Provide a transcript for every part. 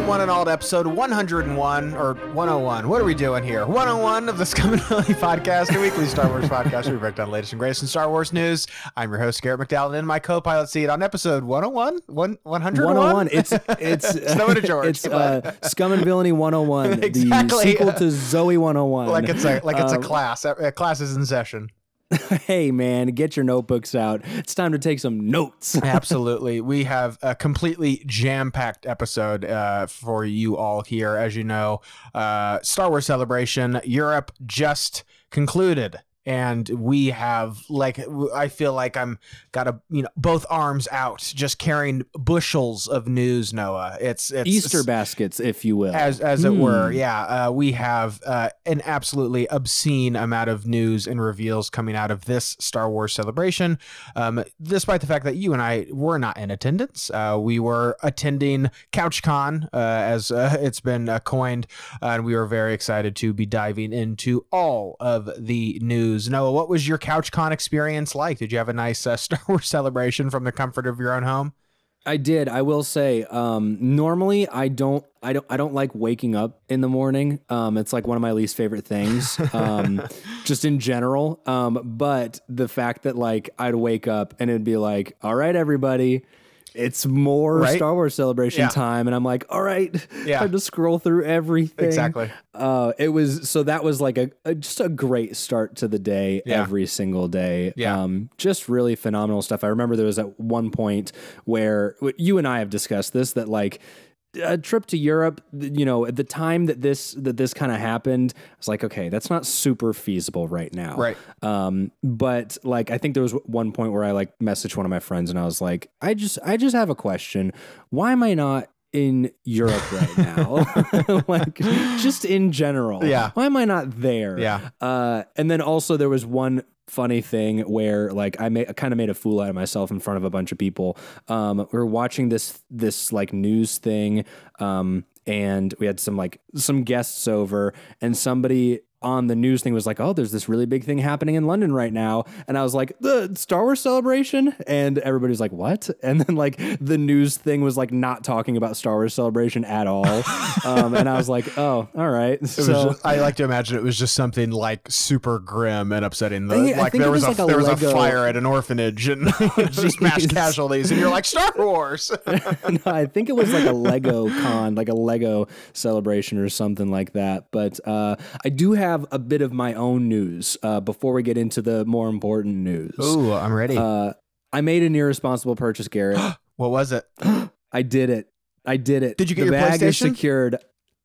welcome one and all to episode 101 or 101. What are we doing here? 101 of the Scum and Villainy podcast, a weekly Star Wars podcast where we break down the latest and greatest in Star Wars news. I'm your host, Garrett McDowell, and in my co-pilot seat on episode 101? 101? 101. It's it's Noah Degorgeous. It's uh, Scum and Villainy 101, Exactly. the sequel to Zoe 101. like it's a like it's a Um, class. A class is in session. hey man, get your notebooks out. It's time to take some notes. Absolutely. We have a completely jam packed episode uh, for you all here. As you know, uh, Star Wars Celebration Europe just concluded. And we have like I feel like I'm got a you know both arms out just carrying bushels of news Noah it's it's Easter baskets, if you will. as as it Hmm. were yeah uh, we have uh, an absolutely obscene amount of news and reveals coming out of this star wars celebration um, despite the fact that you and i were not in attendance uh, we were attending couchcon uh, as uh, it's been uh, coined and we were very excited to be diving into all of the news noah what was your couchcon experience like did you have a nice uh, star wars celebration from the comfort of your own home I did. I will say. Um, normally, I don't. I don't. I don't like waking up in the morning. Um, it's like one of my least favorite things. Um, just in general. Um, but the fact that like I'd wake up and it'd be like, "All right, everybody." It's more Right? Star Wars celebration Yeah. time, and I'm like, all right, Yeah. time to scroll through everything. exactly Uh, it was so that was like a, a just a great start to the day Yeah. every single day. Yeah. Um, just really phenomenal stuff. I remember there was at one point where you and I have discussed this that like a trip to Europe, you know, at the time that this that this kind of happened, I was like, okay, that's not super feasible right now. Right. Um, but like I think there was one point where I like messaged one of my friends and I was like, I just I just have a question. Why am I not in Europe right now? like just in general. Yeah. Why am I not there? Yeah. Uh, and then also there was one funny thing where like I made kind of made a fool out of myself in front of a bunch of people. Um, we were watching this this like news thing, um, and we had some like some guests over, and somebody on the news thing was like, "Oh, there's this really big thing happening in London right now," and I was like, "The Star Wars celebration," and everybody was like, "What?" And then like the news thing was like not talking about Star Wars celebration at all, um, and I was like, "Oh, all right." So just, I like to imagine it was just something like super grim and upsetting. The, I think- I like there was, was a, like a there was a fire at an orphanage and just mass casualties, and you're like Star Wars. no, I think it was like a Lego con, like a Lego celebration or something like that. But uh, I do have a bit of my own news uh, before we get into the more important news. Ooh, I'm ready. Uh, I made an irresponsible purchase, Garrett. what was it? I did it. I did it. Did you get the your bag is PlayStation? secured.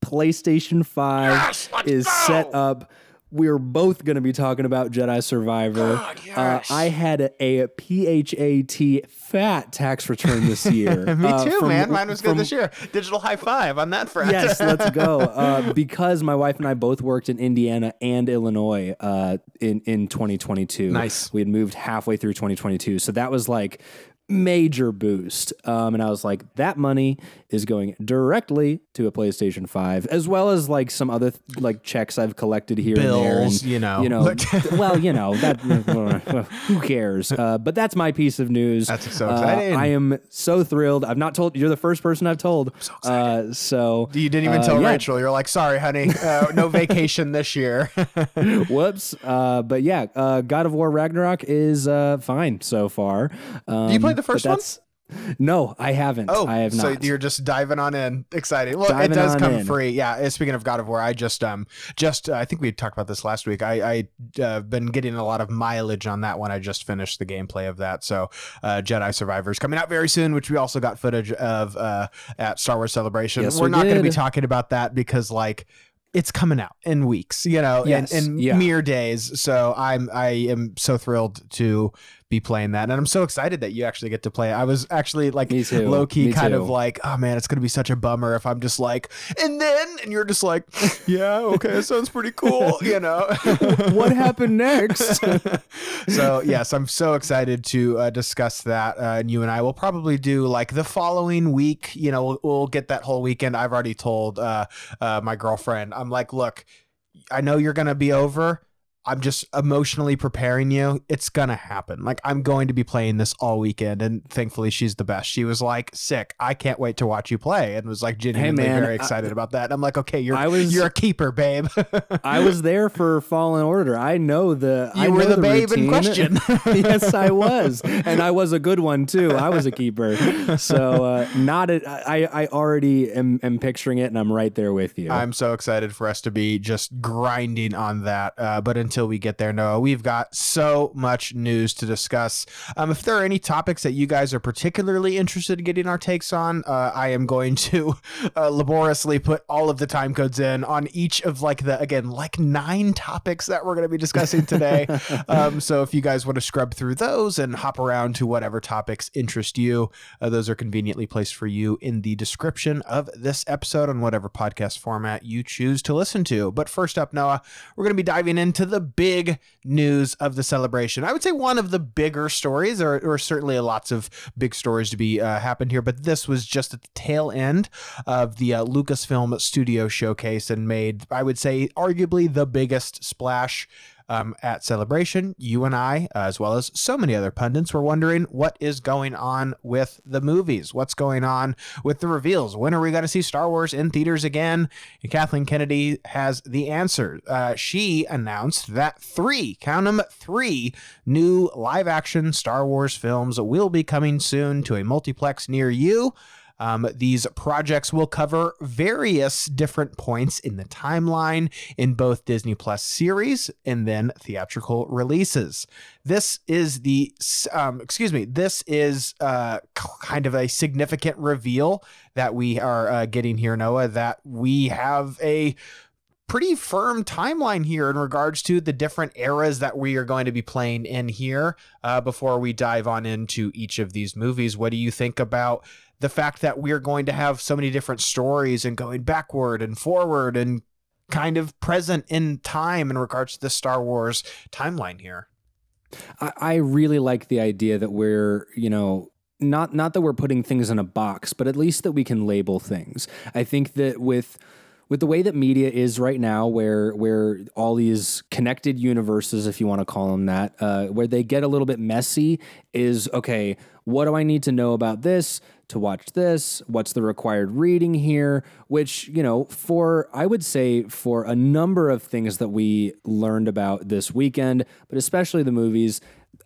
PlayStation Five Yes, is go! set up. We're both going to be talking about Jedi Survivor. God, Uh. I had a PHAT fat tax return this year. Me uh, too, from- man. Mine was good this year. Digital high five on that front. yes, let's go. Uh, because my wife and I both worked in Indiana and Illinois uh, in in 2022. Nice. We had moved halfway through 2022, so that was like major boost. Um, and I was like, that money is going directly to a PlayStation 5, as well as like some other like checks I've collected here and there. Bills, And, you know. you know. well, you know that. who cares? Uh, but that's my piece of news. That's so Uh, exciting. I am so thrilled. I've not told you're the first person I've told. so Uh, so You didn't even uh, tell yeah. Rachel. You're like, sorry, honey, uh, no vacation this year. Whoops. Uh, but yeah, uh, God of War Ragnarok is uh, fine so far. Um, you play the first one? No, I haven't. Oh, I have not. so you're just diving on in, excited. Well, Diving it does come in. free. Yeah. uh, Speaking of God of War, I just um just uh, I think we talked about this last week. I I uh, been getting a lot of mileage on that one. I just finished the gameplay of that. So uh, Jedi Survivors coming out very soon, which we also got footage of uh, at Star Wars Celebration. Yes, We're we not going to be talking about that because like. It's coming out in weeks, you know, Yes, in, in yeah. mere days. So I'm I am so thrilled to be playing that, and I'm so excited that you actually get to play. I was actually like low key Me kind too. of like, oh man, it's gonna be such a bummer if I'm just like, and then, and you're just like, yeah, okay, that sounds pretty cool, you know. what happened next? so yes, I'm so excited to uh, discuss that, uh, and you and I will probably do like the following week. You know, we'll, we'll get that whole weekend. I've already told uh, uh, my girlfriend, I'm like, look, I know you're gonna be over. I'm just emotionally preparing you. It's gonna happen. Like I'm going to be playing this all weekend, and thankfully she's the best. She was like, "Sick! I can't wait to watch you play," and was like genuinely man, very excited about that. I'm like, "Okay, you're I was- you're a keeper, babe." I was there for Fallen Order. I know the. I You were know the babe in question. yes, I was, and I was a good one too. I was a keeper. So uh, not. A, I I already am, am picturing it, and I'm right there with you. I'm so excited for us to be just grinding on that. Uh, but until we get there, Noah, we've got so much news to discuss. Um, if there are any topics that you guys are particularly interested in getting our takes on, uh, I am going to uh, laboriously put all of the time codes in on each of like the again like nine topics that we're going to be discussing today. um, so if you guys want to scrub through those and hop around to whatever topics interest you, uh, those are conveniently placed for you in the description of this episode on whatever podcast format you choose to listen to. But first up, Noah, we're going to be diving into the big news of the celebration. I would say one of the bigger stories, or, or certainly lots of big stories to be uh, happened here, but this was just at the tail end of the uh, Lucasfilm Studio showcase and made, I would say, arguably the biggest splash um, at Celebration, you and I, uh, as well as so many other pundits, were wondering what is going on with the movies. What's going on with the reveals? When are we going to see Star Wars in theaters again? And Kathleen Kennedy has the answer. Uh, she announced that three, count them, three new live action Star Wars films will be coming soon to a multiplex near you. Um, these projects will cover various different points in the timeline in both Disney Plus series and then theatrical releases. This is the, um, excuse me, this is uh, kind of a significant reveal that we are uh, getting here, Noah, that we have a pretty firm timeline here in regards to the different eras that we are going to be playing in here uh, before we dive on into each of these movies. What do you think about the fact that we're going to have so many different stories and going backward and forward and kind of present in time in regards to the Star Wars timeline here? I, I really like the idea that we're, you know, not not that we're putting things in a box, but at least that we can label things. I think that with with the way that media is right now, where where all these connected universes, if you want to call them that, uh, where they get a little bit messy, is okay. What do I need to know about this to watch this? What's the required reading here? Which you know, for I would say for a number of things that we learned about this weekend, but especially the movies,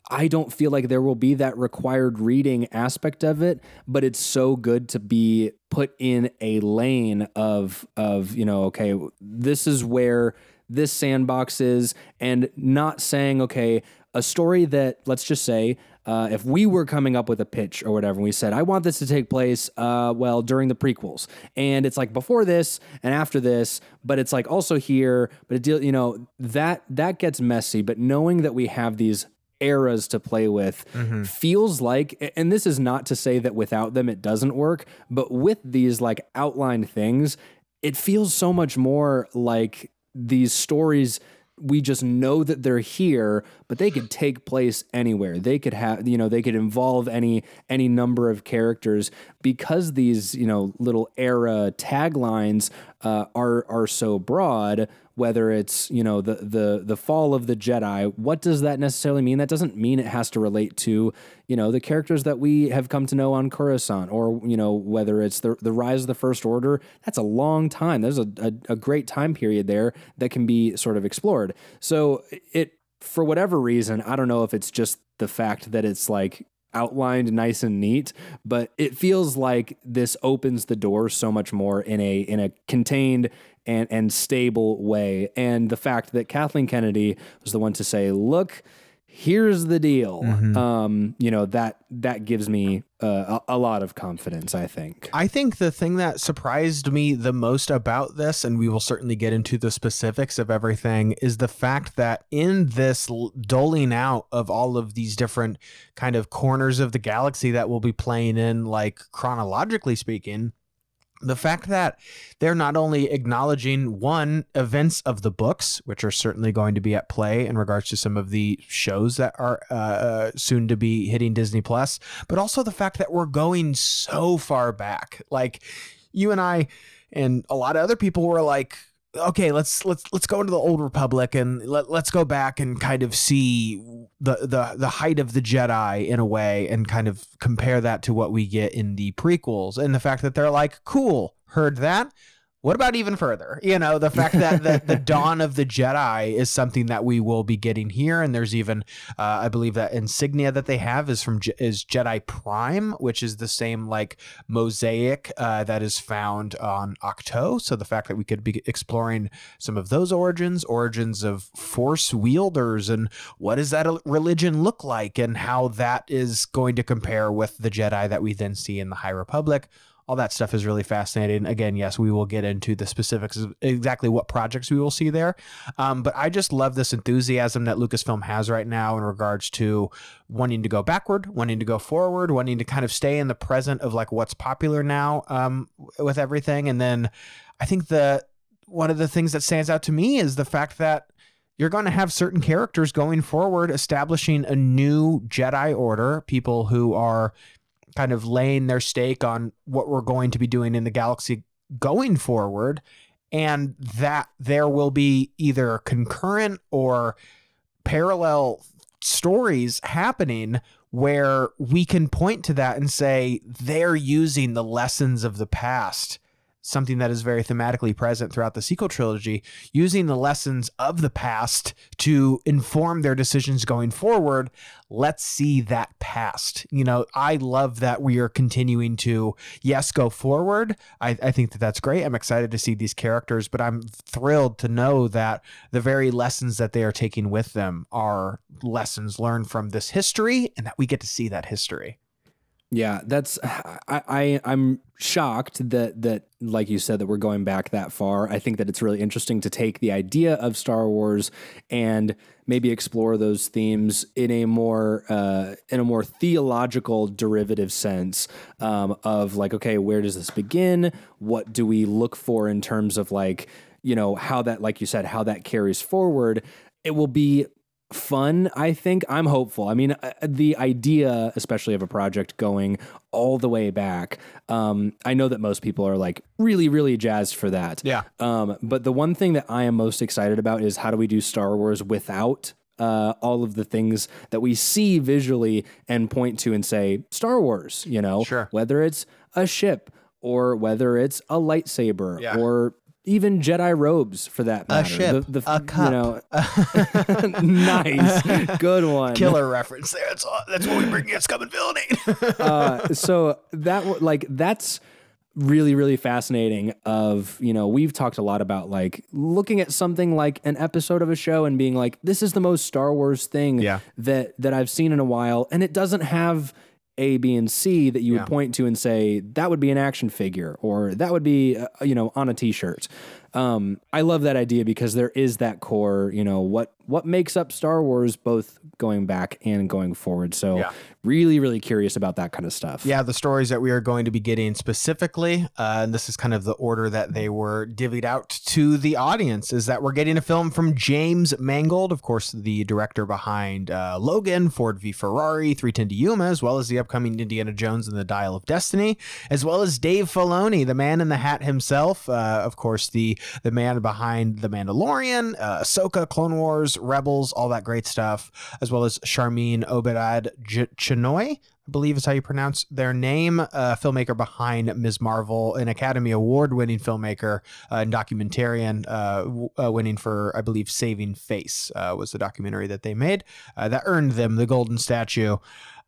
I don't feel like there will be that required reading aspect of it, but it's so good to be put in a lane of of, you know, okay, this is where this sandbox is and not saying, okay, a story that let's just say uh, if we were coming up with a pitch or whatever, and we said, I want this to take place, uh, well, during the prequels. And it's like before this and after this, but it's like also here, but it deal, you know, that that gets messy. But knowing that we have these eras to play with Mm-hmm. feels like and this is not to say that without them it doesn't work but with these like outlined things it feels so much more like these stories we just know that they're here but they could take place anywhere. They could have you know they could involve any any number of characters. Because these you know little era taglines uh, are are so broad whether it's you know the the the fall of the Jedi. What does that necessarily mean? That doesn't mean it has to relate to you know the characters that we have come to know on Coruscant, or you know whether it's the the rise of the First Order. That's a long time. There's a a, a great time period there that can be sort of explored. So it for whatever reason, I don't know if it's just the fact that it's like outlined nice and neat but it feels like this opens the door so much more in a in a contained and and stable way. And the fact that Kathleen Kennedy was the one to say look here's the deal. Um you know that that gives me uh, a, a lot of confidence i think. I think the thing that surprised me the most about this, and we will certainly get into the specifics of everything, is the fact that in this doling out of all of these different kind of corners of the galaxy that we'll be playing in, like chronologically speaking, the fact that they're not only acknowledging one events of the books, which are certainly going to be at play in regards to some of the shows that are uh, uh, soon to be hitting Disney Plus, but also the fact that we're going so far back. Like you and I, and a lot of other people were like, okay, let's let's let's go into the old republic and let, let's go back and kind of see the the the height of the Jedi in a way and kind of compare that to what we get in the prequels and the fact that they're like, cool, heard that what about even further? You know, the fact that the, the dawn of the Jedi is something that we will be getting here, and there's even, uh, I believe that insignia that they have is from is Jedi Prime, which is the same like mosaic uh, that is found on Ahch-To. So the fact that we could be exploring some of those origins, origins of Force wielders, and what does that religion look like, and how that is going to compare with the Jedi that we then see in the High Republic all that stuff is really fascinating. Again, yes, we will get into the specifics of exactly what projects we will see there. Um, but I just love this enthusiasm that Lucasfilm has right now in regards to wanting to go backward, wanting to go forward, wanting to kind of stay in the present of like what's popular now um, with everything. And then I think the one of the things that stands out to me is the fact that you're going to have certain characters going forward establishing a new Jedi Order, people who are kind of laying their stake on what we're going to be doing in the galaxy going forward. And that there will be either concurrent or parallel stories happening where we can point to that and say they're using the lessons of the past something that is very thematically present throughout the sequel trilogy, using the lessons of the past to inform their decisions going forward. Let's see that past. You know, I love that we are continuing to, yes, go forward. I, I think that that's great. I'm excited to see these characters, but I'm thrilled to know that the very lessons that they are taking with them are lessons learned from this history and that we get to see that history. Yeah, that's I, I I'm shocked that that like you said that we're going back that far. I think that it's really interesting to take the idea of Star Wars and maybe explore those themes in a more uh, in a more theological derivative sense um, of like okay, where does this begin? What do we look for in terms of like you know how that like you said how that carries forward? It will be fun, I think. I'm hopeful. I mean, uh, the idea, especially of a project going all the way back, um, I know that most people are like really, really jazzed for that. Yeah. Um, but the one thing that I am most excited about is how do we do Star Wars without uh, all of the things that we see visually and point to and say Star Wars, you know, sure. whether it's a ship or whether it's a lightsaber yeah. or even Jedi robes for that matter. A ship, the, the, a cup. You know, nice, good one. Killer reference there. That's all, that's what we bring against coming villainy. uh, so that like that's really really fascinating. Of you know we've talked a lot about like looking at something like an episode of a show and being like this is the most Star Wars thing yeah. that that I've seen in a while, and it doesn't have a, B, and C that you yeah. would point to and say that would be an action figure or that would be uh, you know on a T-shirt. Um, I love that idea because there is that core. You know what what makes up Star Wars, both going back and going forward. So yeah. really, really curious about that kind of stuff. Yeah, the stories that we are going to be getting specifically, uh, and this is kind of the order that they were divvied out to the audience, is that we're getting a film from James Mangold, of course, the director behind uh, Logan, Ford v Ferrari, 310 to Yuma, as well as the upcoming Indiana Jones and the Dial of Destiny, as well as Dave Filoni, the man in the hat himself, uh, of course, the the man behind The Mandalorian, uh, Ahsoka, Clone Wars, Rebels, all that great stuff, as well as Sharmeen Obaid Chinoy. I believe is how you pronounce their name. Uh, filmmaker behind Ms. Marvel, an Academy Award winning filmmaker uh, and documentarian, uh, w- uh, winning for, I believe, Saving Face uh, was the documentary that they made uh, that earned them the Golden Statue.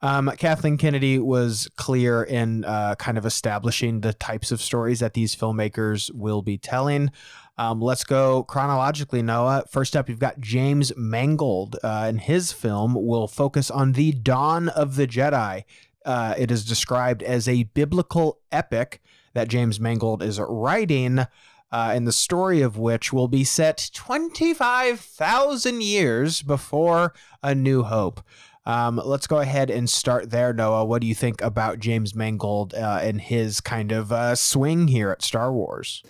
Um, Kathleen Kennedy was clear in uh, kind of establishing the types of stories that these filmmakers will be telling. Um, let's go chronologically, Noah. First up, you've got James Mangold, uh, and his film will focus on the dawn of the Jedi. Uh, it is described as a biblical epic that James Mangold is writing, uh, and the story of which will be set 25,000 years before A New Hope. Um, let's go ahead and start there, Noah. What do you think about James Mangold uh, and his kind of uh, swing here at Star Wars?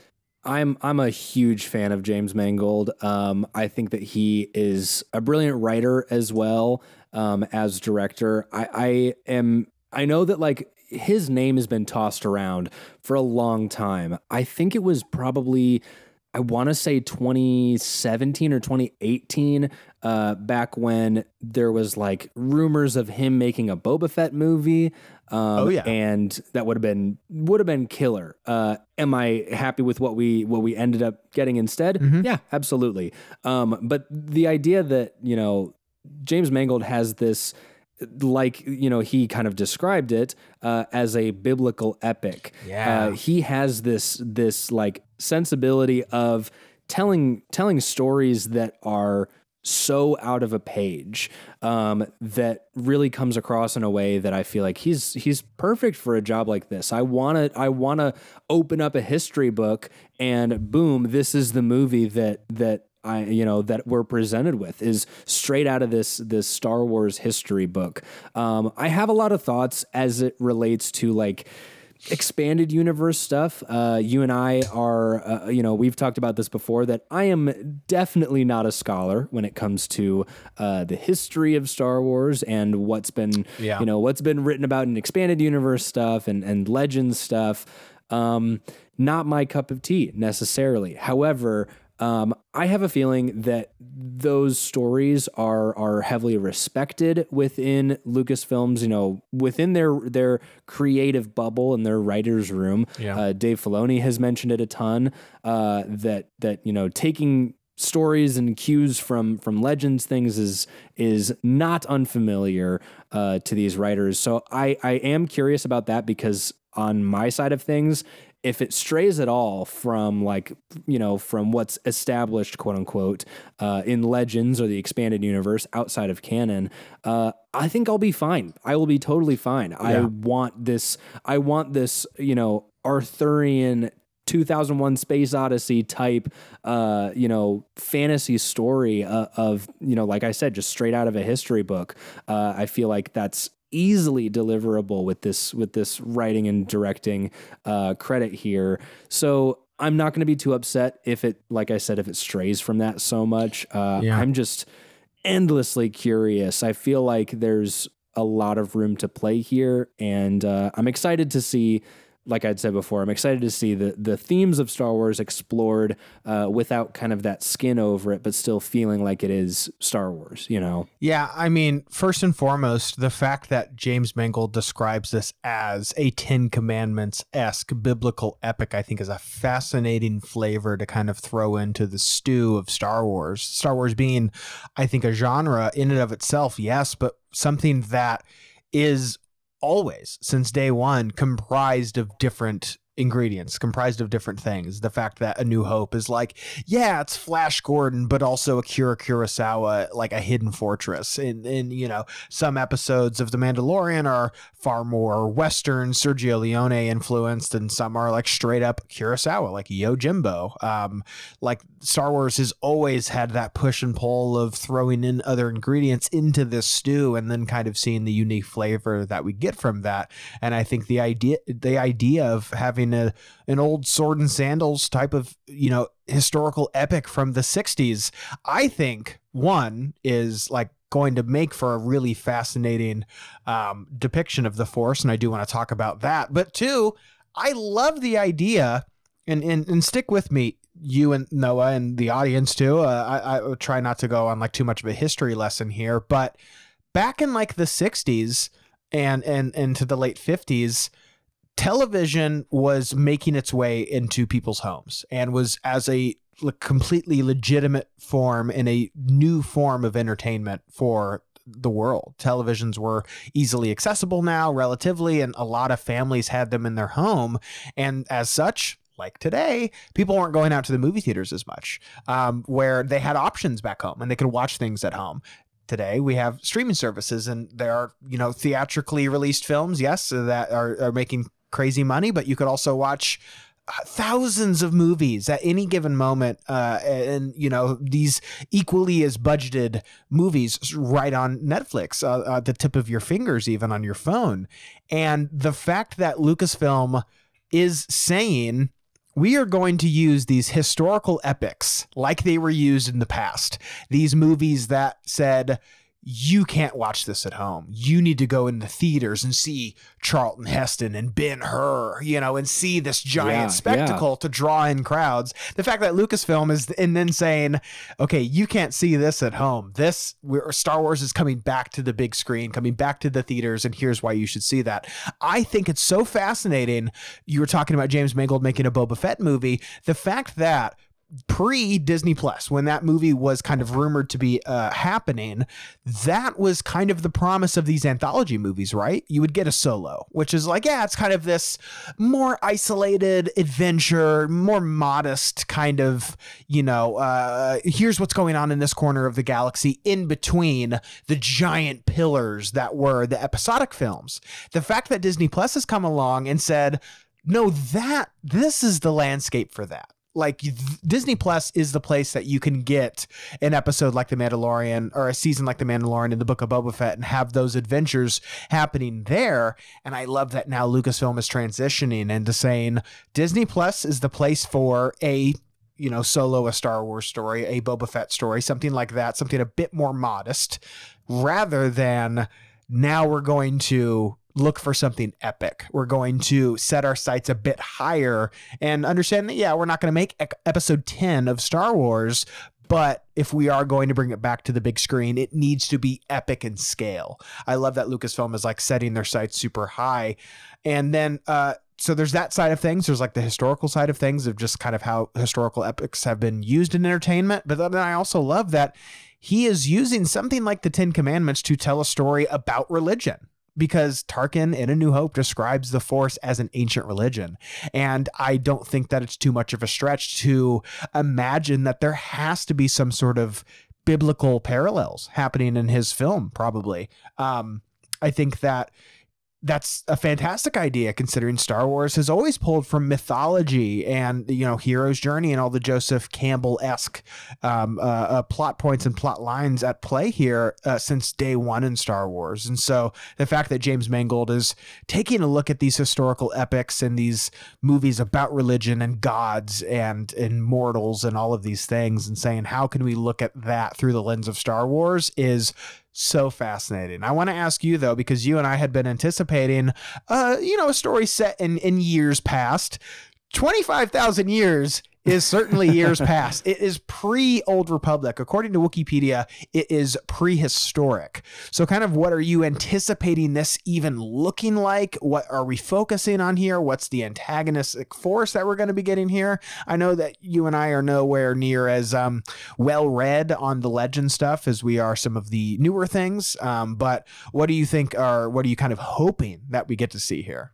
I'm I'm a huge fan of James Mangold. Um, I think that he is a brilliant writer as well um, as director. I, I am I know that like his name has been tossed around for a long time. I think it was probably I want to say 2017 or 2018, uh, back when there was like rumors of him making a Boba Fett movie. Um, Oh, yeah. and that would have been would have been killer. Uh, am I happy with what we what we ended up getting instead? Mhm. Yeah, absolutely. Um, but the idea that you know James Mangold has this like you know he kind of described it uh, as a biblical epic Yeah. uh, he has this this like sensibility of telling telling stories that are so out of a page um, that really comes across in a way that I feel like he's he's perfect for a job like this. I want to I want to open up a history book and boom, this is the movie that that I you know that we're presented with is straight out of this this Star Wars history book. Um, I have a lot of thoughts as it relates to like expanded universe stuff. Uh, you and I are, uh, you know, we've talked about this before that I am definitely not a scholar when it comes to uh, the history of Star Wars and what's been, Yeah. you know, what's been written about in expanded universe stuff and and legends stuff. Um, not my cup of tea necessarily. However, um, I have a feeling that those stories are are heavily respected within Lucasfilms. You know, within their their creative bubble and their writers' room. Yeah. Uh, Dave Filoni has mentioned it a ton. Uh, that that you know taking stories and cues from from legends things is is not unfamiliar uh, to these writers. So I I am curious about that because on my side of things, if it strays at all from like you know from what's established quote unquote uh, in legends or the expanded universe outside of canon uh, i think i'll be fine. I will be totally fine. I want this i want this you know arthurian 2001 space odyssey type uh you know fantasy story uh, of you know like i said just straight out of a history book. Uh i feel like that's easily deliverable with this with this writing and directing uh credit here. So i'm not going to be too upset if it like i said if it strays from that so much. Uh Yeah. i'm just endlessly curious. I feel like there's a lot of room to play here and uh, i'm excited to see like I'd said before, I'm excited to see the the themes of Star Wars explored uh, without kind of that skin over it, but still feeling like it is Star Wars. You know? Yeah, I mean, first and foremost, the fact that James Mangold describes this as a Ten Commandments esque biblical epic, I think, is a fascinating flavor to kind of throw into the stew of Star Wars. Star Wars being, I think, a genre in and of itself, yes, but something that is always, since day one, comprised of different ingredients, comprised of different things. The fact that A New Hope is like, yeah, it's Flash Gordon, but also Akira Kurosawa, like a hidden fortress. And, and you know, some episodes of The Mandalorian are far more Western, Sergio Leone influenced, and some are like straight up Kurosawa, like Yojimbo. Um, like Star Wars has always had that push and pull of throwing in other ingredients into this stew and then kind of seeing the unique flavor that we get from that. And I think the idea the idea of having a an old sword and sandals type of, you know, historical epic from the 60s, I think one is like going to make for a really fascinating um, depiction of the force and I do want to talk about that. But two, I love the idea and, and and stick with me you and Noah and the audience too. Uh, I, I try not to go on like too much of a history lesson here, but back in like the 60s and and into the late 50s, television was making its way into people's homes and was as a completely legitimate form and a new form of entertainment for the world. Televisions were easily accessible now, relatively, and a lot of families had them in their home. And as such, like today, people weren't going out to the movie theaters as much, um, where they had options back home and they could watch things at home. Today we have streaming services, and there are you know theatrically released films, yes, that are, are making crazy money, but you could also watch uh, thousands of movies at any given moment uh, and you know these equally as budgeted movies right on netflix uh, at the tip of your fingers even on your phone. And the fact that lucasfilm is saying we are going to use these historical epics like they were used in the past. These movies that said you can't watch this at home. You need to go in the theaters and see Charlton Heston and Ben Hur, you know, and see this giant Yeah, spectacle yeah. to draw in crowds. The fact that Lucasfilm is, and then saying, okay, you can't see this at home. This, Star Wars is coming back to the big screen, coming back to the theaters, and here's why you should see that. I think it's so fascinating. You were talking about James Mangold making a Boba Fett movie. The fact that pre Disney Plus, when that movie was kind of rumored to be uh, happening, that was kind of the promise of these anthology movies, right? You would get a solo, which is like, yeah, it's kind of this more isolated adventure, more modest kind of, you know, uh, here's what's going on in this corner of the galaxy in between the giant pillars that were the episodic films. The fact that Disney Plus has come along and said, no, that this is the landscape for that like Disney Plus is the place that you can get an episode like The Mandalorian or a season like The Mandalorian in the Book of Boba Fett and have those adventures happening there. And I love that now Lucasfilm is transitioning into saying Disney Plus is the place for a you know solo a Star Wars story, a Boba Fett story, something like that, something a bit more modest, rather than now we're going to look for something epic. We're going to set our sights a bit higher and understand that, yeah, we're not going to make episode 10 of Star Wars, but if we are going to bring it back to the big screen, it needs to be epic in scale. I love that Lucasfilm is like setting their sights super high. And then, uh, so there's that side of things. There's like the historical side of things of just kind of how historical epics have been used in entertainment. But then I also love that he is using something like the Ten Commandments to tell a story about religion because Tarkin in A New Hope describes the Force as an ancient religion. And I don't think that it's too much of a stretch to imagine that there has to be some sort of biblical parallels happening in his film, probably. Um, I think that that's a fantastic idea considering Star Wars has always pulled from mythology and you know hero's journey and all the Joseph Campbell esque um, uh, uh, plot points and plot lines at play here uh, since day one in Star Wars. And so the fact that James Mangold is taking a look at these historical epics and these movies about religion and gods and and mortals and all of these things and saying how can we look at that through the lens of Star Wars is so fascinating. I want to ask you though, because you and I had been anticipating, uh, you know, a story set in in years past. Twenty five thousand years is certainly years past. It is pre Old Republic. According to Wikipedia, it is prehistoric. So, kind of what are you anticipating this even looking like? What are we focusing on here? What's the antagonistic force that we're going to be getting here? I know that you and I are nowhere near as um, well read on the legend stuff as we are some of the newer things. Um, but what do you think are, what are you kind of hoping that we get to see here?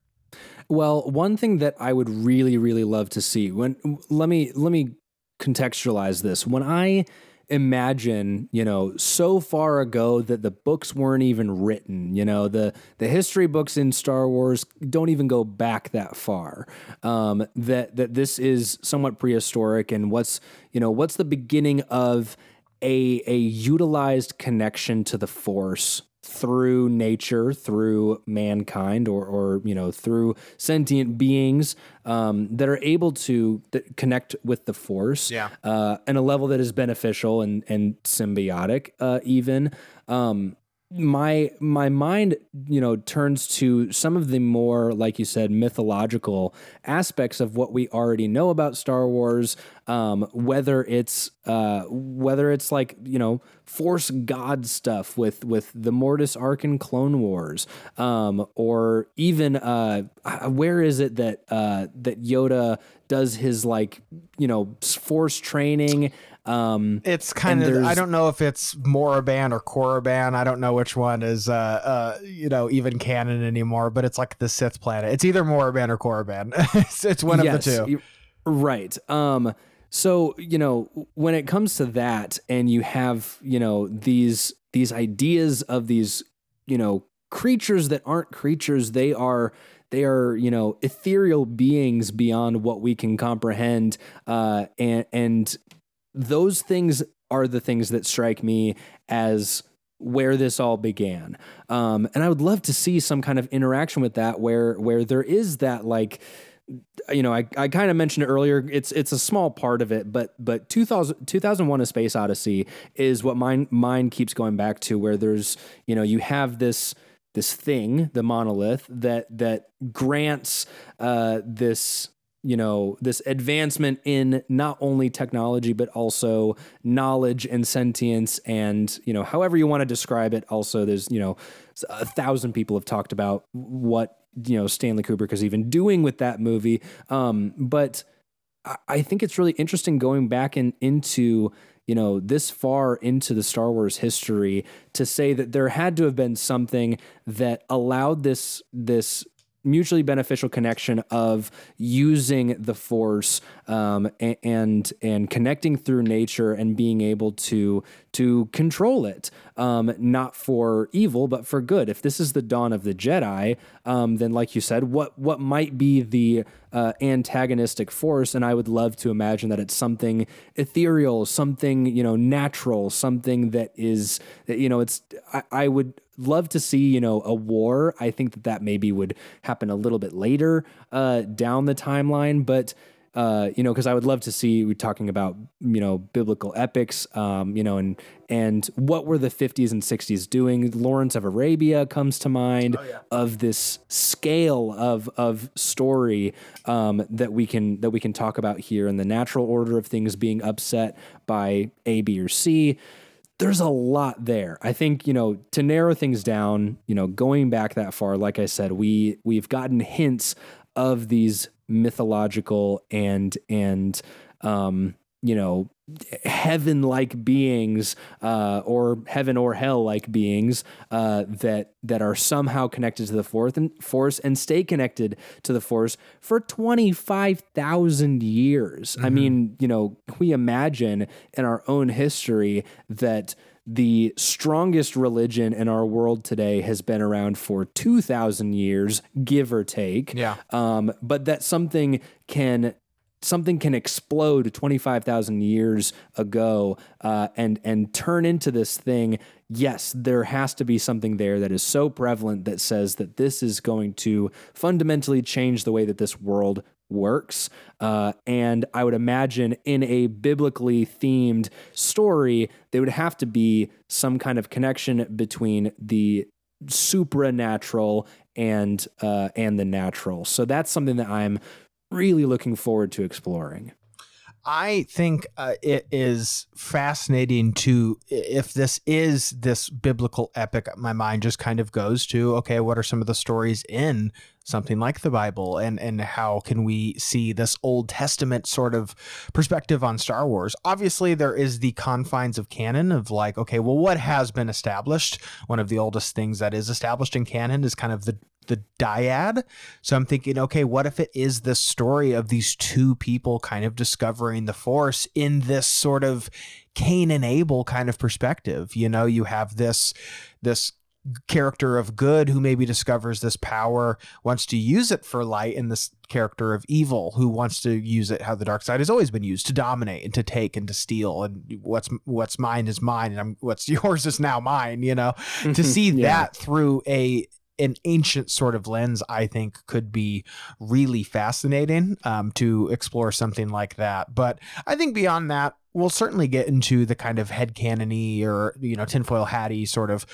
Well, one thing that I would really, really love to see when let me let me contextualize this. When I imagine, you know, so far ago that the books weren't even written, you know, the the history books in Star Wars don't even go back that far. Um, that that this is somewhat prehistoric, and what's you know what's the beginning of a a utilized connection to the Force through nature, through mankind, or or you know through sentient beings um, that are able to th- connect with the Force, Yeah. uh, and a level that is beneficial and and symbiotic, uh, even. Um, my my mind you know turns to some of the more like you said mythological aspects of what we already know about Star Wars um whether it's uh whether it's like you know force god stuff with with the Mortis Arc and Clone Wars um or even uh where is it that uh that Yoda does his like you know force training um It's kind of I don't know if it's Moraban or Korriban. I don't know which one is uh uh you know even canon anymore, but it's like the Sith planet. It's either Moraban or Korriban. it's, it's one of the two. Right. Um so, you know, when it comes to that and you have, you know, these these ideas of these, you know, creatures that aren't creatures, they are they are, you know, ethereal beings beyond what we can comprehend uh and and those things are the things that strike me as where this all began. Um, and I would love to see some kind of interaction with that where where there is that like you know, I, I kind of mentioned it earlier. It's it's a small part of it, but but 2000, 2001 A Space Odyssey is what mine mind keeps going back to, where there's you know you have this this thing, the monolith that that grants uh, this you know this advancement in not only technology but also knowledge and sentience and you know however you want to describe it. Also there's you know a thousand people have talked about what you know Stanley Kubrick is even doing with that movie. Um, but I think it's really interesting going back in, into you know this far into the Star Wars history to say that there had to have been something that allowed this this mutually beneficial connection of using the force um, and and connecting through nature and being able to to control it, um, not for evil but for good. If this is the dawn of the Jedi, um, then like you said, what what might be the uh, antagonistic force? And I would love to imagine that it's something ethereal, something you know natural, something that is you know it's I, I would love to see you know a war. I think that that maybe would happen a little bit later uh, down the timeline, but. Uh, you know, because I would love to see we talking about you know biblical epics, um, you know, and and what were the 50s and 60s doing? Lawrence of Arabia comes to mind oh, yeah. of this scale of of story um, that we can that we can talk about here, and the natural order of things being upset by A, B, or C there's a lot there. I think, you know, to narrow things down, you know, going back that far, like I said, we we've gotten hints of these mythological and and um, you know, heaven like beings uh, or heaven or hell like beings uh, that that are somehow connected to the fourth and force and stay connected to the force for 25,000 years. Mm-hmm. I mean, you know, we imagine in our own history that the strongest religion in our world today has been around for 2,000 years, give or take. Yeah. Um, but that something can something can explode 25,000 years ago uh, and and turn into this thing yes there has to be something there that is so prevalent that says that this is going to fundamentally change the way that this world works uh, and i would imagine in a biblically themed story there would have to be some kind of connection between the supernatural and uh, and the natural so that's something that i'm really looking forward to exploring. I think uh, it is fascinating to if this is this biblical epic. My mind just kind of goes to okay, what are some of the stories in something like the Bible, and and how can we see this Old Testament sort of perspective on Star Wars? Obviously, there is the confines of canon of like okay, well, what has been established? One of the oldest things that is established in canon is kind of the the dyad. So I'm thinking, okay, what if it is the story of these two people kind of discovering the force in this sort of Cain and Abel kind of perspective? You know, you have this this character of good who maybe discovers this power, wants to use it for light, and this character of evil who wants to use it how the dark side has always been used to dominate and to take and to steal and what's what's mine is mine and I'm, what's yours is now mine you know to see yeah. that through a an ancient sort of lens, I think could be really fascinating um, to explore something like that. But I think beyond that, we'll certainly get into the kind of head canony or you know tinfoil hatty sort of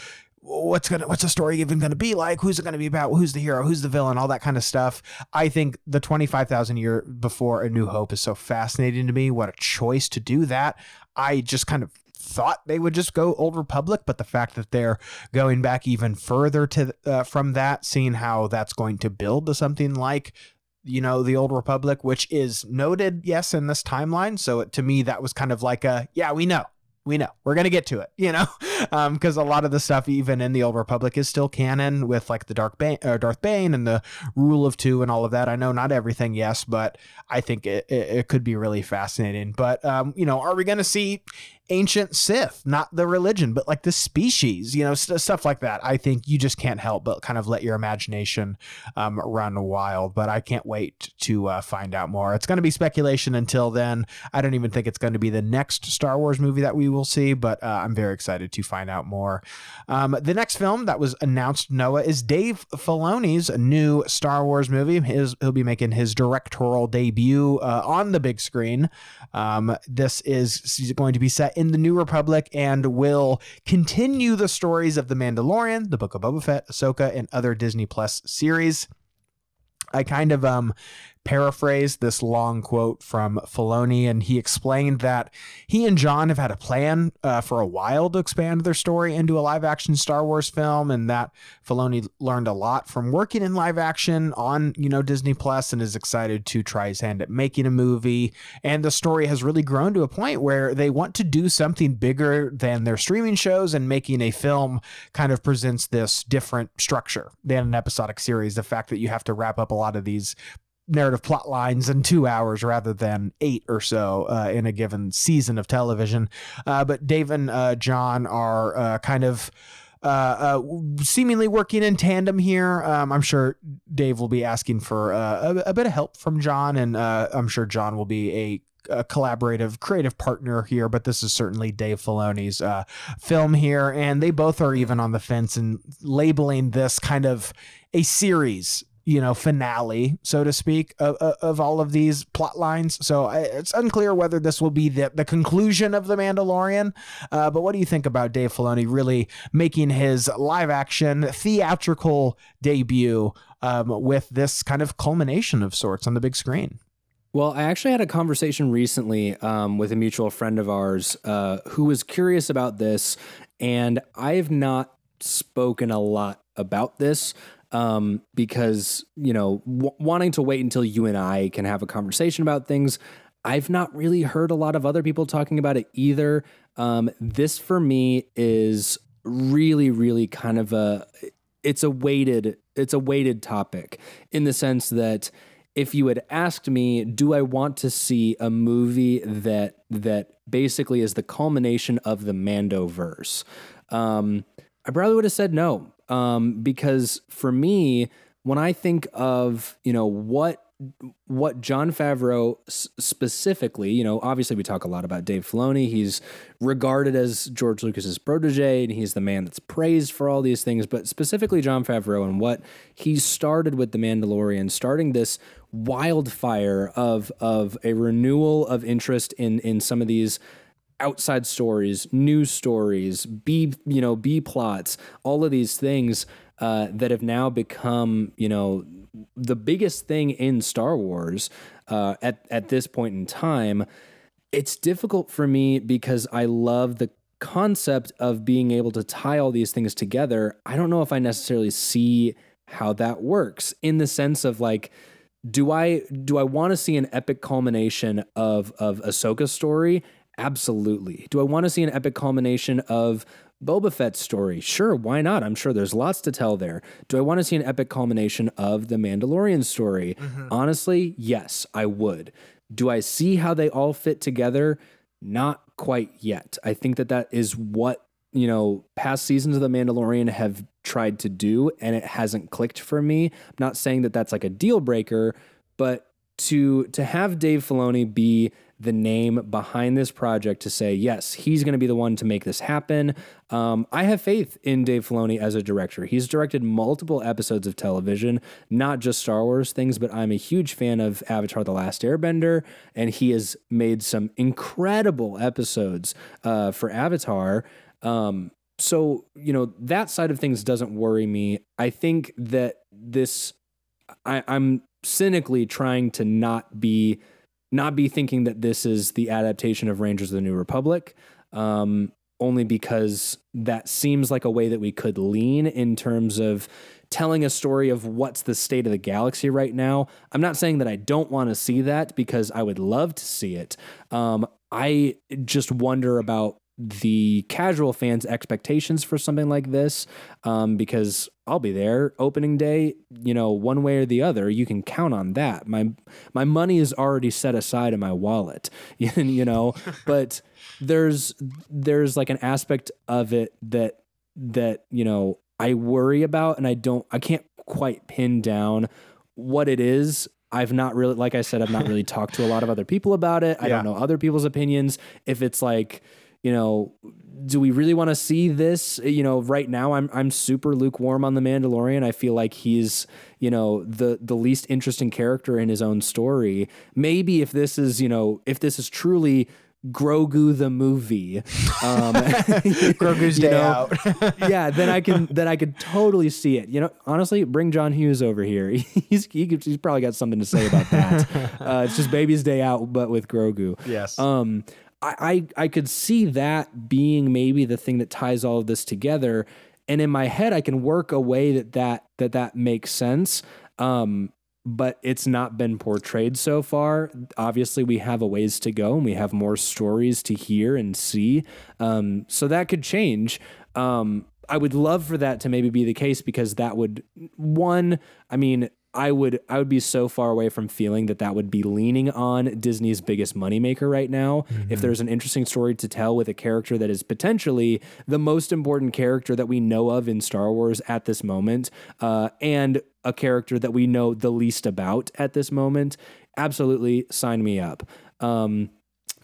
what's gonna what's the story even gonna be like? Who's it gonna be about? Who's the hero? Who's the villain? All that kind of stuff. I think the 25000 year before a new hope is so fascinating to me. What a choice to do that. I just kind of thought they would just go Old Republic, but the fact that they're going back even further to uh, from that, seeing how that's going to build to something like you know the old republic which is noted yes in this timeline. So to me that was kind of like a yeah we know. We know. We're gonna get to it you know because um, a lot of the stuff even in the old republic is still canon with like the dark bane uh, darth bane and the rule of two and all of that i know not everything yes but i think it, it, it could be really fascinating but um, you know are we gonna see ancient Sith, not the religion, but like the species, you know, st- stuff like that. I think you just can't help but kind of let your imagination um, run wild. But I can't wait to uh, find out more. It's going to be speculation until then. I don't even think it's going to be the next Star Wars movie that we will see, but uh, I'm very excited to you find out more. Um, the next film that was announced, Noah, is Dave Filoni's new Star Wars movie. His, he'll be making his directorial debut uh, on the big screen. Um, this is going to be set in the New Republic and will continue the stories of The Mandalorian, The Book of Boba Fett, Ahsoka, and other Disney Plus series. I kind of um paraphrase this long quote from Filoni, and he explained that he and John have had a plan uh, for a while to expand their story into a live action Star Wars film, and that Filoni learned a lot from working in live action on you know Disney Plus, and is excited to try his hand at making a movie. And the story has really grown to a point where they want to do something bigger than their streaming shows, and making a film kind of presents this different structure than an episodic series. The fact that you have to wrap up a lot of these narrative plot lines in two hours rather than eight or so uh, in a given season of television. Uh, but Dave and uh, Jon are uh, kind of. Uh, uh, seemingly working in tandem here. Um, I'm sure Dave will be asking for a, a, bit of help from Jon, and I'm sure Jon will be a a collaborative creative partner here, but this is certainly Dave Filoni's uh, film here, and they both are even on the fence and labeling this kind of a series you know finale so to speak of, of all of these plot lines. So it's unclear whether this will be the, the conclusion of the mandalorian uh, but what do you think about dave filoni really making his live action theatrical debut um, with this kind of culmination of sorts on the big screen? Well, I actually had a conversation recently um, with a mutual friend of ours uh, who was curious about this, and I have not spoken a lot about this um, because you know w- wanting to wait until you and I can have a conversation about things. I've not really heard a lot of other people talking about it either. Um, this for me is really, really kind of a it's a weighted it's a weighted topic in the sense that if you had asked me, do I want to see a movie that that basically is the culmination of the Mando verse? Um, I probably would have said no um, because for me, when I think of you know what what Jon Favreau specifically, you know, obviously we talk a lot about Dave Filoni. He's regarded as George Lucas's protege, and he's the man that's praised for all these things. But specifically, Jon Favreau and what he started with the Mandalorian, starting this wildfire of of a renewal of interest in in some of these outside stories, news stories, B you know B plots, all of these things uh, that have now become you know the biggest thing in Star Wars uh, at at this point in time. It's difficult for me because I love the concept of being able to tie all these things together. I don't know if I necessarily see how that works in the sense of like do I do I want to see an epic culmination of of Ahsoka's story Absolutely. Do I want to see an epic culmination of Boba Fett's story? Sure, why not? I'm sure there's lots to tell there. Do I want to see an epic culmination of the Mandalorian story? Mm-hmm. Honestly, yes, I would. Do I see how they all fit together? Not quite yet. I think that that is what, you know, past seasons of The Mandalorian have tried to do, and it hasn't clicked for me. I'm not saying that that's like a deal breaker, but to to have Dave Filoni be the name behind this project to say, yes, he's going to be the one to make this happen. Um, I have faith in Dave Filoni as a director. He's directed multiple episodes of television, not just Star Wars things, but I'm a huge fan of Avatar The Last Airbender, and he has made some incredible episodes uh, for Avatar. Um, so, you know, that side of things doesn't worry me. I think that this, I, I'm cynically trying to not be not be thinking that this is the adaptation of Rangers of the New Republic, um, only because that seems like a way that we could lean in terms of telling a story of what's the state of the galaxy right now. I'm not saying that I don't want to see that because I would love to see it. Um, I just wonder about the casual fans' expectations for something like this um, because I'll be there opening day, you know, one way or the other. You can count on that. My my money is already set aside in my wallet, you know. but there's there's like an aspect of it that that you know I worry about, and I don't I can't quite pin down what it is. I've not really, like I said, I've not really talked to a lot of other people about it. I yeah. don't know other people's opinions. If it's like you know, do we really want to see this? You know, right now I'm I'm super lukewarm on the Mandalorian. I feel like he's you know the the least interesting character in his own story. Maybe if this is you know if this is truly Grogu the movie, um, Grogu's day know, out. yeah, then I can then I could totally see it. You know, honestly, bring John Hughes over here. He's he could, he's probably got something to say about that. uh, it's just baby's day out, but with Grogu. yes. Um, I, I I could see that being maybe the thing that ties all of this together, and in my head, I can work a way that that that that makes sense. Um, but it's not been portrayed so far. Obviously, we have a ways to go, and we have more stories to hear and see. Um, so that could change. Um, I would love for that to maybe be the case because that would one. I mean, I would I would be so far away from feeling that that would be leaning on Disney's biggest moneymaker right now. If there's an interesting story to tell with a character that is potentially the most important character that we know of in Star Wars at this moment, uh, and a character that we know the least about at this moment, absolutely sign me up. Um,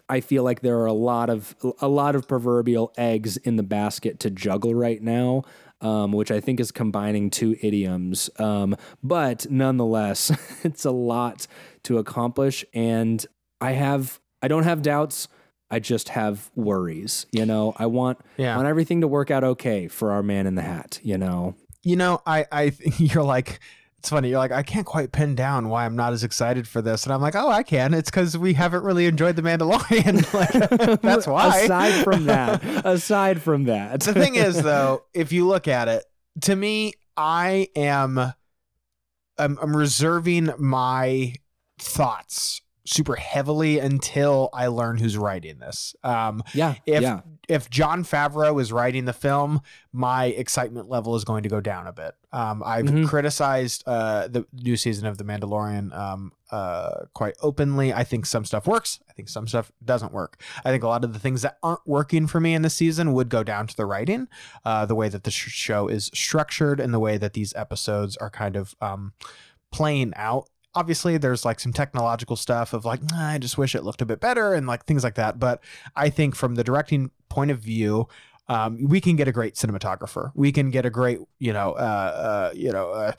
I feel like there are a lot of a lot of proverbial eggs in the basket to juggle right now, um, which I think is combining two idioms. Um, but nonetheless, it's a lot to accomplish, and I have I don't have doubts. I just have worries. You know, I want Yeah. I want everything to work out okay for our man in the hat. You know, you know, I, I, you're like, it's funny. You're like, I can't quite pin down why I'm not as excited for this, and I'm like, oh, I can. It's because we haven't really enjoyed the Mandalorian. like, that's why. Aside from that, aside from that, the thing is, though, if you look at it, to me, I am, I'm, I'm reserving my thoughts super heavily until I learn who's writing this. Um, yeah, if yeah. If Jon Favreau is writing the film, my excitement level is going to go down a bit. Um, I've Mhm. criticized uh, the new season of The Mandalorian um, uh, quite openly. I think some stuff works. I think some stuff doesn't work. I think a lot of the things that aren't working for me in the season would go down to the writing, uh, the way that the sh- show is structured, and the way that these episodes are kind of um, playing out obviously there's like some technological stuff of like "Nah, i just wish it looked a bit better and like things like that but i think from the directing point of view um, we can get a great cinematographer. We can get a great you know uh, uh, you know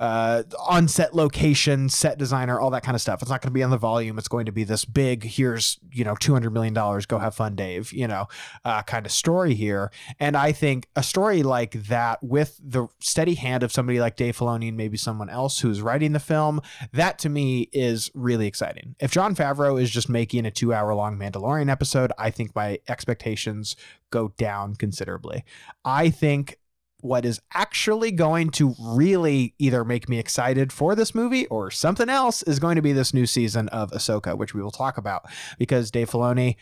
uh, on set location set designer all that kind of stuff it's not going to be on the volume it's going to be this big here's you know 200 million dollars go have fun dave you know uh, kind of story here and I think a story like that with the steady hand of somebody like Dave Filoni and maybe someone else who's writing the film, that to me is really exciting. If Jon Favreau is just making a two hour long Mandalorian episode, I think my expectations go down considerably. I think what is actually going to really either make me excited for this movie or something else is going to be this new season of Ahsoka, which we will talk about because Dave Filoni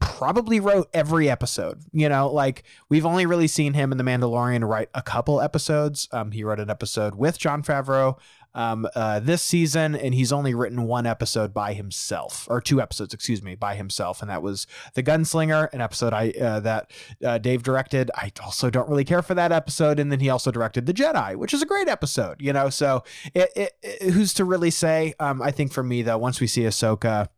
probably wrote every episode. You know, like we've only really seen him in The Mandalorian write a couple episodes. Um, he wrote an episode with Jon Favreau um, uh, this season, and he's only written one episode by himself, or two episodes, excuse me, by himself, and that was The Gunslinger, an episode I uh, that uh, Dave directed. I also don't really care for that episode, and then he also directed The Jedi, which is a great episode. You know, so it, it, it- who's to really say? Um, I think for me though, once we see Ahsoka.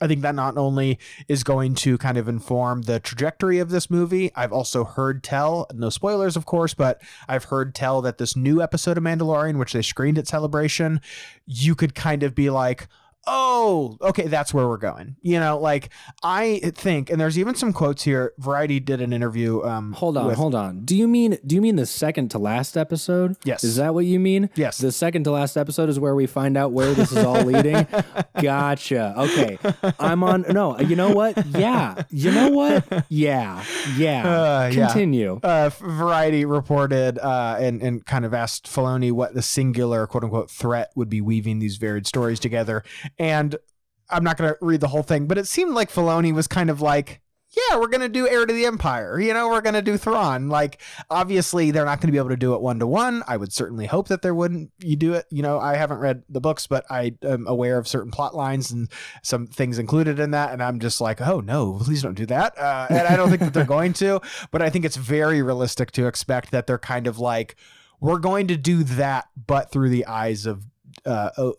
I think that not only is going to kind of inform the trajectory of this movie, I've also heard tell, no spoilers, of course, but I've heard tell that this new episode of Mandalorian, which they screened at Celebration, you could kind of be like, oh, okay, that's where we're going. You know, like I think, and there's even some quotes here. Variety did an interview. Um, Hold on, with- hold on. Do you mean do you mean the second to last episode? Yes. Is that what you mean? Yes. The second to last episode is where we find out where this is all leading. Gotcha. Okay. I'm on no, you know what? Yeah. You know what? Yeah. Yeah. Uh, yeah. Continue. uh, Variety reported uh, and and kind of asked Filoni what the singular quote unquote threat would be weaving these varied stories together, and I'm not going to read the whole thing, but it seemed like Filoni was kind of like. Yeah, we're gonna do Heir to the Empire. You know, we're gonna do Thrawn. Like, obviously, they're not gonna be able to do it one to one. I would certainly hope that there wouldn't. You do it. You know, I haven't read the books, but I am aware of certain plot lines and some things included in that, and I'm just like, oh no, please don't do that. Uh, and I don't think that they're going to but I think it's very realistic to expect that they're kind of like, we're going to do that, but through the eyes of uh,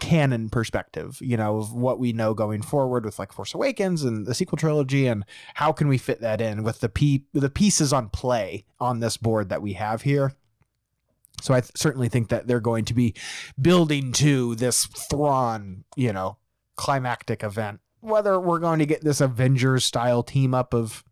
canon perspective, you know, of what we know going forward with like Force Awakens and the sequel trilogy, and how can we fit that in with the p the pieces on play on this board that we have here. So I th- certainly think that they're going to be building to this Thrawn, you know, climactic event. Whether we're going to get this Avengers style team up of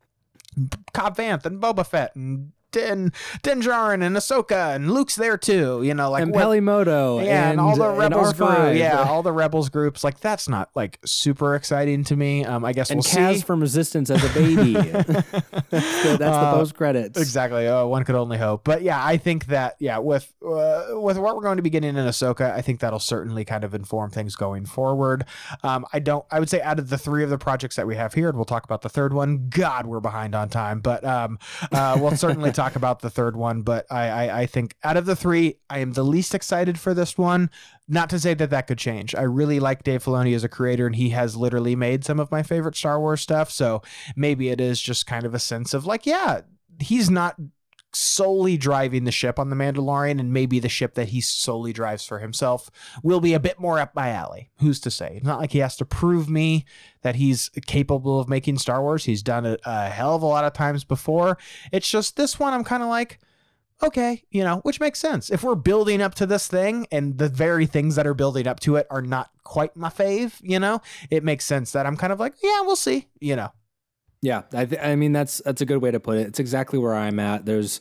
Cobb Vanth and Boba Fett and Din Din Djarin and Ahsoka and Luke's there too. You know, like and what- Peli Motto yeah, and, all the rebels group, yeah, all the rebels groups. Like that's not like super exciting to me. Um, I guess and we'll Kaz see. from Resistance as a baby. that's the, that's the Uh, post credits. Exactly. Oh, one could only hope. But yeah, I think that yeah, with uh, with what we're going to be getting in Ahsoka, I think that'll certainly kind of inform things going forward. Um, I don't. I would say out of the three of the projects that we have here, and we'll talk about the third one. God, we're behind on time, but um, uh, we'll certainly talk about the third one. But I, I I think out of the three, I am the least excited for this one. Not to say that that could change. I really like Dave Filoni as a creator, and he has literally made some of my favorite Star Wars stuff. So maybe it is just kind of a sense of like, yeah, he's not solely driving the ship on the Mandalorian, and maybe the ship that he solely drives for himself will be a bit more up my alley. Who's to say? It's not like he has to prove me that he's capable of making Star Wars. He's done it a hell of a lot of times before. It's just this one, I'm kind of like, okay, you know, which makes sense. If we're building up to this thing and the very things that are building up to it are not quite my fave, you know, it makes sense that I'm kind of like, yeah, we'll see, you know. Yeah, I, th- I mean that's that's a good way to put it. It's exactly where I'm at. There's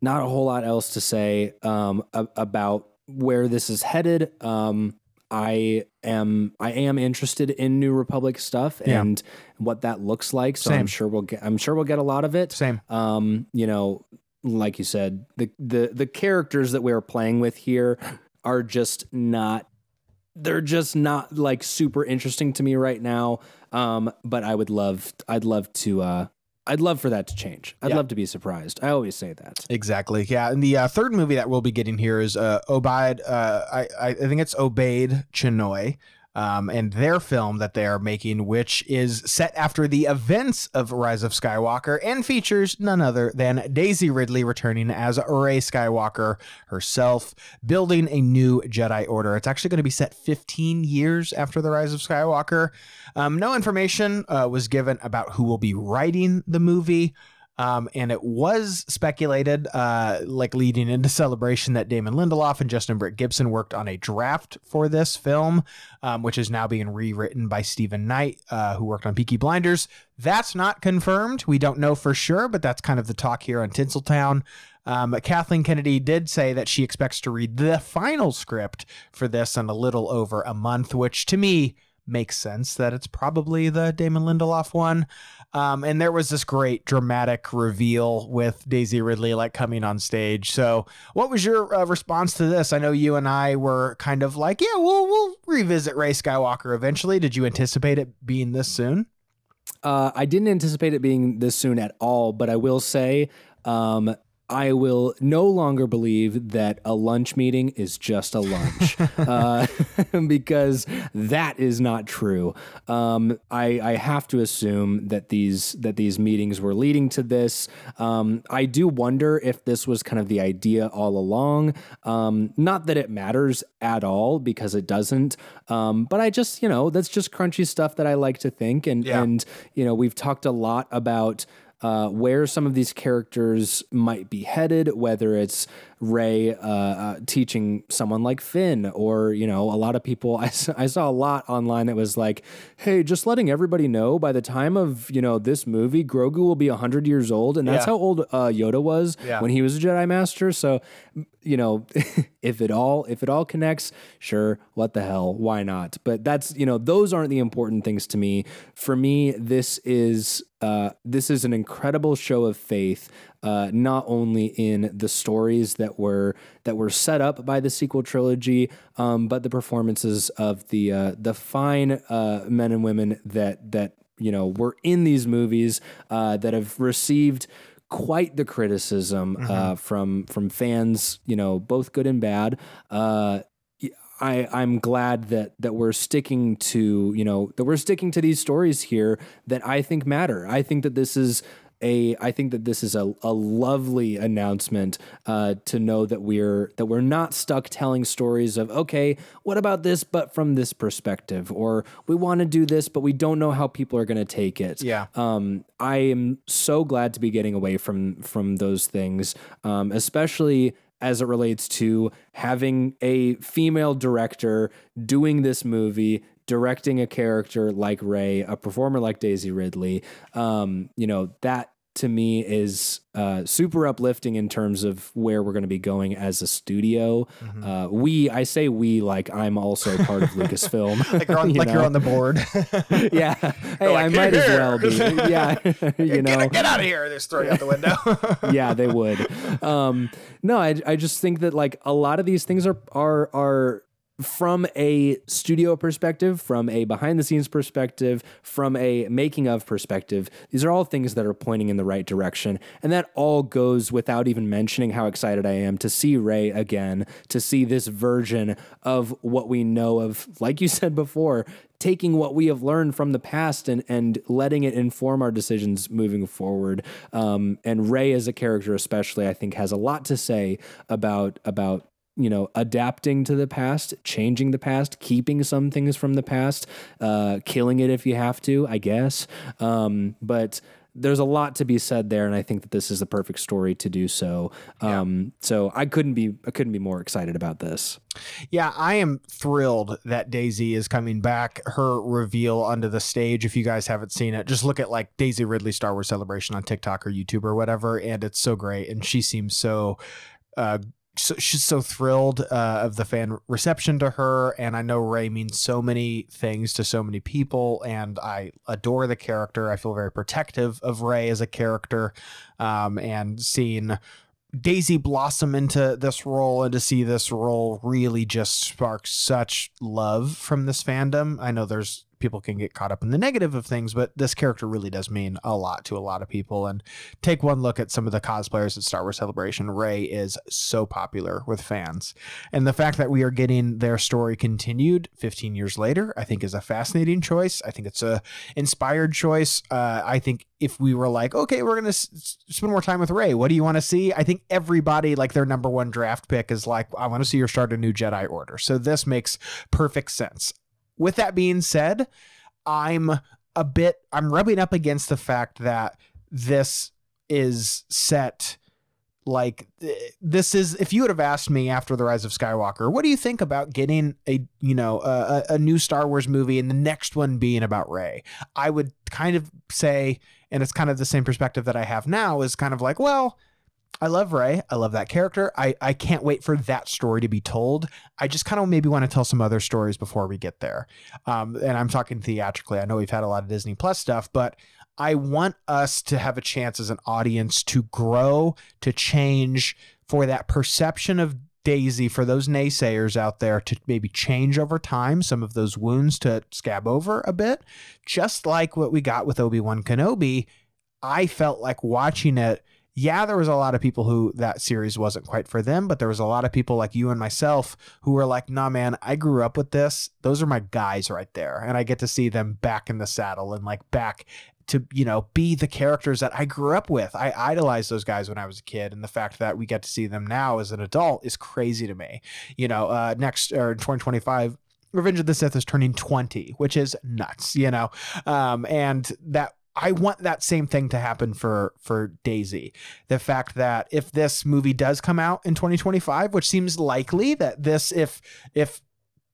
not a whole lot else to say um, a- about where this is headed. Um, I am I am interested in New Republic stuff Yeah. and what that looks like. So I'm sure we'll get I'm sure we'll get a lot of it. Same. Um, you know, like you said, the the the characters that we're playing with here are just not they're just not like super interesting to me right now. Um, but I would love I'd love to uh I'd love for that to change. I'd Yeah. love to be surprised. I always say that. Exactly. Yeah. And the uh, third movie that we'll be getting here is uh, Obaid. Uh, I, I think it's Obaid Chinoy. Um, and their film that they are making, which is set after the events of Rise of Skywalker and features none other than Daisy Ridley returning as Rey Skywalker herself, building a new Jedi Order. It's actually going to be set 15 years after the Rise of Skywalker. Um, no information uh, was given about who will be writing the movie. Um, and it was speculated, uh, like leading into celebration, that Damon Lindelof and Justin Britt Gibson worked on a draft for this film, um, which is now being rewritten by Steven Knight, uh, who worked on Peaky Blinders. That's not confirmed. We don't know for sure, but that's kind of the talk here on Tinseltown. Um, Kathleen Kennedy did say that she expects to read the final script for this in a little over a month, which to me makes sense that it's probably the Damon Lindelof one. Um, and there was this great dramatic reveal with Daisy Ridley like coming on stage. So, what was your uh, response to this? I know you and I were kind of like, yeah, we'll we'll revisit Rey Skywalker eventually. Did you anticipate it being this soon? Uh, I didn't anticipate it being this soon at all, but I will say, um, I will no longer believe that a lunch meeting is just a lunch uh, because that is not true. Um, I, I have to assume that these that these meetings were leading to this. Um, I do wonder if this was kind of the idea all along. Um, not that it matters at all because it doesn't. Um, but I just you know that's just crunchy stuff that I like to think and Yeah. and you know we've talked a lot about uh, where some of these characters might be headed, whether it's Rey uh, uh, teaching someone like Finn, or you know, a lot of people. I saw a lot online that was like, "Hey, just letting everybody know, by the time of you know this movie, Grogu will be hundred years old, and that's Yeah. how old uh, Yoda was Yeah. when he was a Jedi Master." So, you know, if it all if it all connects, sure, what the hell, why not? But that's you know, those aren't the important things to me. For me, this is uh, this is an incredible show of faith, uh, not only in the stories that were that were set up by the sequel trilogy, um, but the performances of the uh, the fine uh, men and women that that you know were in these movies uh, that have received quite the criticism uh, from from fans, you know, both good and bad. Uh, I, I'm glad that that we're sticking to you know that we're sticking to these stories here that I think matter. I think that this is a I think that this is a, a lovely announcement uh, to know that we're that we're not stuck telling stories of okay, what about this, but from this perspective, or we want to do this, but we don't know how people are going to take it. Yeah. Um, I am so glad to be getting away from from those things, um, especially as it relates to having a female director doing this movie directing a character like Rey, a performer like Daisy Ridley, um, you know, that to me is uh, super uplifting in terms of where we're going to be going as a studio. Mm-hmm. Uh, we, I say we, like I'm also part of Lucasfilm. like you're on, you like you're on the board. yeah. Hey, like, I might as well be. Yeah. you know, get, get, out of here. They're throwing out the window. yeah, they would. Um, no, I, I just think that like a lot of these things are are are from a studio perspective, from a behind the scenes perspective, from a making of perspective, these are all things that are pointing in the right direction. And that all goes without even mentioning how excited I am to see Rey again, to see this version of what we know of, like you said before, taking what we have learned from the past and and letting it inform our decisions moving forward. Um, and Rey as a character, especially, I think, has a lot to say about about you know, adapting to the past, changing the past, keeping some things from the past, uh, killing it if you have to, I guess. Um, but there's a lot to be said there, and I think that this is the perfect story to do so. Um, yeah. So I couldn't be I couldn't be more excited about this. Yeah, I am thrilled that Daisy is coming back. Her reveal onto the stage. If you guys haven't seen it, just look at like Daisy Ridley Star Wars Celebration on TikTok or YouTube or whatever, and it's so great. And she seems so uh, so she's so thrilled uh, of the fan reception to her and i know Rey means so many things to so many people and i adore the character. I feel very protective of Rey as a character um, and seeing daisy blossom into this role and to see this role really just sparks such love from this fandom. I know there's people can get caught up in the negative of things, but this character really does mean a lot to a lot of people. And take one look at some of the cosplayers at Star Wars Celebration. Rey is so popular with fans. And the fact that we are getting their story continued 15 years later, I think is a fascinating choice. I think it's a inspired choice. Uh, I think if we were like, okay, we're going to s- spend more time with Rey, what do you want to see? I think everybody, like their number one draft pick, is like, I want to see her start a new Jedi Order. So this makes perfect sense with that being said, I'm a bit I'm rubbing up against the fact that this is set like this is if you would have asked me after the rise of skywalker what do you think about getting a you know a, a new star wars movie and the next one being about rey? I would kind of say and it's kind of the same perspective that i have now is kind of like well I love Rey. I love that character. I, I can't wait for that story to be told. I just kind of maybe want to tell some other stories before we get there. Um, and I'm talking theatrically. I know we've had a lot of Disney Plus stuff, but I want us to have a chance as an audience to grow, to change, for that perception of Daisy, for those naysayers out there, to maybe change over time, some of those wounds to scab over a bit, just like what we got with Obi Wan Kenobi. I felt like watching it yeah, there was a lot of people who that series wasn't quite for them, but there was a lot of people like you and myself who were like, nah, man, I grew up with this. Those are my guys right there. And I get to see them back in the saddle and like back to, you know, be the characters that I grew up with. I idolized those guys when I was a kid. And the fact that we get to see them now as an adult is crazy to me. You know, uh, next or in 2025, Revenge of the Sith is turning 20, which is nuts, you know? Um, and that I want that same thing to happen for for Daisy. The fact that if this movie does come out in 2025, which seems likely that this if if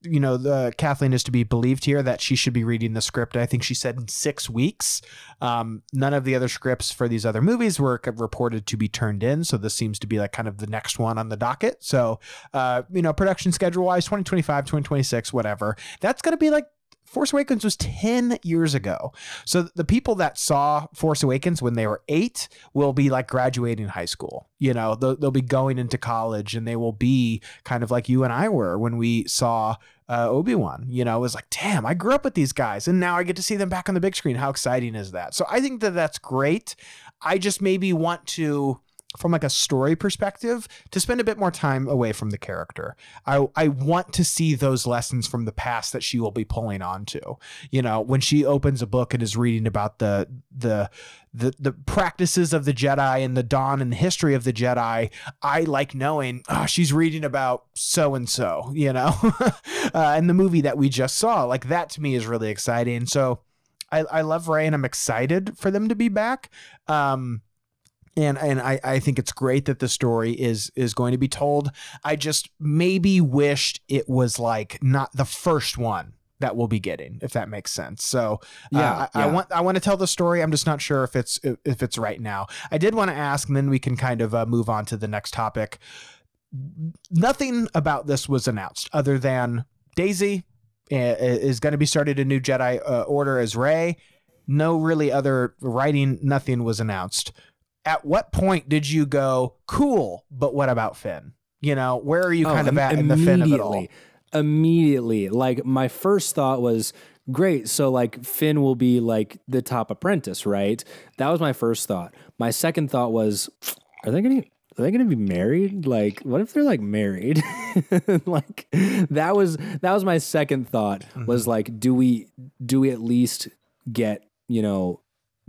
you know the Kathleen is to be believed here that she should be reading the script. I think she said in six weeks. Um, none of the other scripts for these other movies were reported to be turned in, so this seems to be like kind of the next one on the docket. So, uh, you know, production schedule wise, 2025, 2026, whatever. That's going to be like Force Awakens was 10 years ago. So the people that saw Force Awakens when they were eight will be like graduating high school. You know, they'll, they'll be going into college and they will be kind of like you and I were when we saw uh, Obi Wan. You know, it was like, damn, I grew up with these guys and now I get to see them back on the big screen. How exciting is that? So I think that that's great. I just maybe want to from like a story perspective to spend a bit more time away from the character. I I want to see those lessons from the past that she will be pulling on to. You know, when she opens a book and is reading about the the the the practices of the Jedi and the dawn and the history of the Jedi, I like knowing oh, she's reading about so and so, you know, uh, and the movie that we just saw. Like that to me is really exciting. So I, I love Rey and I'm excited for them to be back. Um, and and I, I think it's great that the story is is going to be told. I just maybe wished it was like not the first one that we'll be getting, if that makes sense. So yeah, uh, I, yeah. I, want I want to tell the story. I'm just not sure if it's if it's right now. I did want to ask, and then we can kind of uh, move on to the next topic. Nothing about this was announced other than Daisy uh, is going to be started a new Jedi uh, Order as Rey. No really other writing. Nothing was announced at what point did you go cool but what about finn? You know where are you oh, kind of at in the finn of it all? immediately. Like my first thought was great so like finn will be like the top apprentice right? That was my first thought. My second thought was are they gonna are they gonna be married? Like what if they're like married? Like that was that was my second thought was mm-hmm. like do we do we at least get you know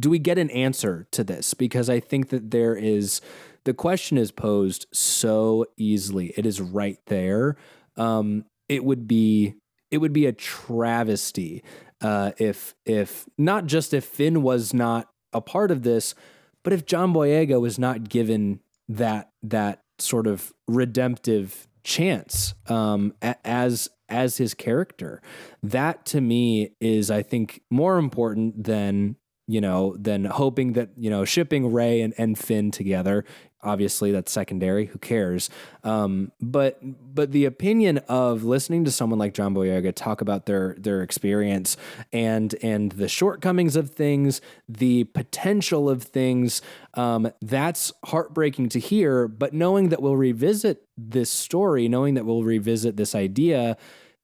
do we get an answer to this? Because I think that there is the question is posed so easily. It is right there. Um, it would be it would be a travesty uh, if if not just if Finn was not a part of this, but if John Boyega was not given that that sort of redemptive chance um, as as his character. That to me is, I think, more important than you know, than hoping that, you know, shipping Rey and, and Finn together. Obviously, that's secondary. Who cares? Um, but but the opinion of listening to someone like John Boyega talk about their their experience and and the shortcomings of things, the potential of things, um, that's heartbreaking to hear. But knowing that we'll revisit this story, knowing that we'll revisit this idea,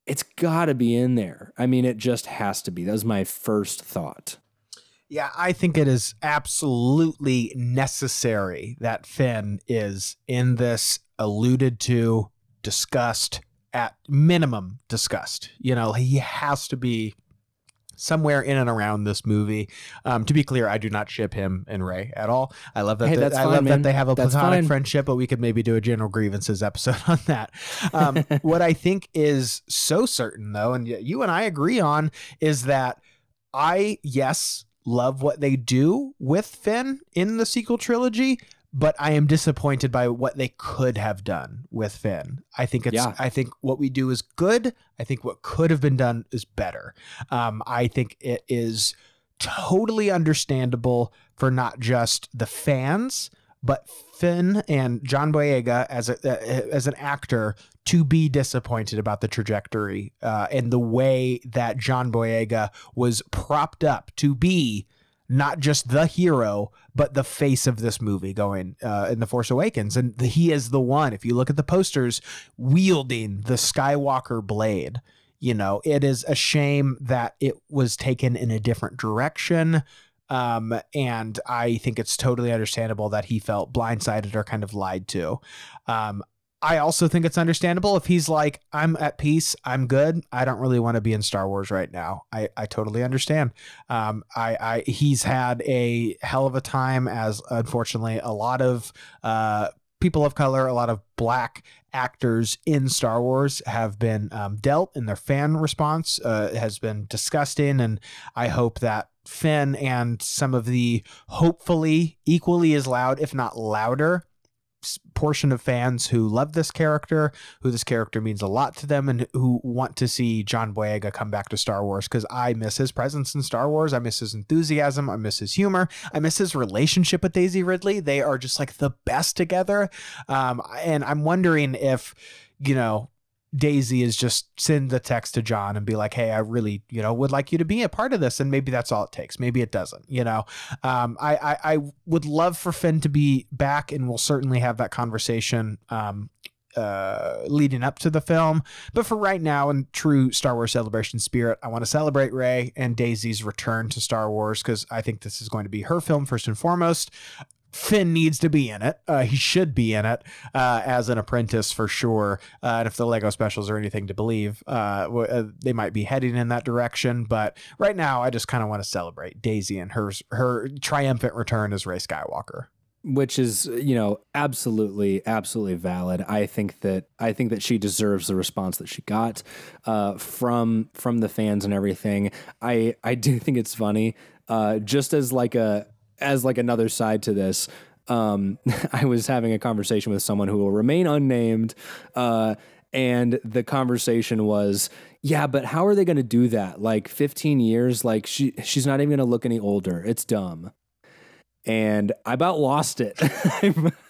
it's got to be in there. I mean, it just has to be. That was my first thought. Yeah, I think it is absolutely necessary that Finn is in this alluded to, discussed, at minimum discussed. You know, he has to be somewhere in and around this movie. Um, to be clear, I do not ship him and Rey at all. I love that. Hey, the, I fine, love man. that they have a that's platonic fine. friendship, but we could maybe do a general grievances episode on that. Um, what I think is so certain, though, and you and I agree on, is that I yes love what they do with Finn in the sequel trilogy, but I am disappointed by what they could have done with Finn. I think it's yeah. I think what we do is good. I think what could have been done is better. Um, I think it is totally understandable for not just the fans, but Finn and John Boyega as a uh, as an actor to be disappointed about the trajectory uh, and the way that John Boyega was propped up to be not just the hero, but the face of this movie going uh, in The Force Awakens. And the, he is the one, if you look at the posters, wielding the Skywalker blade. You know, it is a shame that it was taken in a different direction. Um, and I think it's totally understandable that he felt blindsided or kind of lied to. Um, I also think it's understandable if he's like, I'm at peace, I'm good. I don't really want to be in Star Wars right now. I, I totally understand. Um, I, I he's had a hell of a time as unfortunately a lot of uh, people of color, a lot of black actors in Star Wars have been um, dealt, and their fan response uh, has been disgusting. And I hope that Finn and some of the hopefully equally as loud, if not louder, portion of fans who love this character, who this character means a lot to them, and who want to see John Boyega come back to Star Wars because I miss his presence in Star Wars. I miss his enthusiasm. I miss his humor. I miss his relationship with Daisy Ridley. They are just like the best together. Um, and I'm wondering if, you know, Daisy is just send the text to John and be like, "Hey, I really, you know, would like you to be a part of this." And maybe that's all it takes. Maybe it doesn't. You know, um, I, I, I would love for Finn to be back, and we'll certainly have that conversation um, uh, leading up to the film. But for right now, in true Star Wars celebration spirit, I want to celebrate Rey and Daisy's return to Star Wars because I think this is going to be her film first and foremost Finn needs to be in it. Uh, he should be in it uh, as an apprentice for sure. Uh, and if the Lego specials are anything to believe, uh, w- uh, they might be heading in that direction. But right now, I just kind of want to celebrate Daisy and her her triumphant return as Rey Skywalker. which is you know absolutely absolutely valid i think that i think that she deserves the response that she got uh, from from the fans and everything i i do think it's funny just as like a as like another side to this um, i was having a conversation with someone who will remain unnamed uh, and the conversation was yeah but how are they going to do that like 15 years like she she's not even going to look any older it's dumb and I about lost it.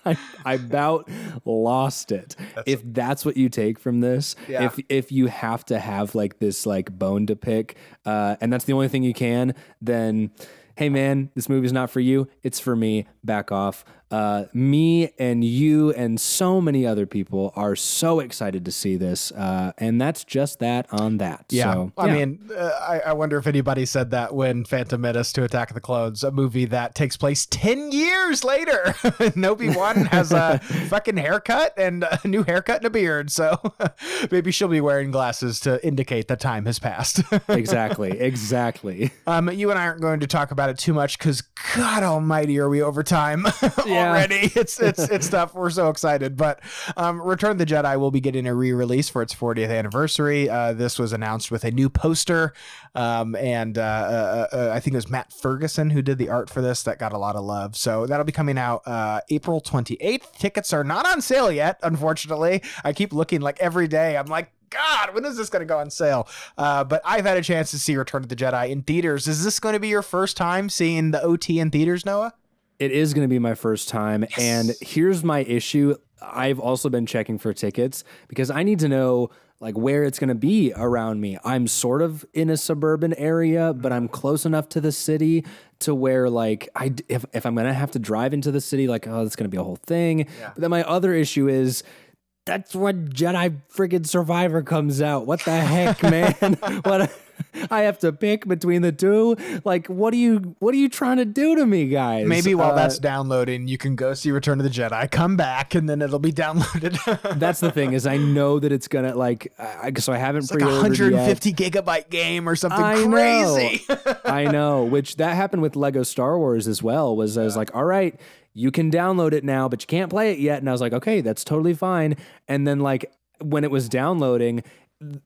I, I about lost it. if that's what you take from this, Yeah. if if you have to have like this like bone to pick, uh, and that's the only thing you can, then hey man, this movie's not for you. It's for me. Back off. Uh, me and you and so many other people are so excited to see this, uh, and that's just that on that. Yeah, So, I yeah. mean, uh, I, I wonder if anybody said that when Phantom Menace to Attack of the Clones, a movie that takes place ten years later. Nobi One has a fucking haircut and a new haircut and a beard, so maybe she'll be wearing glasses to indicate that time has passed. exactly, exactly. um, you and I aren't going to talk about it too much because God Almighty, are we over time Yeah. Already? It's it's it's tough. We're so excited, but um, Return of the Jedi will be getting a re-release for its 40th anniversary. Uh, this was announced with a new poster, um, and uh, uh, uh, I think it was Matt Ferguson who did the art for this that got a lot of love. So that'll be coming out uh, April 28th. Tickets are not on sale yet, unfortunately. I keep looking like every day. I'm like. God, when is this going to go on sale? Uh, but I've had a chance to see Return of the Jedi in theaters. Is this going to be your first time seeing the OT in theaters, Noah? It is going to be my first time. And here's my issue. I've also been checking for tickets because I need to know like where it's going to be around me. I'm sort of in a suburban area, but I'm mm-hmm. close enough to the city to where like I if if I'm going to have to drive into the city like oh it's going to be a whole thing. But then my other issue is that's when Jedi friggin' Survivor comes out. What the heck, man? what I have to pick between the two? Like, what are you what are you trying to do to me, guys? Maybe while Uh, that's downloading, you can go see Return of the Jedi, come back, and then it'll be downloaded. that's the thing is I know that it's gonna like I, so I haven't like pre-ordered yet. 150 gigabyte game or something I know. crazy. I know, which that happened with Lego Star Wars as well. Was I was like, all right, you can download it now, but you can't play it yet. And I was like, okay, that's totally fine. And then like when it was downloading,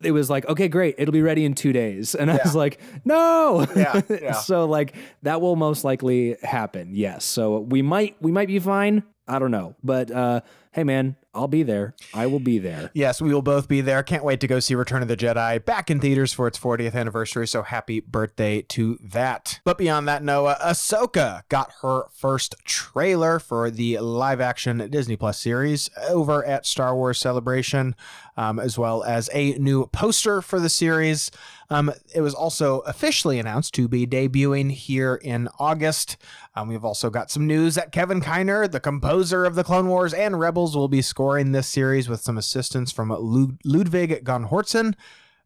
it was like, okay, great, it'll be ready in two days. And I was like, no. Yeah, yeah. so like that will most likely happen. Yes. So we might we might be fine. I don't know, but uh, hey, man, I'll be there. I will be there. Yes, we will both be there. Can't wait to go see Return of the Jedi back in theaters for its 40th anniversary. So happy birthday to that. But beyond that, Noah, Ahsoka got her first trailer for the live action Disney Plus series over at Star Wars Celebration, um, as well as a new poster for the series. Um, it was also officially announced to be debuting here in August. Um, we've also got some news that Kevin Kiner, the composer of the Clone Wars and Rebels, will be scoring this series with some assistance from Lud- Ludwig von Hortzen.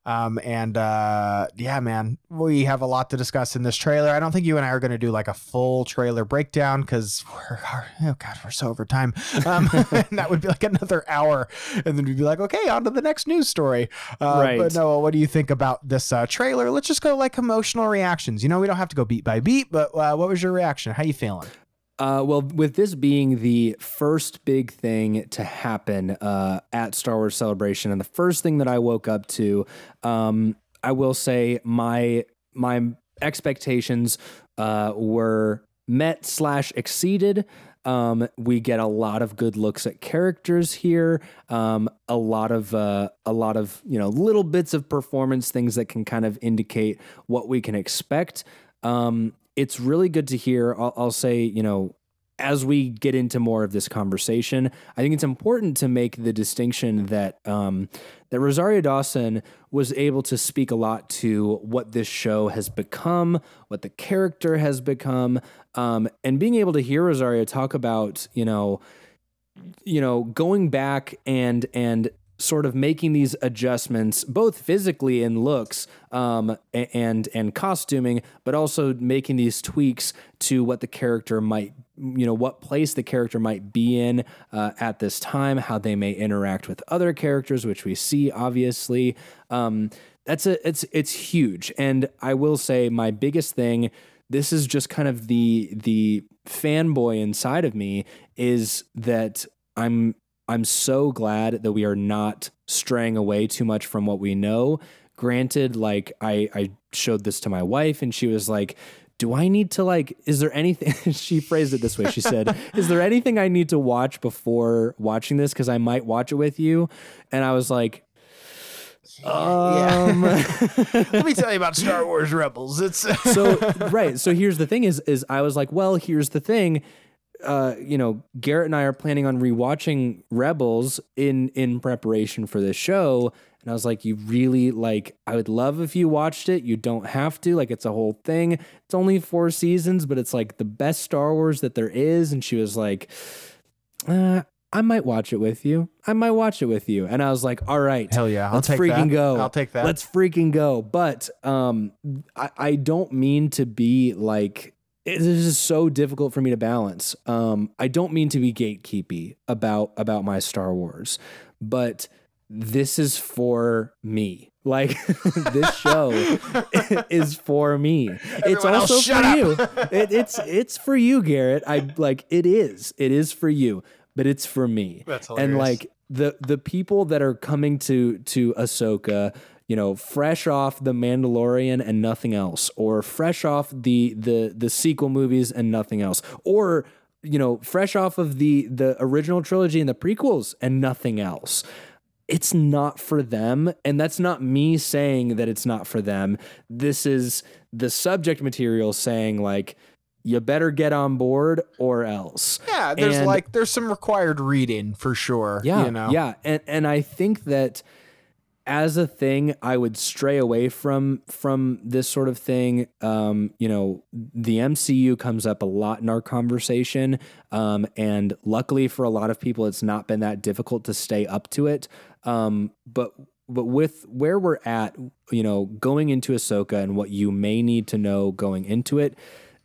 Um, and uh, yeah, man, we have a lot to discuss in this trailer. I don't think you and I are going to do like a full trailer breakdown because we're, oh god, we're so over time. Um, and that would be like another hour, and then we'd be like, okay, on to the next news story. Uh, Right. But Noah, what do you think about this uh, trailer? Let's just go like emotional reactions. You know, we don't have to go beat by beat, but uh, what was your reaction? How you feeling? Uh, well, with this being the first big thing to happen uh, at Star Wars Celebration, and the first thing that I woke up to, um, I will say my my expectations uh, were met slash exceeded. Um, we get a lot of good looks at characters here. Um, a lot of uh, a lot of you know little bits of performance things that can kind of indicate what we can expect. Um, it's really good to hear. I'll, I'll say you know as we get into more of this conversation, I think it's important to make the distinction that um, that Rosario Dawson was able to speak a lot to what this show has become, what the character has become, um, and being able to hear Rosario talk about, you know, you know, going back and and sort of making these adjustments both physically in looks um, and and costuming but also making these tweaks to what the character might you know what place the character might be in uh, at this time how they may interact with other characters which we see obviously. Um, that's a it's it's huge. And i will say my biggest thing this is just kind of the the fanboy inside of me is that i'm I'm so glad that we are not straying away too much from what we know. Granted, like I, I showed this to my wife and she was like, do I need to like, is there anything? she phrased it this way. She said, is there anything I need to watch before watching this? Cause I might watch it with you. And I was like, um, let me tell you about Star Wars Rebels. It's so right. So here's the thing: is is I was like, well, here's the thing uh, you know, Garrett and I are planning on rewatching Rebels in in preparation for this show. And I was like, you really like, I would love if you watched it. You don't have to. Like, it's a whole thing. It's only four seasons, but it's like the best Star Wars that there is. And she was like, uh, I might watch it with you. I might watch it with you. And I was like, all right. Hell yeah. I'll let's freaking that. go. I'll take that. Let's freaking go. But um, I, I don't mean to be like it is so difficult for me to balance. Um, I don't mean to be gatekeepy about about my Star Wars, but this is for me. Like this show is for me. Everyone it's also else, for you. It, it's it's for you, Garrett. I like it is. It is for you, but it's for me. That's hilarious. And like the the people that are coming to to Ahsoka you know, fresh off the Mandalorian and nothing else, or fresh off the the the sequel movies and nothing else, or you know, fresh off of the the original trilogy and the prequels and nothing else. It's not for them, and that's not me saying that it's not for them. This is the subject material saying like you better get on board or else. Yeah, there's and, like there's some required reading for sure. Yeah, you know? yeah, and and I think that as a thing, I would stray away from from this sort of thing. Um, you know, the MCU comes up a lot in our conversation, um, and luckily for a lot of people, it's not been that difficult to stay up to it. Um, but but with where we're at, you know, going into Ahsoka and what you may need to know going into it,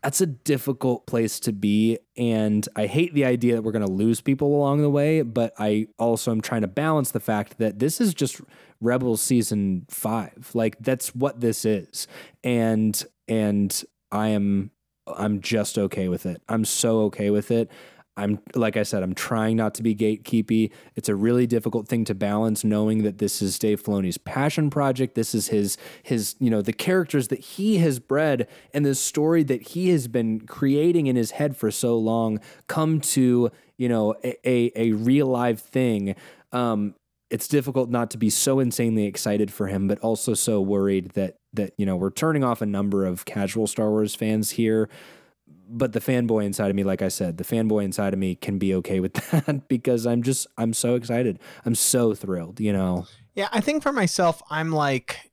that's a difficult place to be. And I hate the idea that we're going to lose people along the way, but I also am trying to balance the fact that this is just Rebels season five. Like that's what this is. And, and I am, I'm just okay with it. I'm so okay with it. I'm like I said, I'm trying not to be gatekeepy. It's a really difficult thing to balance, knowing that this is Dave Filoni's passion project. This is his his you know the characters that he has bred and the story that he has been creating in his head for so long come to you know a a, a real live thing. Um, it's difficult not to be so insanely excited for him, but also so worried that that you know we're turning off a number of casual Star Wars fans here but the fanboy inside of me, like I said, the fanboy inside of me can be okay with that because I'm just I'm so excited. I'm so thrilled, you know. Yeah, I think for myself, I'm like,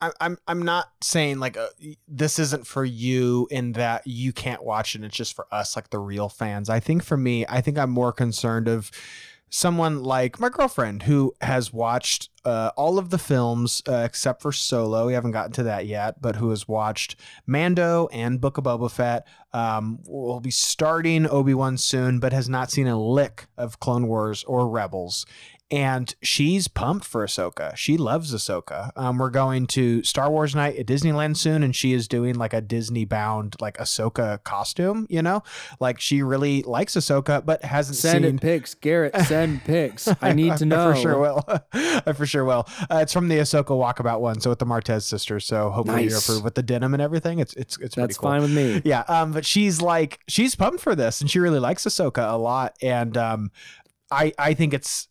I, I'm I'm not saying like uh, this isn't for you in that you can't watch it. It's just for us, like the real fans. I think for me, I think I'm more concerned of someone like my girlfriend who has watched uh, all of the films uh, except for Solo. We haven't gotten to that yet, but who has watched Mando and Book of Boba Fett. Um, will be starting Obi Wan soon, but has not seen a lick of Clone Wars or Rebels and she's pumped for Ahsoka. She loves Ahsoka. Um, we're going to Star Wars night at Disneyland soon, and she is doing like a Disney bound like Ahsoka costume. You know, like she really likes Ahsoka, but hasn't send seen pics. Garrett, send pics. I need to know. I for sure will. I for sure will. Uh, it's from the Ahsoka walkabout one, so with the Martez sisters. So hopefully nice. you approve with the denim and everything. It's it's it's that's cool. fine with me. Yeah. Um, but she's like she's pumped for this, and she really likes Ahsoka a lot, and um. I, I think it's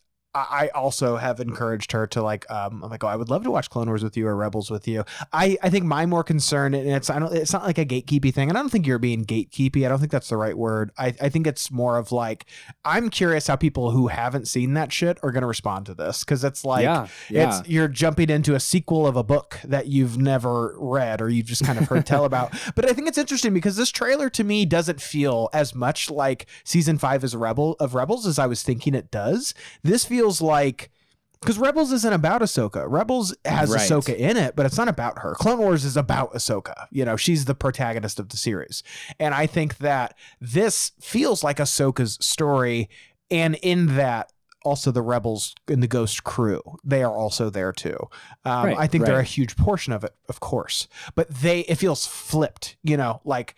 I also have encouraged her to like um I'm like oh I would love to watch Clone Wars with you or Rebels with you. I I think my more concern and it's I don't it's not like a gatekeepy thing and I don't think you're being gatekeepy. I don't think that's the right word. I I think it's more of like I'm curious how people who haven't seen that shit are going to respond to this cuz it's like yeah, yeah. it's you're jumping into a sequel of a book that you've never read or you've just kind of heard tell about. But I think it's interesting because this trailer to me doesn't feel as much like season 5 as Rebel of Rebels as I was thinking it does. This feels feels like because Rebels isn't about Ahsoka. Rebels has Right. Ahsoka in it, but it's not about her. Clone Wars is about Ahsoka. You know, she's the protagonist of the series. And I think that this feels like Ahsoka's story. And in that, also the Rebels and the Ghost crew, they are also there too. Um, Right, I think they're a huge portion of it, of course. But they, it feels flipped, you know, like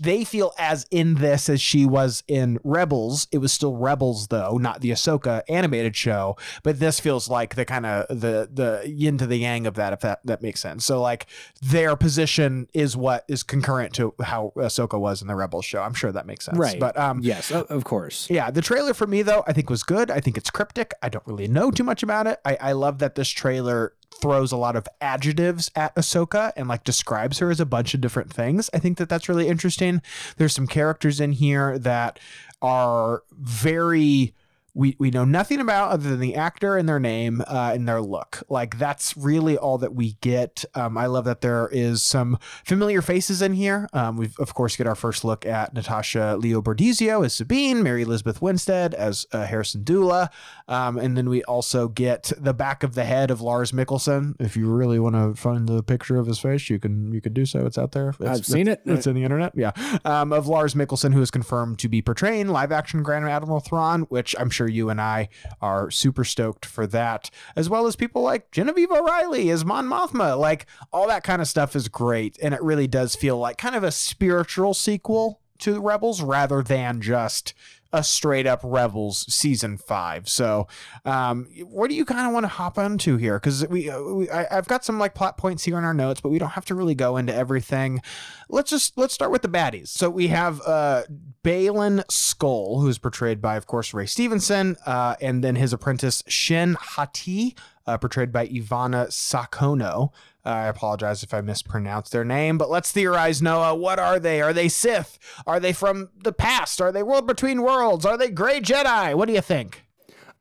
they feel as in this as she was in Rebels. It was still Rebels though, not the Ahsoka animated show. But this feels like the kind of the the yin to the yang of that, if that that makes sense. So like their position is what is concurrent to how Ahsoka was in the Rebels show. I'm sure that makes sense. Right. But um, yes, of course. yeah, the trailer for me though, I think was good. I think it's cryptic. I don't really know too much about it. I, I love that this trailer throws a lot of adjectives at Ahsoka and like describes her as a bunch of different things. I think that that's really interesting. There's some characters in here that are very we, we know nothing about other than the actor and their name uh, and their look. Like that's really all that we get. Um, I love that there is some familiar faces in here. Um, we of course get our first look at Natasha Liu Bordizzo as Sabine, Mary Elizabeth Winstead as uh, Hera Syndulla, um, and then we also get the back of the head of Lars Mikkelsen. If you really want to find the picture of his face, you can you can do so. It's out there. It's, I've seen it. It's in the internet. Yeah, um, of Lars Mikkelsen, who is confirmed to be portraying live action Grand Admiral Thrawn, which I'm sure you and I are super stoked for that, as well as people like Genevieve O'Reilly as Mon Mothma. Like all that kind of stuff is great, and it really does feel like kind of a spiritual sequel to Rebels rather than just a straight up Rebels season five. So, um, what do you kind of want to hop onto here? Because we, uh, we I, I've got some like plot points here in our notes, but we don't have to really go into everything. Let's just let's start with the baddies. So we have uh, Baylan Skoll, who is portrayed by, of course, Ray Stevenson, uh, and then his apprentice Shin Hati, uh, portrayed by Ivanna Sakhno. Uh, I apologize if I mispronounced their name, but let's theorize, Noah. What are they? Are they Sith? Are they from the past? Are they World Between Worlds? Are they Gray Jedi? What do you think?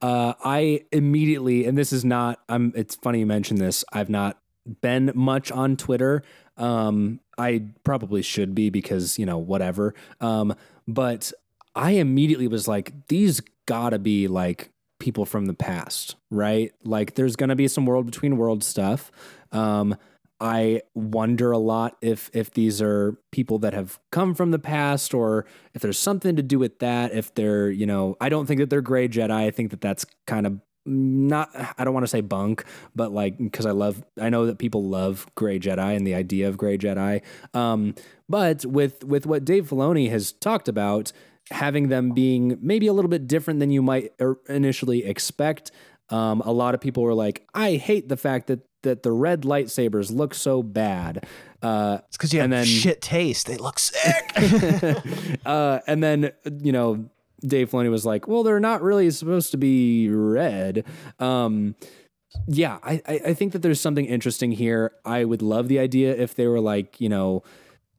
Uh, I immediately, and this is not. I'm. It's funny you mentioned this. I've not been much on Twitter. Um, I probably should be because you know whatever. Um, but I immediately was like, these gotta be like people from the past, right? Like, there's gonna be some world between world stuff. Um, I wonder a lot if if these are people that have come from the past or if there's something to do with that. If they're, you know, I don't think that they're gray Jedi. I think that that's kind of not I don't want to say bunk, but like because I love I know that people love gray Jedi and the idea of gray Jedi. Um, but with with what Dave Filoni has talked about, having them being maybe a little bit different than you might er- initially expect. Um, a lot of people were like, I hate the fact that that the red lightsabers look so bad. Uh, It's because you have And then- shit taste. They look sick. uh, and then you know Dave Filoni was like, "Well, they're not really supposed to be red." Um, yeah, I, I I think that there's something interesting here. I would love the idea if they were like, you know,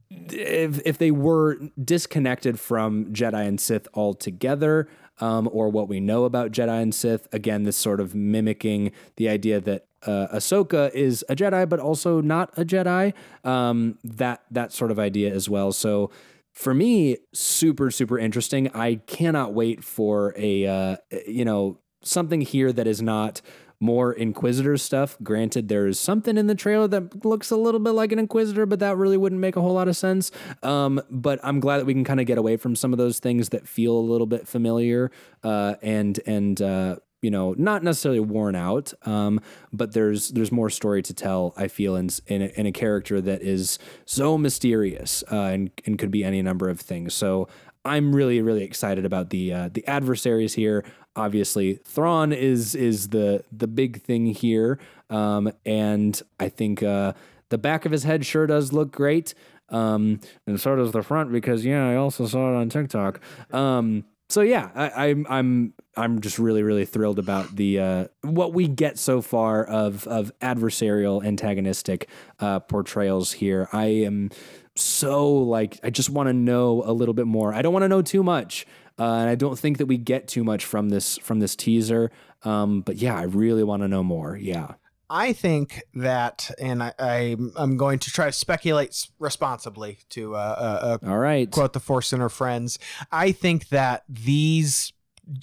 if if they were disconnected from Jedi and Sith altogether, um, or what we know about Jedi and Sith. Again, this sort of mimicking the idea that uh, Ahsoka is a Jedi, but also not a Jedi. Um, that that sort of idea as well. So for me, super super interesting. I cannot wait for a uh, you know something here that is not more Inquisitor stuff. Granted, there is something in the trailer that looks a little bit like an Inquisitor, but that really wouldn't make a whole lot of sense. Um, but I'm glad that we can kind of get away from some of those things that feel a little bit familiar uh, and and uh, you know not necessarily worn out. Um, but there's there's more story to tell. I feel in in a, in a character that is so mysterious uh, and and could be any number of things. So. I'm really, really excited about the uh, the adversaries here. Obviously, Thrawn is is the the big thing here, um, and I think uh, the back of his head sure does look great, um, and so does the front because yeah, I also saw it on TikTok. So yeah, I, I'm I'm I'm just really really thrilled about the uh, what we get so far of of adversarial antagonistic uh, portrayals here. I am so like I just want to know a little bit more. I don't want to know too much, uh, and I don't think that we get too much from this from this teaser. Um, but yeah, I really want to know more. Yeah. I think that, and I, I, I'm going to try to speculate responsibly to uh, uh, uh, All right. quote the Force Center friends. I think that these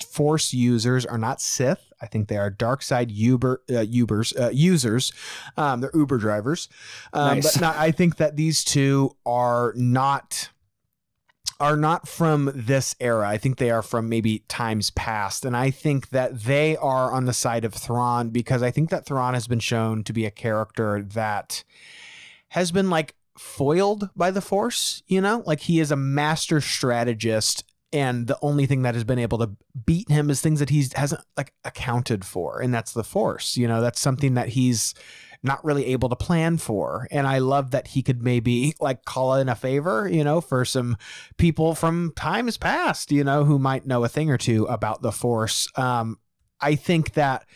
Force users are not Sith. I think they are dark side Uber uh, Ubers uh, users. Um, they're Uber drivers. Um, Nice. But not, I think that these two are not are not from this era. I think they are from maybe times past. And I think that they are on the side of Thrawn because I think that Thrawn has been shown to be a character that has been like foiled by the Force, you know? Like he is a master strategist and the only thing that has been able to beat him is things that he hasn't like accounted for and that's the force you know that's something that he's not really able to plan for. And i love that he could maybe like call in a favor you know for some people from times past you know who might know a thing or two about the force. Um i think that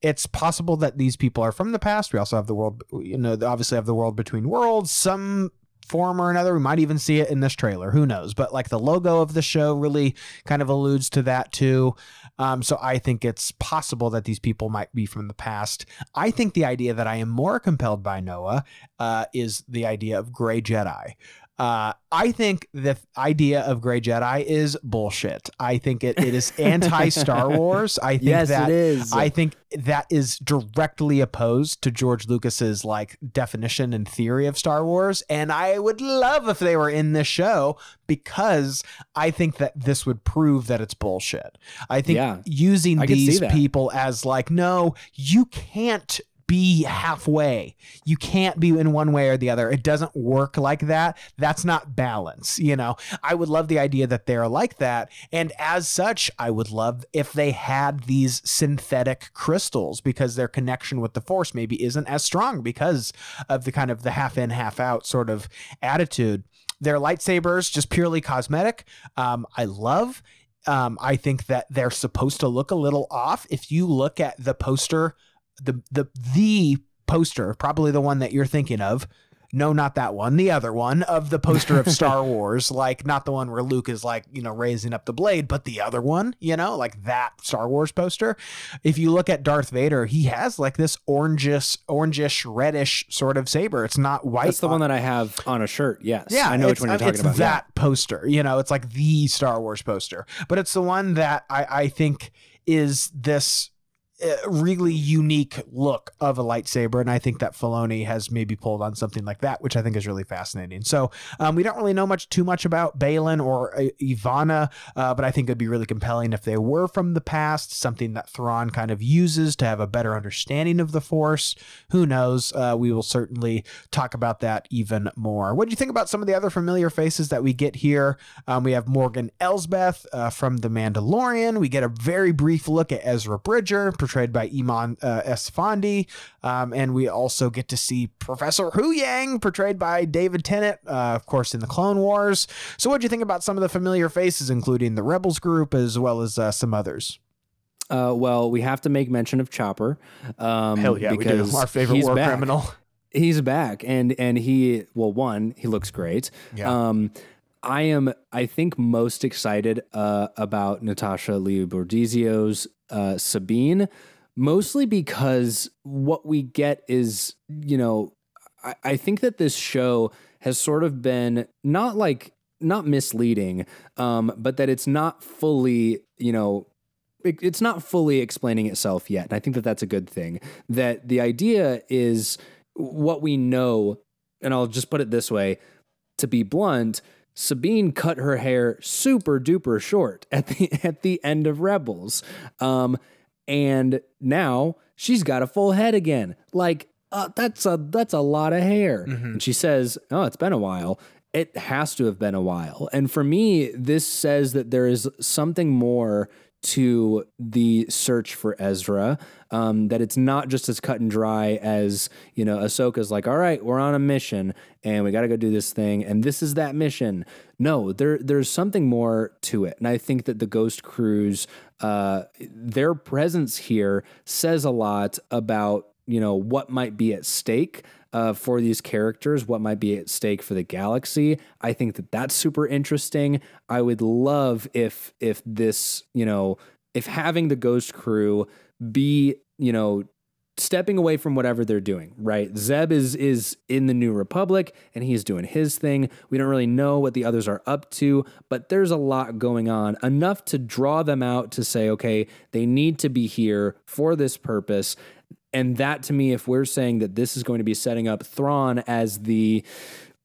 it's possible that these people are from the past. We also have the world you know obviously have the world between worlds. Some form or another. We might even see it in this trailer. Who knows? But like the logo of the show really kind of alludes to that too. Um, so I think it's possible that these people might be from the past. I think the idea that I am more compelled by Noah uh, is the idea of gray Jedi. Uh, I think the idea of gray Jedi is bullshit. I think it, it is anti Star Wars. I think yes, that it is. I think that is directly opposed to George Lucas's like definition and theory of Star Wars and I would love if they were in this show because I think that this would prove that it's bullshit. I think Yeah. using I these people as like no, you can't be halfway. You can't be in one way or the other. It doesn't work like that. That's not balance. You know, I would love the idea that they're like that. And as such, I would love if they had these synthetic crystals because their connection with the force maybe isn't as strong because of the kind of the half in, half out sort of attitude. Their lightsabers, just purely cosmetic. Um, I love. Um, I think that they're supposed to look a little off. If you look at the poster the the the poster, probably the one that you're thinking of. No, not that one. The other one of the poster of Star Wars, like not the one where Luke is like, you know, raising up the blade, but the other one, you know, like that Star Wars poster. If you look at Darth Vader, he has like this orangish, orangish, reddish sort of saber. It's not white. That's the one that I have on a shirt. Yes. Yeah, I know which one you're talking it's about. Yeah. That poster, you know, it's like the Star Wars poster, but it's the one that I, I think is this really unique look of a lightsaber, and I think that Filoni has maybe pulled on something like that, which I think is really fascinating. So um, we don't really know much too much about Baylan or uh, Ivanna, uh, but I think it'd be really compelling if they were from the past, something that Thrawn kind of uses to have a better understanding of the Force. Who knows? Uh, we will certainly talk about that even more. What do you think about some of the other familiar faces that we get here? Um, we have Morgan Elsbeth uh, from The Mandalorian. We get a very brief look at Ezra Bridger, portrayed by Eman uh, Esfandi. Um, and we also get to see Professor Huyang, portrayed by David Tennant, uh, of course, in the Clone Wars. So, what do you think about some of the familiar faces, including the Rebels group as well as uh, some others? Uh, well, we have to make mention of Chopper. Um, because Our favorite war back. criminal. He's back, and and he well, one, he looks great. Yeah. Um, I am, I think, most excited uh, about Natasha Liu Bordizzo's uh, Sabine, mostly because what we get is, you know, I, I think that this show has sort of been not like not misleading, um, but that it's not fully, you know, it- it's not fully explaining itself yet. And I think that that's a good thing. That the idea is what we know, and I'll just put it this way to be blunt, Sabine cut her hair super duper short at the at the end of Rebels. Um, and now she's got a full head again. Like uh, that's a that's a lot of hair. And she says, "Oh, it's been a while." It has to have been a while. And for me, this says that there is something more to the search for Ezra. Um, that it's not just as cut and dry as you know. Ahsoka's like, "All right, we're on a mission, and we got to go do this thing, and this is that mission." No, there there's something more to it, and I think that the Ghost Crews, uh, their presence here says a lot about you know what might be at stake uh, for these characters, what might be at stake for the galaxy. I think that that's super interesting. I would love if if this you know if having the Ghost Crew be you know stepping away from whatever they're doing, right? Zeb is is in the New Republic and he's doing his thing. We don't really know what the others are up to, but there's a lot going on, enough to draw them out to say, okay, they need to be here for this purpose. And that to me, if we're saying that this is going to be setting up Thrawn as the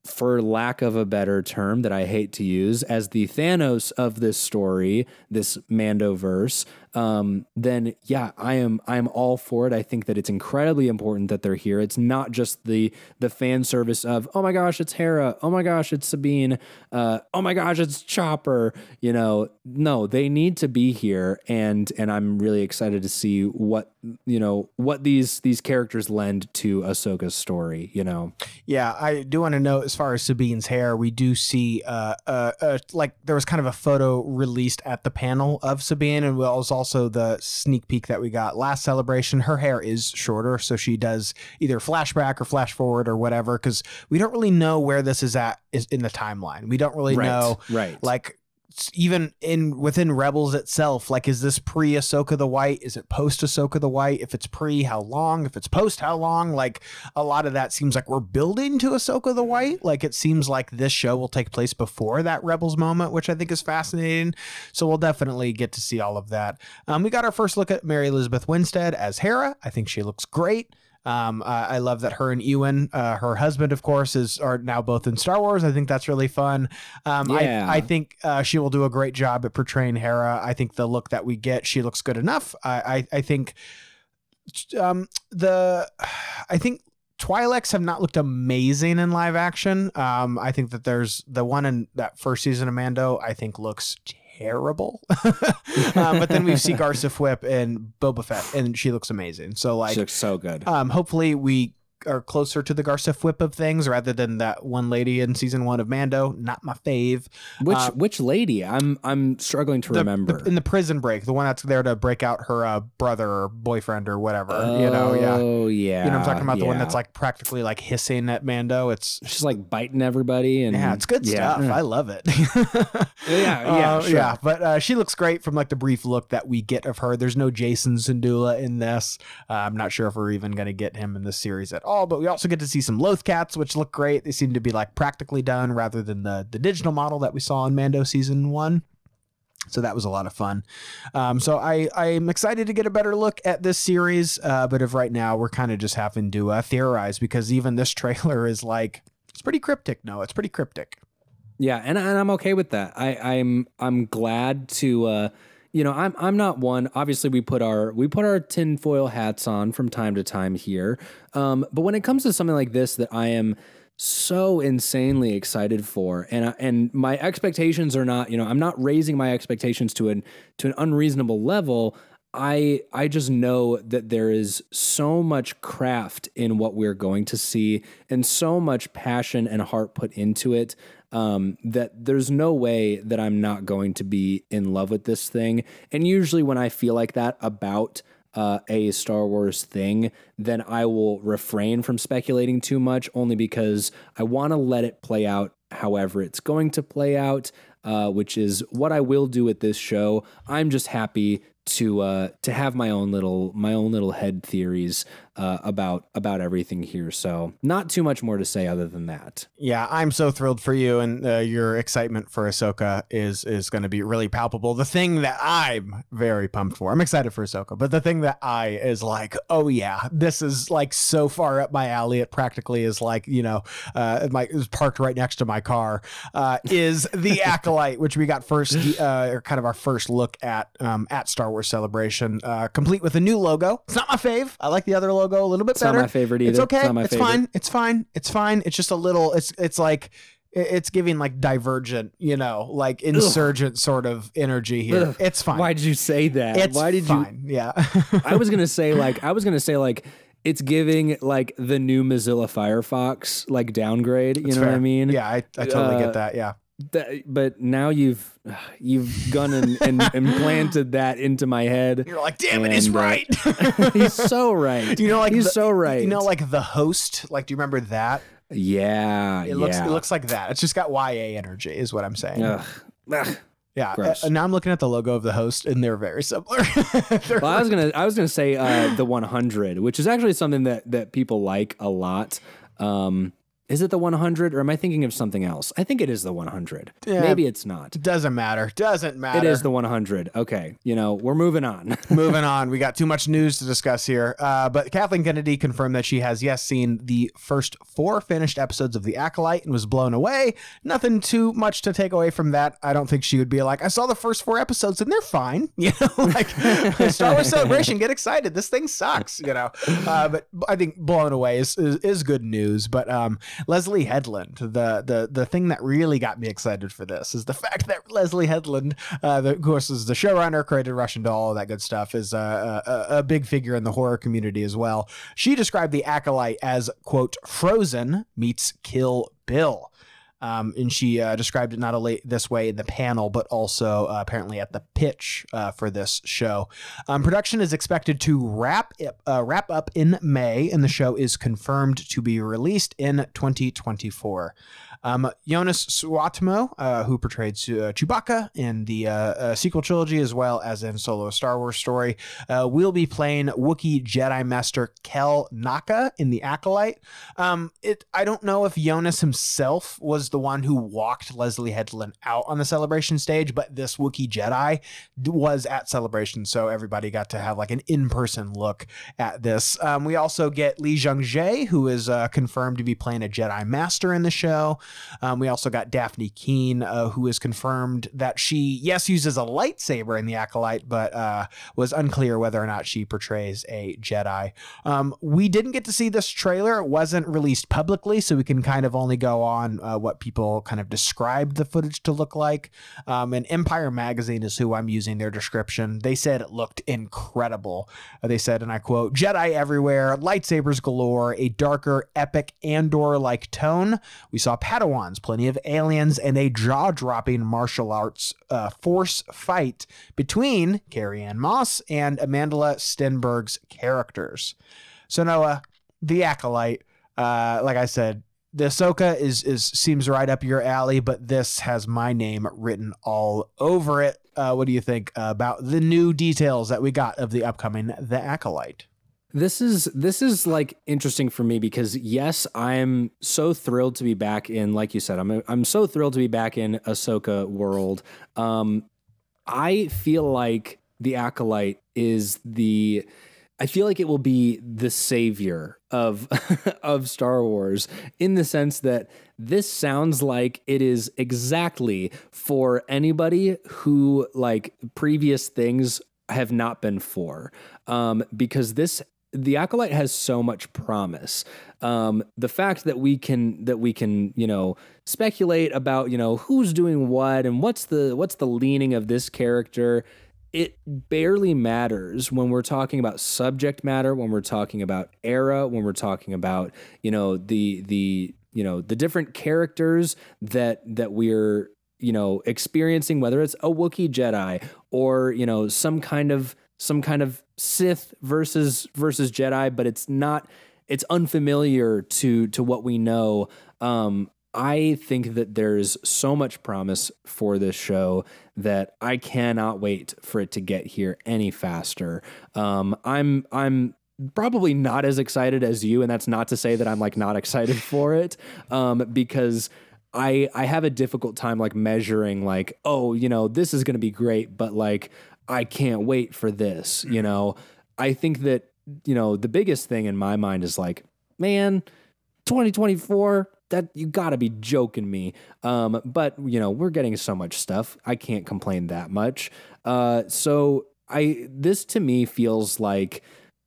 for lack of a better term that I hate to use, as the Thanos of this story, this Mandoverse, um, then yeah, I am I am all for it. I think that it's incredibly important that they're here. It's not just the the fan service of oh my gosh, it's Hera, oh my gosh, it's Sabine, uh, oh my gosh, it's Chopper. You know, no, they need to be here, and and I'm really excited to see what you know what these these characters lend to Ahsoka's story. You know, yeah, I do want to know as far as Sabine's hair, we do see uh, uh, uh like there was kind of a photo released at the panel of Sabine, and we also also the sneak peek that we got last celebration. Her hair is shorter, so she does either flashback or flash forward or whatever, because we don't really know where this is at is in the timeline. We don't really right, know, right? Like even in within Rebels itself, like is this pre Ahsoka the White? Is it post Ahsoka the White? If it's pre, how long? If it's post, how long? Like a lot of that seems like we're building to Ahsoka the White. Like it seems like this show will take place before that Rebels moment, which I think is fascinating. So we'll definitely get to see all of that. Um, we got our first look at Mary Elizabeth Winstead as Hera. I think she looks great. Um, uh, I love that her and Ewan, uh, her husband, of course, is are now both in Star Wars. I think that's really fun. Um, yeah. I, I think uh, she will do a great job at portraying Hera. I think the look that we get, she looks good enough. I, I, I think um, the, I think Twi'leks have not looked amazing in live action. Um, I think that there's the one in that first season of Mando. I think looks terrible. um, but then we see Garsa Fwip and Boba Fett, and she looks amazing. So like, she looks so good. Um, hopefully we are closer to the Garsa Fwip of things rather than that one lady in season one of Mando. Not my fave. Which Uh, which lady? I'm I'm struggling to the- remember. the- in the prison break, the one that's there to break out her uh, brother or boyfriend or whatever. you know, yeah. Oh yeah. You know, I'm talking about the one that's like practically like hissing at Mando. It's she's like biting everybody and yeah, it's good yeah. stuff. I love it. Yeah, yeah, Uh, sure. yeah. But uh, she looks great from like the brief look that we get of her. There's no Jacen Syndulla in this. Uh, I'm not sure if we're even going to get him in this series at all. But we also get to see some Loth cats, which look great. They seem to be like practically done rather than the the digital model that we saw in Mando season one. So that was a lot of fun. Um, so I I'm excited to get a better look at this series. Uh, but of right now, we're kind of just having to uh, theorize because even this trailer is like it's pretty cryptic. No, it's pretty cryptic. Yeah, and, and I'm okay with that. I, I'm I'm glad to uh you know, I'm I'm not one. Obviously, we put our we put our tinfoil hats on from time to time here. Um, but when it comes to something like this, that I am so insanely excited for, and and my expectations are not, you know, I'm not raising my expectations to an to an unreasonable level. I I just know that there is so much craft in what we're going to see, and so much passion and heart put into it um, that there's no way that I'm not going to be in love with this thing. And usually, when I feel like that about uh, a Star Wars thing, then I will refrain from speculating too much, only because I want to let it play out however it's going to play out, uh, which is what I will do with this show. I'm just happy to uh, to have my own little my own little head theories uh, about about everything here. So not too much more to say other than that. Yeah, I'm so thrilled for you, and uh, your excitement for Ahsoka is is going to be really palpable. The thing that I'm very pumped for, I'm excited for Ahsoka, but the thing that I is like, oh yeah, this is like so far up my alley. It practically is like you know, uh, my it was parked right next to my car. Uh, is the acolyte, which we got first, uh, kind of our first look at um, at Star Wars Celebration, uh, complete with a new logo. It's not my fave. I like the other logo a little bit It's better. not my favorite either. It's okay. it's favorite. fine. It's fine. It's fine. It's just a little. It's it's like it's giving like divergent, you know, like insurgent sort of energy here. Ugh. It's fine. Why did you say that? It's Why did fine. Yeah. I was gonna say like I was gonna say like it's giving like the new Mozilla Firefox like downgrade. You It's know what I mean? Yeah, I, I totally Uh, get that. Yeah. That- but now you've you've gone and, and implanted that into my head. You're like, damn it, he's uh, right. He's so right. you know, like he's the- so right. You know, like the host. Like, do you remember that? yeah, It looks yeah. it looks like that. It's just got YA energy, is what I'm saying. Ugh. Ugh. Yeah, uh, now I'm looking at the logo of the host, and they're very similar. They're Well, I was gonna I was gonna say uh, the 100, which is actually something that that people like a lot. Um, is it the 100 or am I thinking of something else? I think it is the 100. Yeah. Maybe it's not. Doesn't matter. Doesn't matter. It is the 100. Okay, you know we're moving on. Moving on, we got too much news to discuss here. Uh, but Kathleen Kennedy confirmed that she has, yes, seen the first four finished episodes of The Acolyte and was blown away. Nothing too much to take away from that. I don't think she would be like, I saw the first four episodes and they're fine. You know, like Star Wars Celebration, get excited. This thing sucks, you know. Uh, but I think blown away is, is, is good news. But um, Leslie Headland, the, the, the thing that really got me excited for this is the fact that Leslie Headland, uh, of course, is the showrunner, created Russian Doll, all that good stuff, is a, a, a big figure in the horror community as well. She described the Acolyte as, quote, Frozen meets Kill Bill. Um, and she uh, described it not only this way in the panel, but also uh, apparently at the pitch uh, for this show. Um, production is expected to wrap uh, wrap up in May, and the show is confirmed to be released in 2024. Um, Joonas Suotamo, uh, who portrayed uh, Chewbacca in the uh, uh, sequel trilogy as well as in Solo Star Wars story, uh, will be playing Wookiee Jedi Master Kelnacca in the Acolyte. Um, it I don't know if Joonas himself was the one who walked Leslie Headland out on the celebration stage, but this Wookiee Jedi was at celebration, so everybody got to have like an in-person look at this. Um, we also get Li Jae, who is confirmed to be playing a Jedi Master in the show. Um, we also got Dafne Keen, uh, who is confirmed that she, yes, uses a lightsaber in the Acolyte, but uh, was unclear whether or not she portrays a Jedi. Um, we didn't get to see this trailer. It wasn't released publicly, so we can kind of only go on uh, what people kind of described the footage to look like. Um, and Empire Magazine is who I'm using their description. They said it looked incredible. Uh, they said, and I quote, Jedi everywhere, lightsabers galore, a darker, epic Andor like tone. We saw Padawans, plenty of aliens, and a jaw dropping martial arts uh, force fight between Carrie Ann Moss and Amandla Stenberg's characters. So, Noah, the Acolyte, uh, like I said, the Ahsoka is is seems right up your alley, but this has my name written all over it. Uh, what do you think about the new details that we got of the upcoming The Acolyte? This is this is like interesting for me because yes, I'm so thrilled to be back in. Like you said, I'm I'm so thrilled to be back in Ahsoka world. Um, I feel like the acolyte is the. I feel like it will be the savior of of Star Wars in the sense that this sounds like it is exactly for anybody who like previous things have not been for um, because this the acolyte has so much promise. Um, the fact that we can that we can you know speculate about you know who's doing what and what's the what's the leaning of this character it barely matters when we're talking about subject matter when we're talking about era when we're talking about you know the the you know the different characters that that we're you know experiencing whether it's a Wookiee Jedi or you know some kind of some kind of Sith versus versus Jedi but it's not it's unfamiliar to to what we know um I think that there's so much promise for this show that I cannot wait for it to get here any faster. Um, I'm I'm probably not as excited as you, and that's not to say that I'm like not excited for it, um, because I I have a difficult time like measuring like oh you know this is gonna be great, but like I can't wait for this. You know, I think that you know the biggest thing in my mind is like man, 2024 that you got to be joking me. Um, but you know, we're getting so much stuff. I can't complain that much. Uh, so I this to me feels like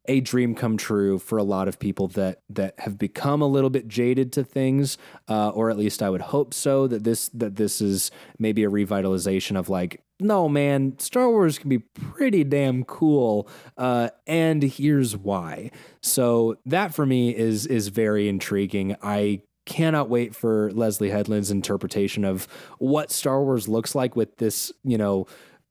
a dream come true for a lot of people that that have become a little bit jaded to things, uh, or at least I would hope so. That this that this is maybe a revitalization of like, no man, Star Wars can be pretty damn cool, uh, and here's why. So that for me is is very intriguing. I cannot wait for Leslie Headland's interpretation of what Star Wars looks like with this, you know,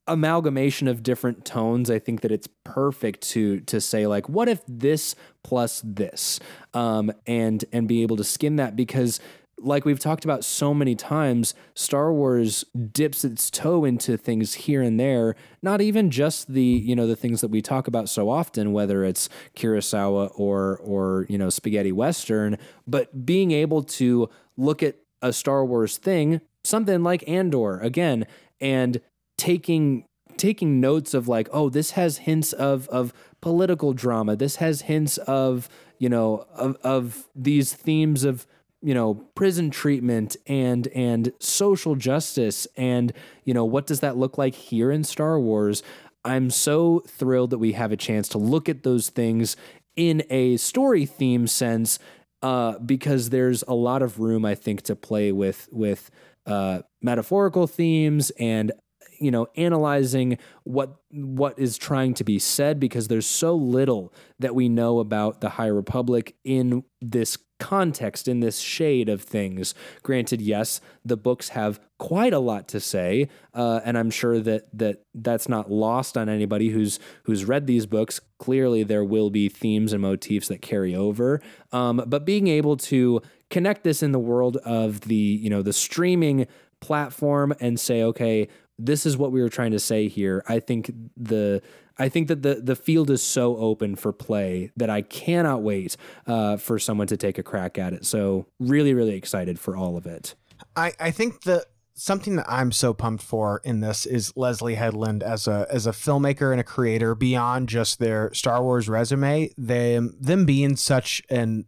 amalgamation of different tones. I think that it's perfect to to say like, what if this plus this, um, and and be able to skim that because like we've talked about so many times, Star Wars dips its toe into things here and there, not even just the, you know, the things that we talk about so often, whether it's Kurosawa or or, you know, spaghetti western, but being able to look at a Star Wars thing, something like Andor again, and taking taking notes of like, oh, this has hints of of political drama. This has hints of, you know, of of these themes of you know prison treatment and and social justice and you know what does that look like here in Star Wars? I'm so thrilled that we have a chance to look at those things in a story theme sense uh, because there's a lot of room I think to play with with uh, metaphorical themes and you know analyzing what what is trying to be said because there's so little that we know about the high republic in this context in this shade of things granted yes the books have quite a lot to say uh, and i'm sure that that that's not lost on anybody who's who's read these books clearly there will be themes and motifs that carry over um, but being able to connect this in the world of the you know the streaming platform and say okay this is what we were trying to say here. I think the I think that the the field is so open for play that I cannot wait uh, for someone to take a crack at it. So really, really excited for all of it. I I think that something that I'm so pumped for in this is Leslie Headland as a as a filmmaker and a creator beyond just their Star Wars resume. Them them being such an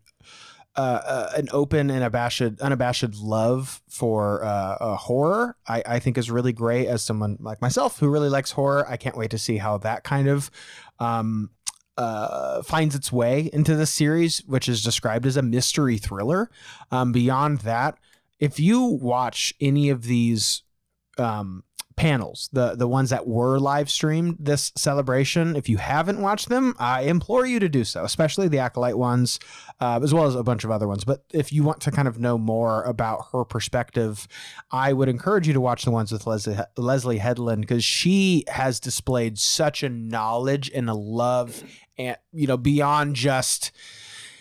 uh, uh, an open and abashed, unabashed love for uh, horror, I, I, think is really great. As someone like myself who really likes horror, I can't wait to see how that kind of um, uh, finds its way into the series, which is described as a mystery thriller. Um, beyond that, if you watch any of these um, panels, the the ones that were live streamed this celebration. If you haven't watched them, I implore you to do so, especially the acolyte ones, uh, as well as a bunch of other ones. But if you want to kind of know more about her perspective, I would encourage you to watch the ones with Leslie Leslie Headland because she has displayed such a knowledge and a love, and you know beyond just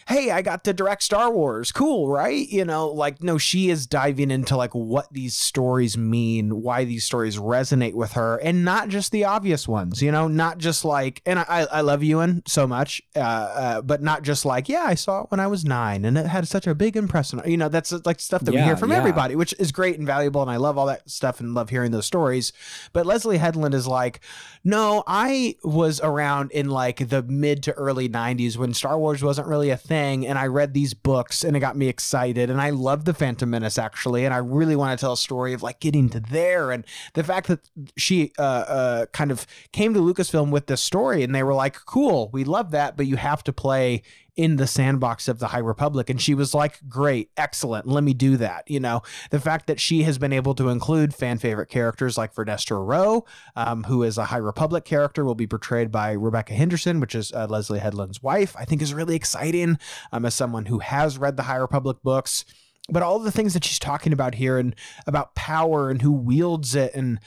hey, I got to direct Star Wars. Cool, right? You know, like, no, she is diving into like what these stories mean, why these stories resonate with her, and not just the obvious ones, you know, not just like, and I, I love Ewan so much, uh, uh, but not just like, yeah, I saw it when I was nine and it had such a big impression. You know, that's like stuff that yeah, we hear from yeah. everybody, which is great and valuable. And I love all that stuff and love hearing those stories. But Leslie Headland is like, no, I was around in like the mid to early 90s when Star Wars wasn't really a thing. And I read these books and it got me excited. And I love The Phantom Menace actually. And I really want to tell a story of like getting to there. And the fact that she uh, uh, kind of came to Lucasfilm with this story and they were like, cool, we love that, but you have to play in the sandbox of the High Republic. And she was like, great, excellent, let me do that. You know, the fact that she has been able to include fan favorite characters like Vernestra Rwoh, um, who is a High Republic character, will be portrayed by Rebecca Henderson, which is uh, Leslie Headland's wife, I think is really exciting um, as someone who has read the High Republic books but all the things that she's talking about here and about power and who wields it and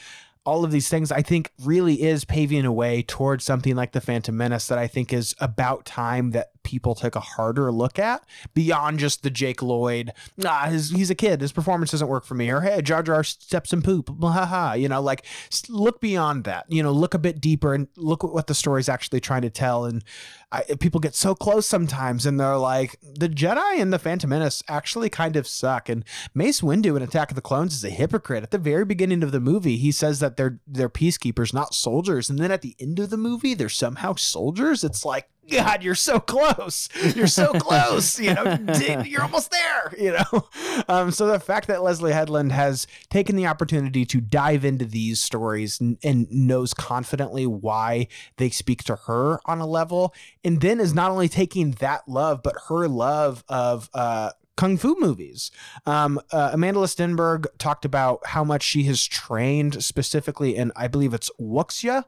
all of these things I think really is paving a way towards something like the Phantom Menace that I think is about time that people took a harder look at beyond just the Jake Lloyd, ah, his, he's a kid, his performance doesn't work for me, or hey, Jar Jar steps in poop, ha ha, you know, like look beyond that, you know, look a bit deeper and look at what the story's actually trying to tell. And I, people get so close sometimes and they're like, the Jedi and the Phantom Menace actually kind of suck. And Mace Windu in Attack of the Clones is a hypocrite. At the very beginning of the movie, he says that they're they're peacekeepers, not soldiers. And then at the end of the movie, they're somehow soldiers. It's like, God, you're so close. You're so close. You know, you're almost there. You know, um, so the fact that Leslie Headland has taken the opportunity to dive into these stories and, and, knows confidently why they speak to her on a level, and then is not only taking that love, but her love of uh, kung fu movies. Um, uh, Amandla Stenberg talked about how much she has trained specifically in, I believe it's wuxia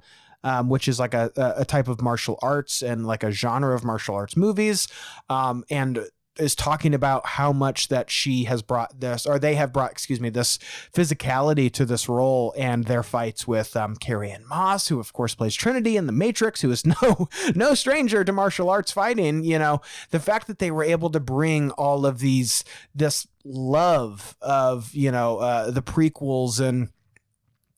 um, which is like a, a type of martial arts and like a genre of martial arts movies. Um, and is talking about how much that she has brought this, or they have brought, excuse me, this physicality to this role and their fights with um, Carrie Ann Moss, who of course plays Trinity in The Matrix, who is no no stranger to martial arts fighting. You know, the fact that they were able to bring all of these this love of you know uh, the prequels and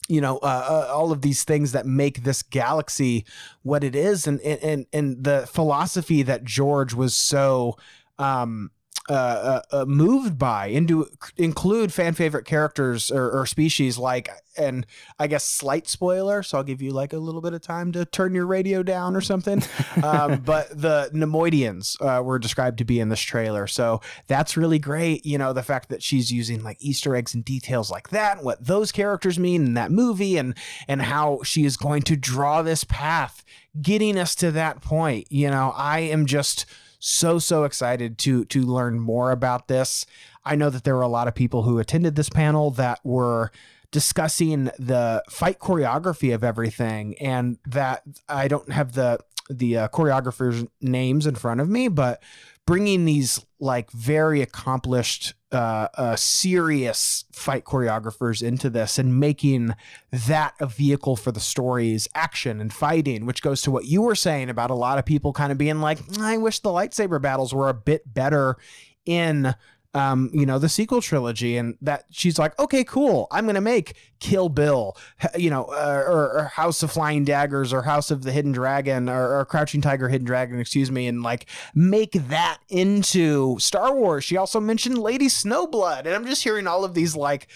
you know uh, uh, all of these things that make this galaxy what it is. And and and the philosophy that George was so um uh, uh, uh, moved by into include fan favorite characters or, or, species like and I guess slight spoiler so I'll give you like a little bit of time to turn your radio down or something. Um, but the Neimoidians uh, were described to be in this trailer so that's really great you know the fact that she's using like Easter eggs and details like that and what those characters mean in that movie and and how she is going to draw this path getting us to that point you know. I am just so so excited to to learn more about this. I know that there were a lot of people who attended this panel that were discussing the fight choreography of everything and that I don't have the the uh, choreographers names in front of me but bringing these like very accomplished uh, uh, serious fight choreographers into this and making that a vehicle for the story's action and fighting, which goes to what you were saying about a lot of people kind of being like, I wish the lightsaber battles were a bit better in um, you know, the sequel trilogy, and that she's like, okay, cool, I'm gonna make Kill Bill, you know, uh, or, or, House of Flying Daggers, or House of the Hidden Dragon, or, or, Crouching Tiger, Hidden Dragon, excuse me, and like make that into Star Wars. She also mentioned Lady Snowblood, and I'm just hearing all of these like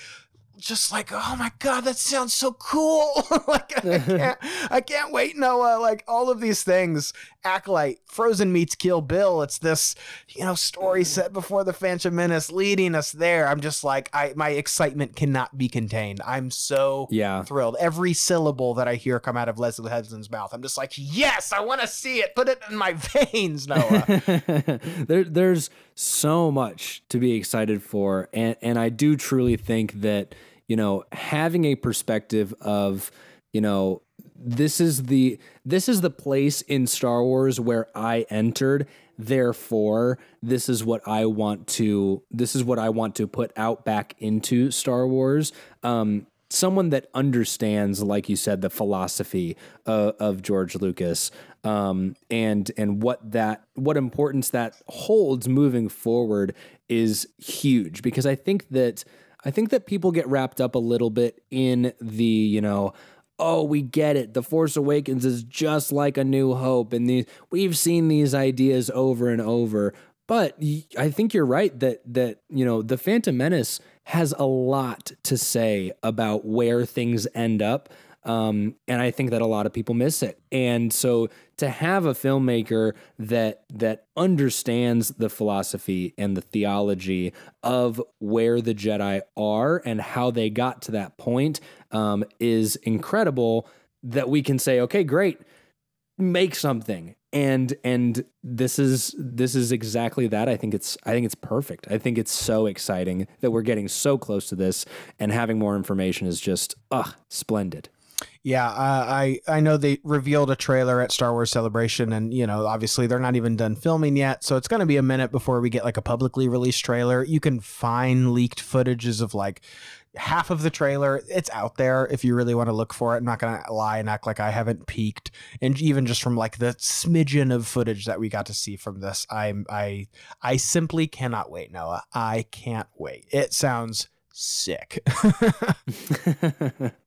just like, oh my god, that sounds so cool! like I can't, I can't wait, Noah. Like all of these things, Acolyte, Frozen meets Kill Bill. It's this, you know, story mm. set before the Phantom Menace, leading us there. I'm just like, I my excitement cannot be contained. I'm so yeah thrilled. Every syllable that I hear come out of Leslie Hudson's mouth, I'm just like, yes, I want to see it. Put it in my veins, Noah. there, there's so much to be excited for, and and I do truly think that you know, having a perspective of, you know, this is the this is the place in Star Wars where I entered. Therefore, this is what I want to this is what I want to put out back into Star Wars. Um, someone that understands, like you said, the philosophy of, of George Lucas um, and and what that what importance that holds moving forward is huge because I think that I think that people get wrapped up a little bit in the, you know, oh, we get it. The Force Awakens is just like a New Hope, and these we've seen these ideas over and over. But I think you're right that that you know the Phantom Menace has a lot to say about where things end up. Um, and I think that a lot of people miss it. And so to have a filmmaker that that understands the philosophy and the theology of where the Jedi are and how they got to that point um, is incredible. That we can say, okay, great, make something and and this is this is exactly that i think it's i think it's perfect i think it's so exciting that we're getting so close to this and having more information is just ugh splendid yeah, uh, I I know they revealed a trailer at Star Wars Celebration, and you know, obviously they're not even done filming yet, so it's going to be a minute before we get like a publicly released trailer. You can find leaked footages of like half of the trailer. It's out there if you really want to look for it. I'm not going to lie and act like I haven't peeked, and even just from like the smidgen of footage that we got to see from this, I'm I I simply cannot wait, Noah. I can't wait. It sounds sick.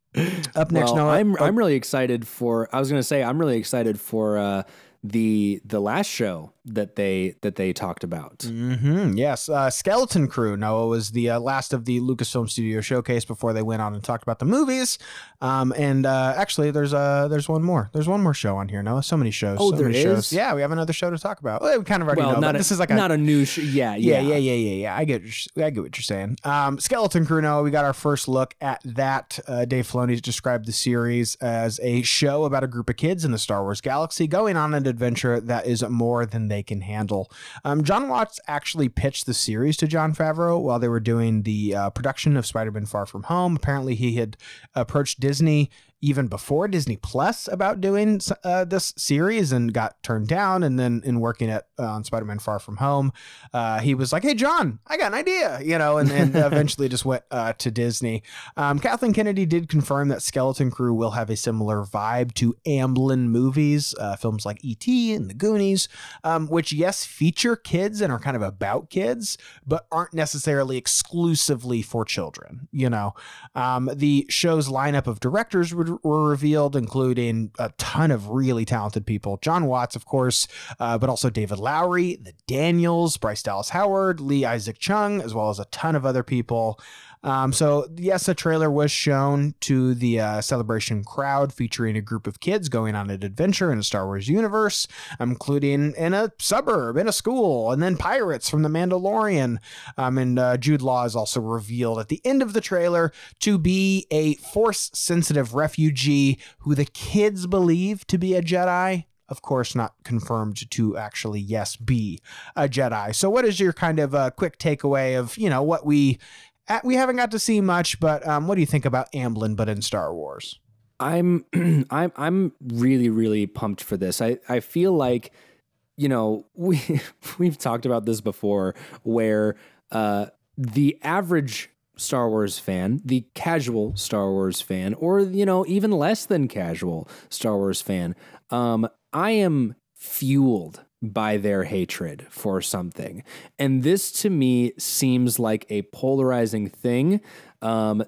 Up next, well. I'm I'm really excited for. I was going to say I'm really excited for uh, the the last show that they that they talked about. Mm-hmm. Yes, uh, Skeleton Crew. Noah was the uh, last of the Lucasfilm Studio showcase before they went on and talked about the movies. Um, and uh, actually, there's uh there's one more. There's one more show on here. Noah, so many shows. Oh, so there is? Shows. Yeah, we have another show to talk about. Well, we kind of already well, know. Not a, this is like a, not a new show. Yeah, yeah, yeah, yeah, yeah, yeah. I get I get what you're saying. Um, Skeleton Crew. Noah, we got our first look at that. Uh, Dave Filoni described the series as a show about a group of kids in the Star Wars galaxy going on an adventure that is more than they can handle. Um, Jon Watts actually pitched the series to Jon Favreau while they were doing the uh, production of Spider Man Far From Home. Apparently, he had approached Disney even before Disney Plus about doing uh, this series and got turned down. And then in working at uh, on Spider Man Far From Home, uh, he was like, "Hey, Jon, I got an idea," you know, and then eventually just went uh, to Disney. Um, Kathleen Kennedy did confirm that Skeleton Crew will have a similar vibe to Amblin movies, uh, films like E.T. and The Goonies, um, which yes feature kids and are kind of about kids, but aren't necessarily exclusively for children. You know, um, the show's lineup of directors were, were, revealed, including a ton of really talented people. Jon Watts, of course, uh, but also David Lowery, the Daniels, Bryce Dallas Howard, Lee Isaac Chung, as well as a ton of other people. Um, so, yes, a trailer was shown to the uh, celebration crowd featuring a group of kids going on an adventure in a Star Wars universe, including in a suburb, in a school, and then pirates from The Mandalorian. Um, and uh, Jude Law is also revealed at the end of the trailer to be a force sensitive refugee who the kids believe to be a Jedi of course, not confirmed to actually, yes, be a Jedi. So, what is your kind of uh, quick takeaway of, you know, what we we haven't got to see much, but um, what do you think about Amblin, but in Star Wars? I'm I'm I'm really really pumped for this. I I feel like you know we we've talked about this before, where uh, the average Star Wars fan, the casual Star Wars fan, or you know even less than casual Star Wars fan, um, I am fueled by their hatred for something. And this to me seems like a polarizing thing. Um,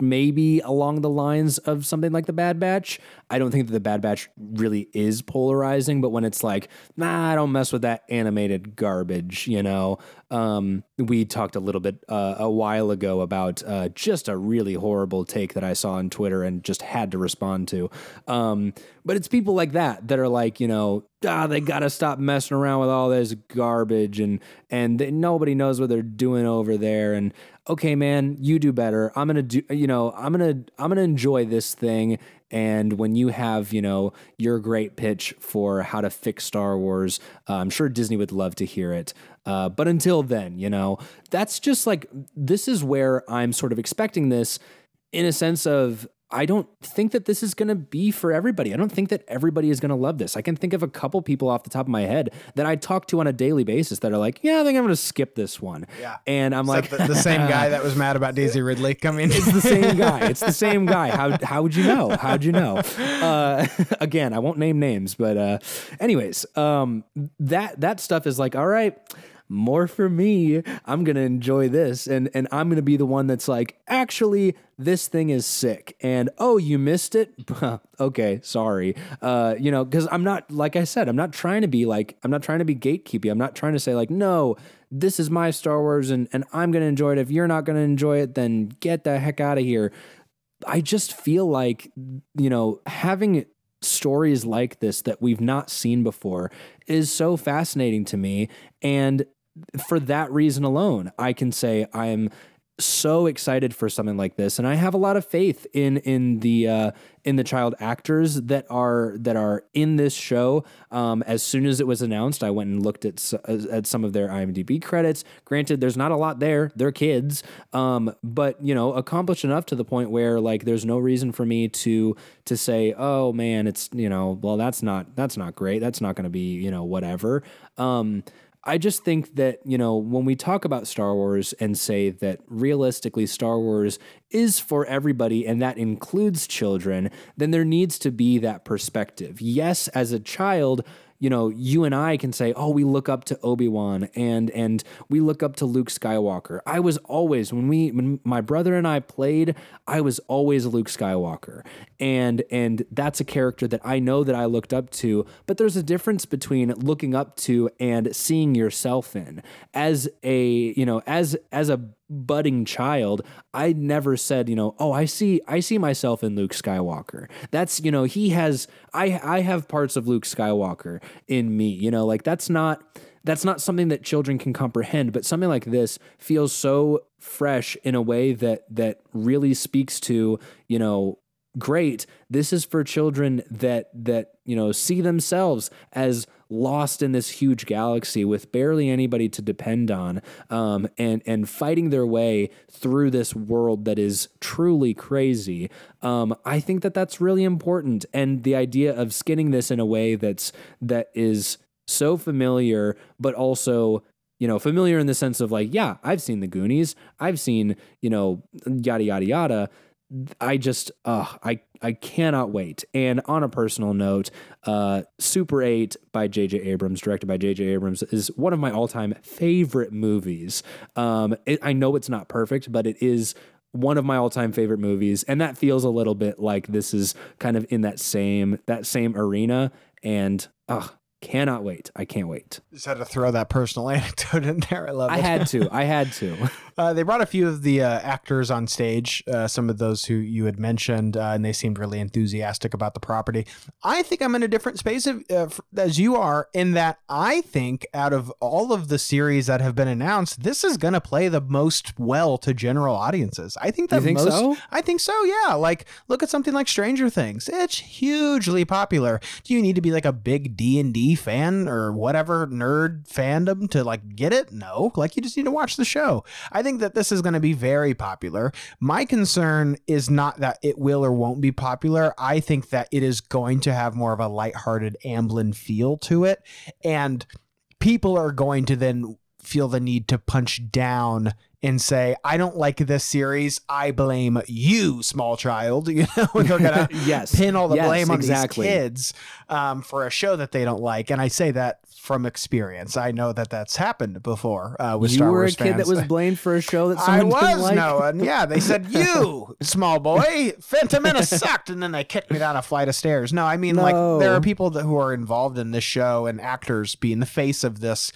maybe along the lines of something like the Bad Batch. I don't think that the Bad Batch really is polarizing, but when it's like, nah, I don't mess with that animated garbage, you know. Um, we talked a little bit uh, a while ago about uh, just a really horrible take that I saw on Twitter and just had to respond to. Um, but it's people like that that are like, you know, ah, they gotta stop messing around with all this garbage and and they, nobody knows what they're doing over there. And okay, man, you do better. I'm gonna do, you know, I'm gonna I'm gonna enjoy this thing. And when you have, you know, your great pitch for how to fix Star Wars, uh, I'm sure Disney would love to hear it. Uh, but until then, you know, that's just like this is where I'm sort of expecting this in a sense of I don't think that this is going to be for everybody. I don't think that everybody is going to love this. I can think of a couple people off the top of my head that I talk to on a daily basis that are like, "Yeah, I think I'm going to skip this one." Yeah, and I'm like, the, the, same guy that was mad about Daisy Ridley coming. It's the same guy. It's the same guy. How how would you know? How'd you know? Uh, again, I won't name names, but uh, anyways, um, that that stuff is like, all right more for me. I'm going to enjoy this and and I'm going to be the one that's like, "Actually, this thing is sick." And, "Oh, you missed it?" okay, sorry. Uh, you know, cuz I'm not like I said, I'm not trying to be like I'm not trying to be gatekeepy. I'm not trying to say like, "No, this is my Star Wars and and I'm going to enjoy it. If you're not going to enjoy it, then get the heck out of here." I just feel like, you know, having stories like this that we've not seen before is so fascinating to me. And for that reason alone, I can say I am so excited for something like this, and I have a lot of faith in in the uh, in the child actors that are that are in this show. Um, as soon as it was announced, I went and looked at at some of their IMDb credits. Granted, there's not a lot there; they're kids, um, but you know, accomplished enough to the point where like there's no reason for me to to say, oh man, it's you know, well that's not that's not great. That's not going to be you know whatever. Um, I just think that, you know, when we talk about Star Wars and say that realistically Star Wars is for everybody and that includes children, then there needs to be that perspective. Yes, as a child, you know, you and I can say, "Oh, we look up to Obi-Wan and and we look up to Luke Skywalker." I was always when we when my brother and I played, I was always Luke Skywalker. And and that's a character that I know that I looked up to, but there's a difference between looking up to and seeing yourself in. As a, you know, as as a budding child, I never said, you know, oh, I see I see myself in Luke Skywalker. That's, you know, he has I I have parts of Luke Skywalker in me, you know, like that's not that's not something that children can comprehend, but something like this feels so fresh in a way that that really speaks to, you know, great. This is for children that that you know see themselves as lost in this huge galaxy with barely anybody to depend on, um, and and fighting their way through this world that is truly crazy. Um, I think that that's really important, and the idea of skinning this in a way that's that is so familiar, but also you know, familiar in the sense of like, yeah, I've seen the Goonies, I've seen, you know, yada yada yada. I just, uh, I, I cannot wait. And on a personal note, uh, Super 8 by J.J. Abrams, directed by J.J. Abrams, is one of my all time favorite movies. Um, it, I know it's not perfect, but it is one of my all-time favorite movies and that feels a little bit like this is kind of in that same that same arena and uh Cannot wait. I can't wait. Just had to throw that personal anecdote in there. I love it. I had to. I had to. Uh, they brought a few of the uh, actors on stage, uh, some of those who you had mentioned, uh, and they seemed really enthusiastic about the property. I think I'm in a different space of, uh, as you are, in that I think out of all of the series that have been announced, this is going to play the most well to general audiences. I think that you think most. So? I think so. Yeah. Like, look at something like Stranger Things. It's hugely popular. Do you need to be like a big D and D fan or whatever nerd fandom to like get it? No. Like, you just need to watch the show. I think that this is going to be very popular. My concern is not that it will or won't be popular. I think that it is going to have more of a lighthearted Amblin feel to it. And people are going to then feel the need to punch down and say, I don't like this series. I blame you, small child. You know, and they're going to yes. pin all the yes, blame on exactly. these kids um, for a show that they don't like. And I say that from experience. I know that that's happened before uh, with you Star were Wars a kid that was blamed for a show that I someone didn't was like. Noah, and yeah, they said you, small boy, Phantom Menace sucked, and then they kicked me down a flight of stairs. No, I mean like there are people that, who are involved in this show and actors being the face of this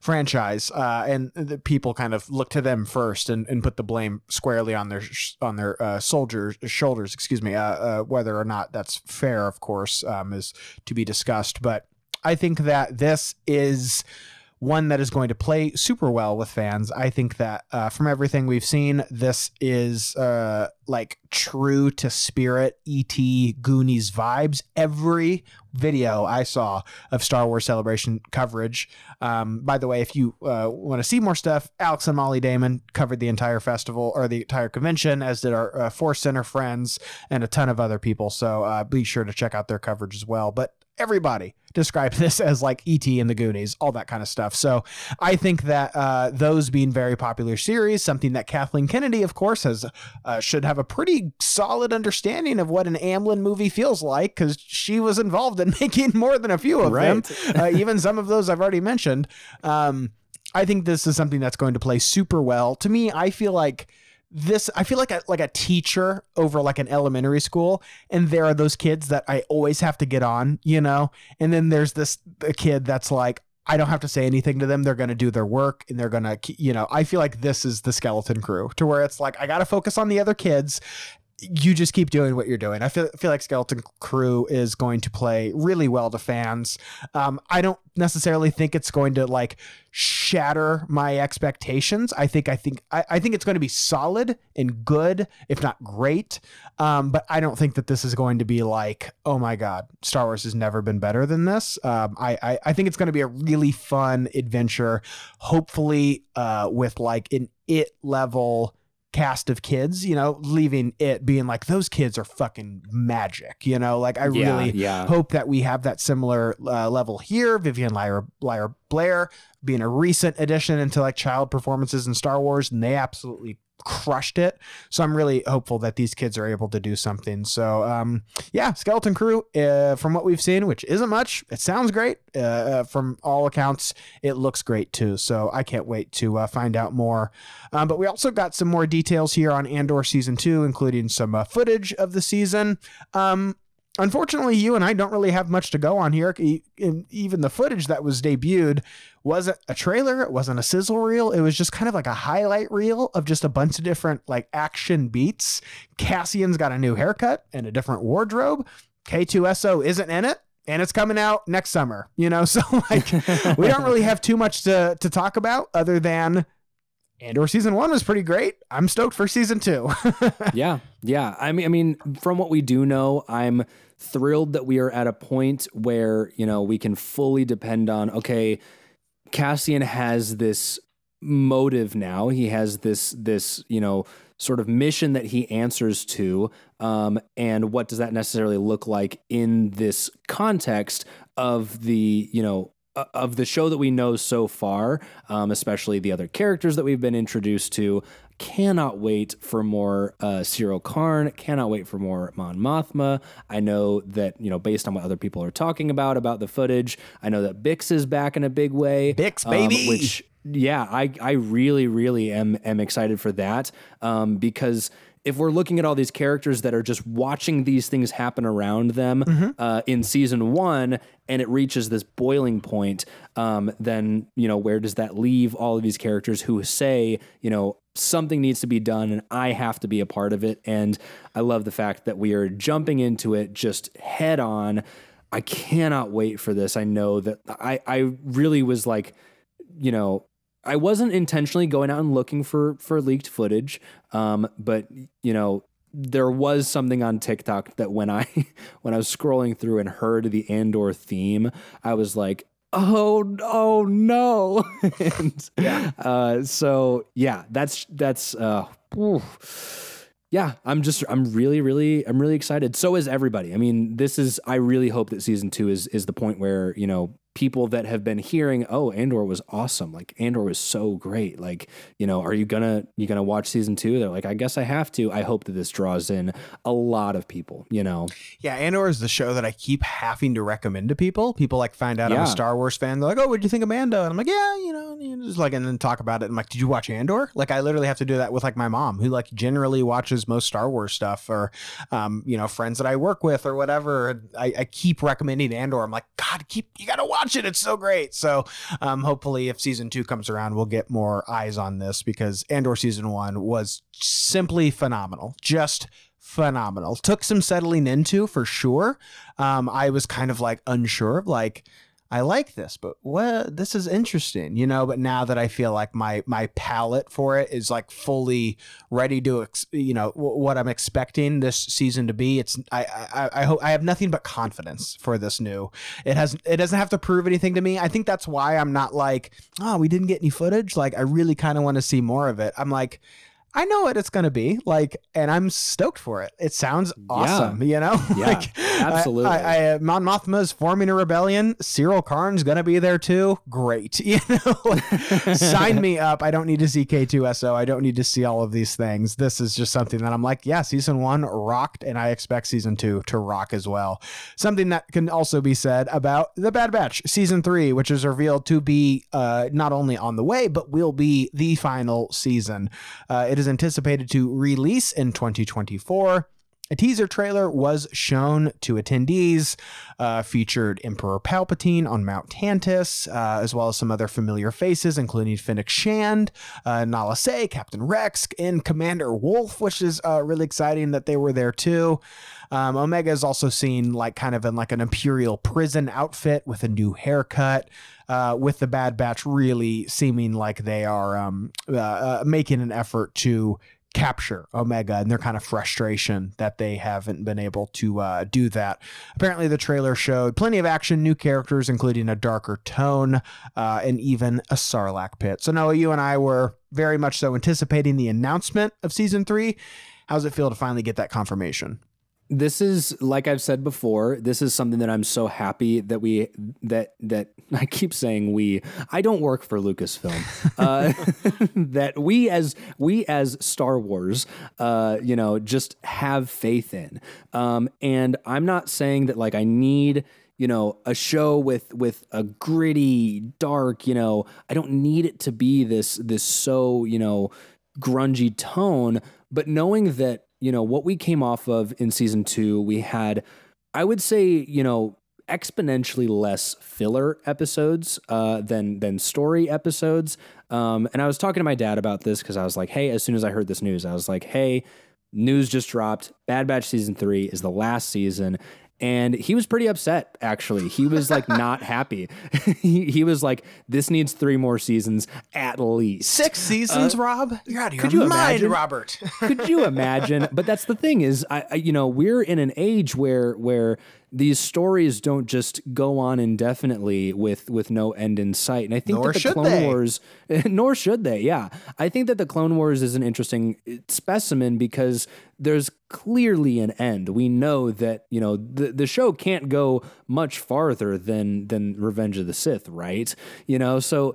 franchise, uh, and the people kind of look to them first and, and put the blame squarely on their sh- on their uh, soldiers shoulders. Excuse me, uh, uh, whether or not that's fair, of course, um, is to be discussed, but. I think that this is one that is going to play super well with fans. I think that uh, from everything we've seen, this is uh, like true to spirit ET Goonies vibes. Every video I saw of Star Wars Celebration coverage. Um, by the way, if you uh, want to see more stuff, Alex and Molly Damon covered the entire festival or the entire convention, as did our uh, Force Center friends and a ton of other people. So uh, be sure to check out their coverage as well. But everybody described this as like ET and the Goonies, all that kind of stuff. So I think that uh, those being very popular series, something that Kathleen Kennedy, of course, has uh, should have a pretty solid understanding of what an Amblin movie feels like because she was involved in making more than a few of them, uh, even some of those I've already mentioned. Um, I think this is something that's going to play super well. To me, I feel like this I feel like a like a teacher over like an elementary school and there are those kids that I always have to get on, you know? And then there's this the kid that's like I don't have to say anything to them. They're going to do their work and they're going to, you know, I feel like this is the skeleton crew to where it's like, I got to focus on the other kids. You just keep doing what you're doing. I feel, feel like Skeleton Crew is going to play really well to fans. Um, I don't necessarily think it's going to like shatter my expectations. I think I think I, I think it's going to be solid and good, if not great. Um, but I don't think that this is going to be like, oh my god, Star Wars has never been better than this. Um, I, I I think it's going to be a really fun adventure, hopefully uh, with like an it level cast of kids, you know, leaving it being like those kids are fucking magic, you know, like I Yeah, really yeah. hope that we have that similar uh, level here. Vivien Lyra, Lyra Blair being a recent addition into like child performances in Star Wars, and they absolutely crushed it. So I'm really hopeful that these kids are able to do something. So um, yeah, Skeleton Crew, uh, from what we've seen, which isn't much, it sounds great. Uh, uh, from all accounts, it looks great too. So I can't wait to uh, find out more. Um, but we also got some more details here on Andor season two, including some uh, footage of the season. Um, unfortunately, you and I don't really have much to go on here. Even the footage that was debuted wasn't a trailer, it wasn't a sizzle reel. It was just kind of like a highlight reel of just a bunch of different like action beats. Cassian's got a new haircut and a different wardrobe. K2SO isn't in it. And it's coming out next summer, you know. So like, we don't really have too much to to talk about other than Andor season one was pretty great. I'm stoked for season two. yeah, yeah. I mean, I mean, from what we do know, I'm thrilled that we are at a point where you know we can fully depend on. Okay, Cassian has this motive now. He has this this you know sort of mission that he answers to, um, and what does that necessarily look like in this context of the you know of the show that we know so far, um, especially the other characters that we've been introduced to. Cannot wait for more uh, Syril Karn. Cannot wait for more Mon Mothma. I know that you know based on what other people are talking about about the footage. I know that Bix is back in a big way. Bix, baby. Um, which yeah, I I really really am am excited for that um, because if we're looking at all these characters that are just watching these things happen around them mm-hmm. uh, in season one, and it reaches this boiling point, um, then you know where does that leave all of these characters who say you know something needs to be done and I have to be a part of it, and I love the fact that we are jumping into it just head on. I cannot wait for this. I know that I I really was like, you know, I wasn't intentionally going out and looking for for leaked footage, um, but you know there was something on TikTok that when I when I was scrolling through and heard the Andor theme, I was like, oh oh no. And, yeah. uh, so yeah that's that's uh yeah i'm just i'm really really i'm really excited. So is everybody. I mean this is i really hope that season two is is the point where you know people that have been hearing, "Oh, Andor was awesome. Like Andor was so great. Like, you know, are you gonna you gonna watch season two? They're like, I guess I have to. I hope that this draws in a lot of people. You know, yeah. Andor is the show that I keep having to recommend to people. People like find out yeah. I'm a Star Wars fan. They're like, Oh, what do you think of Mando? And I'm like, Yeah, you know, just like and then talk about it. I'm like, Did you watch Andor? Like, I literally have to do that with like my mom, who like generally watches most Star Wars stuff, or um, you know, friends that I work with or whatever. I, I keep recommending Andor. I'm like, God, keep you gotta watch it. It's so great. So um, hopefully, if season two comes around, we'll get more eyes on this because Andor season one was simply phenomenal. Just phenomenal. Took some settling into for sure. Um, I was kind of like unsure, like I like this, but what this is interesting, you know. But now that I feel like my my palate for it is like fully ready to, ex- you know, w- what I'm expecting this season to be. It's I I I hope I have nothing but confidence for this new. It has it doesn't have to prove anything to me. I think that's why I'm not like, oh, we didn't get any footage. Like I really kind of want to see more of it. I'm like I know what it's going to be like, and I'm stoked for it. It sounds awesome, yeah. you know? Yeah, like, absolutely. I, I, I, Mon Mothma is forming a rebellion. Syril Karn's going to be there too. Great. You know, sign me up. I don't need to see K2SO. I don't need to see all of these things. This is just something that I'm like, yeah, season one rocked, and I expect season two to rock as well. Something that can also be said about The Bad Batch season three, which is revealed to be uh, not only on the way, but will be the final season. Uh, it is anticipated to release in 2024. A teaser trailer was shown to attendees, uh, featured Emperor Palpatine on Mount Tantiss, uh, as well as some other familiar faces, including Fennec Shand, uh, Nala Se, Captain Rex, and Commander Wolffe, which is uh, really exciting that they were there too. Um, Omega is also seen like kind of in like an Imperial prison outfit with a new haircut. Uh, with the Bad Batch really seeming like they are um, uh, uh, making an effort to capture Omega and their kind of frustration that they haven't been able to uh, do that. Apparently, the trailer showed plenty of action, new characters, including a darker tone uh, and even a Sarlacc pit. So, Noah, you and I were very much so anticipating the announcement of season three. How's it feel to finally get that confirmation? This is like I've said before. This is something that I'm so happy that we that that I keep saying we. I don't work for Lucasfilm. uh, that we as we as Star Wars, uh, you know, just have faith in. Um, and I'm not saying that like I need you know a show with with a gritty dark you know i don't need it to be this this so you know grungy tone but knowing that you know, what we came off of in season two, we had, I would say, you know, exponentially less filler episodes uh, than than story episodes. Um, and I was talking to my dad about this because I was like, hey, as soon as I heard this news, I was like, hey, news just dropped. Bad Batch season three is the last season. And he was pretty upset actually he was like not happy he, he was like this needs three more seasons at least Six seasons, uh, Rob. You're out of your could you mind, imagine? Robert. could you imagine but that's the thing is I, I you know we're in an age where where these stories don't just go on indefinitely with with no end in sight. And i think Nor that the clone they. wars nor should they yeah. I think that the clone wars is an interesting uh, specimen because there's clearly an end. We know that you know the, the show can't go much farther than than revenge of the sith right? You know so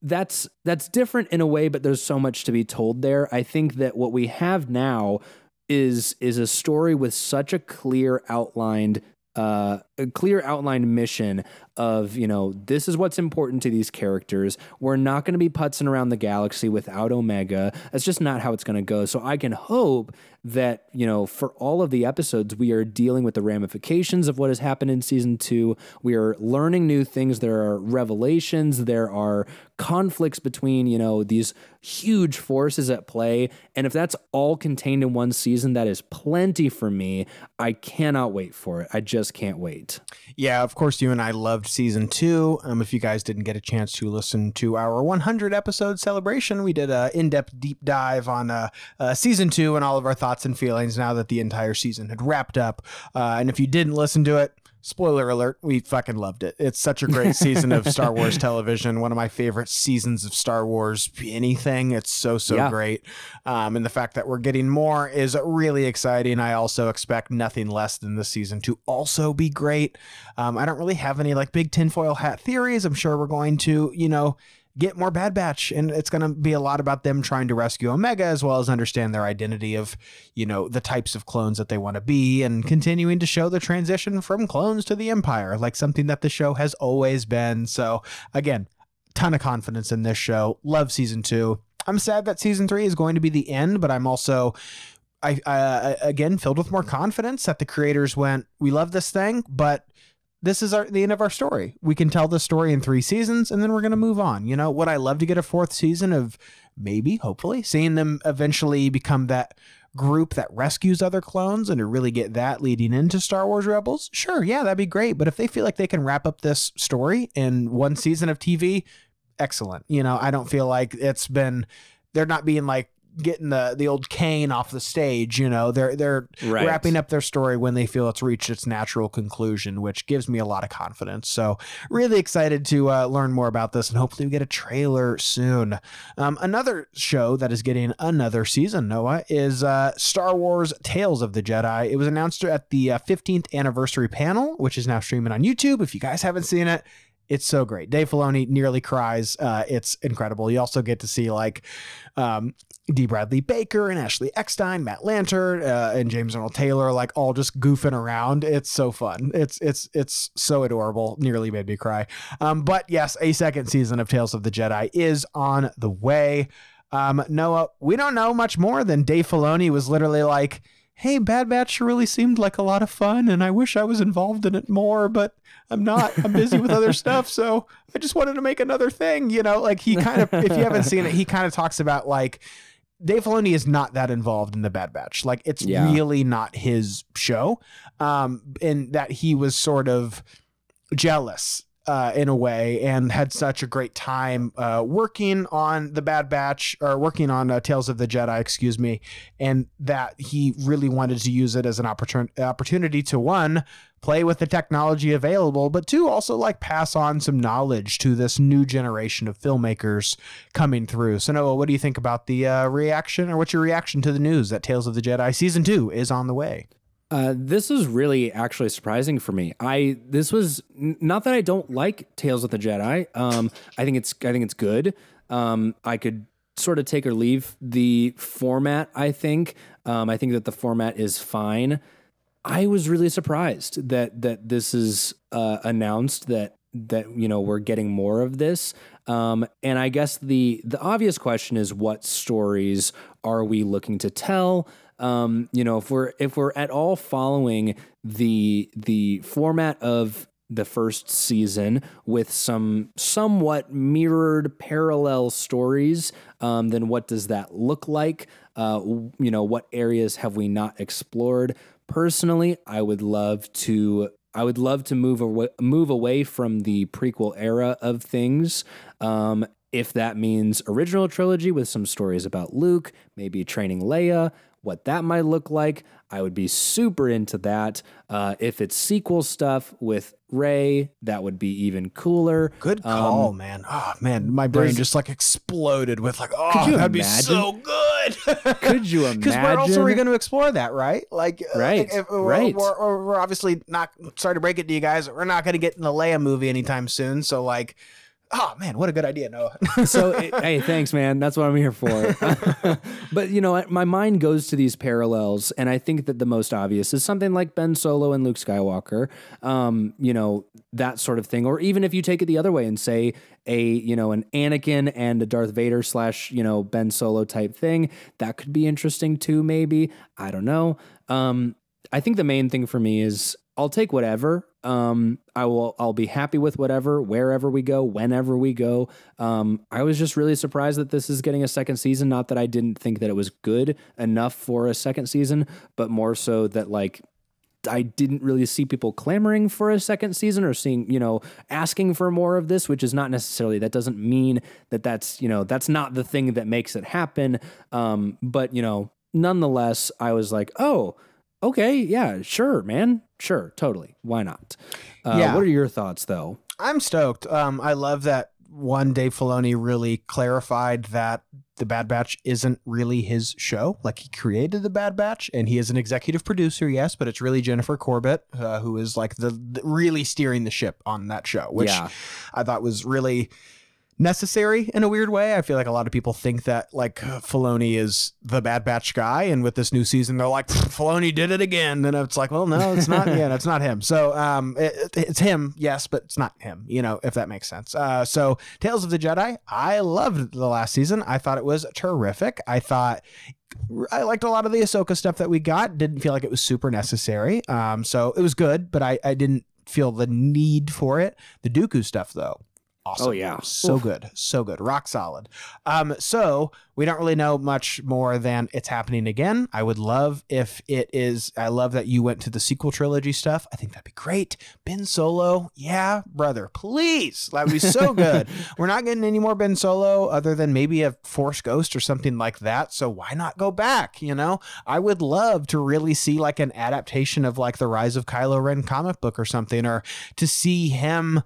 that's that's different in a way but there's so much to be told there. I think that what we have now is is a story with such a clear outlined uh, a clear outlined mission of you know this is what's important to these characters. We're not going to be putzing around the galaxy without Omega. That's just not how it's going to go. So I can hope that you know for all of the episodes we are dealing with the ramifications of what has happened in season two. We are learning new things. There are revelations. There are conflicts between you know these huge forces at play. And if that's all contained in one season, that is plenty for me. I cannot wait for it. I just can't wait. Yeah, of course, you and I season two. Um, if you guys didn't get a chance to listen to our 100 episode celebration, we did a in-depth deep dive on uh, uh, season two and all of our thoughts and feelings now that the entire season had wrapped up. Uh, and if you didn't listen to it, spoiler alert, we fucking loved it. It's such a great season of Star Wars television. One of my favorite seasons of Star Wars anything. It's so so Yeah. great. Um, and the fact that we're getting more is really exciting. I also expect nothing less than this season to also be great. Um, I don't really have any like big tinfoil hat theories. I'm sure we're going to, you know, get more Bad Batch, and it's going to be a lot about them trying to rescue Omega as well as understand their identity of, you know, the types of clones that they want to be, and continuing to show the transition from clones to the Empire, like something that the show has always been. So again, ton of confidence in this show. Love season two. I'm sad that season three is going to be the end, but I'm also. I uh, again filled with more confidence that the creators went. We love this thing, but this is our the end of our story. We can tell the story in three seasons, and then we're gonna move on. You know, would I love to get a fourth season of maybe, hopefully, seeing them eventually become that group that rescues other clones and to really get that leading into Star Wars Rebels? Sure, yeah, that'd be great. But if they feel like they can wrap up this story in one season of TV, excellent. You know, I don't feel like it's been they're not being like getting the the old cane off the stage you know they're they're Right. wrapping up their story when they feel it's reached its natural conclusion which gives me a lot of confidence. So really excited to uh, learn more about this and hopefully we get a trailer soon. Um, another show that is getting another season noah is uh, star wars tales of the jedi. It was announced at the uh, 15th anniversary panel which is now streaming on youtube if you guys haven't seen it it's so great. Dave Filoni nearly cries. Uh, it's incredible. You also get to see like um, D. Bradley Baker and Ashley Eckstein, Matt Lanter, uh, and James Arnold Taylor, like all just goofing around. It's so fun. It's it's it's so adorable. Nearly made me cry. Um, but yes, a second season of Tales of the Jedi is on the way. Um, Noah, we don't know much more than Dave Filoni was literally like, "Hey, Bad Batch really seemed like a lot of fun, and I wish I was involved in it more, but I'm not. I'm busy with other stuff, so I just wanted to make another thing." You know, like he kind of, if you haven't seen it, he kind of talks about like. Dave Filoni is not that involved in the Bad Batch. Like it's Yeah. really not his show. Um, and that he was sort of jealous uh, in a way and had such a great time uh, working on the Bad Batch or working on uh, Tales of the Jedi, excuse me, and that he really wanted to use it as an opportun- opportunity to one play with the technology available, but two also like pass on some knowledge to this new generation of filmmakers coming through. So Noah, what do you think about the uh, reaction, or what's your reaction to the news that Tales of the Jedi season two is on the way? Uh, this is really actually surprising for me. I this was n- not that I don't like Tales of the Jedi. Um, I think it's I think it's good. Um, I could sort of take or leave the format. I think um, I think that the format is fine. I was really surprised that that this is uh, announced that that you know we're getting more of this. Um, and I guess the the obvious question is what stories are we looking to tell? Um, you know, if we're if we're at all following the the format of the first season with some somewhat mirrored parallel stories, um, then what does that look like? Uh, you know, what areas have we not explored? Personally, I would love to I would love to move away, move away from the prequel era of things. Um, if that means original trilogy with some stories about Luke, maybe training Leia, what that might look like, I would be super into that. Uh, if it's sequel stuff with Rey, that would be even cooler. Good call, Um, man. Oh man, my brain just like exploded with like, oh, that'd be so good. Could you imagine? Because where else are we going to explore that, right? Like, uh, Right, if- we're, right. We're, we're, we're obviously not. Sorry to break it to you guys. We're not going to get in the Leia movie anytime soon. So, like, oh man, what a good idea, Noah. so it- hey thanks man. That's what i'm here for. But you know my mind goes to these parallels and i think that the most obvious is something like ben solo and luke skywalker um, you know that sort of thing. Or even if you take it the other way and say a you know an anakin and a darth vader slash you know ben solo type thing that could be interesting too maybe. I don't know. Um, I think the main thing for me is I'll take whatever. Um, I will. I'll be happy with whatever, wherever we go, whenever we go. Um, I was just really surprised that this is getting a second season. Not that I didn't think that it was good enough for a second season, but more so that like I didn't really see people clamoring for a second season or seeing, you know, asking for more of this, which is not necessarily, that doesn't mean that that's, you know, that's not the thing that makes it happen. Um, but, you know, nonetheless, I was like, oh, okay, yeah, sure, man. Sure, totally. Why not? Uh, Yeah. What are your thoughts, though? I'm stoked. Um, I love that one Dave Filoni really clarified that the Bad Batch isn't really his show. Like he created the Bad Batch, and he is an executive producer, yes, but it's really Jennifer Corbett uh, who is like the, the really steering the ship on that show, which yeah. I thought was really necessary in a weird way. I feel like a lot of people think that like Filoni is the Bad Batch guy, and with this new season, they're like Filoni did it again, and it's like, well, no, it's not. yeah, it's not him. So, um, it, it's him, yes, but it's not him. You know, if that makes sense. Uh, so Tales of the Jedi, I loved the last season. I thought it was terrific. I thought. I liked a lot of the Ahsoka stuff that we got. Didn't feel like it was super necessary. Um, so it was good, but I, I didn't feel the need for it. The Dooku stuff, though, awesome. Oh, yeah. so Oof. good, so good, rock solid. Um, so we don't really know much more than it's happening again. I would love if it is. I love that you went to the sequel trilogy stuff. I think that'd be great. Ben Solo, yeah, brother, please, that would be so good. We're not getting any more Ben Solo other than maybe a Force Ghost or something like that. So why not go back? You know, I would love to really see like an adaptation of like the Rise of Kylo Ren comic book or something, or to see him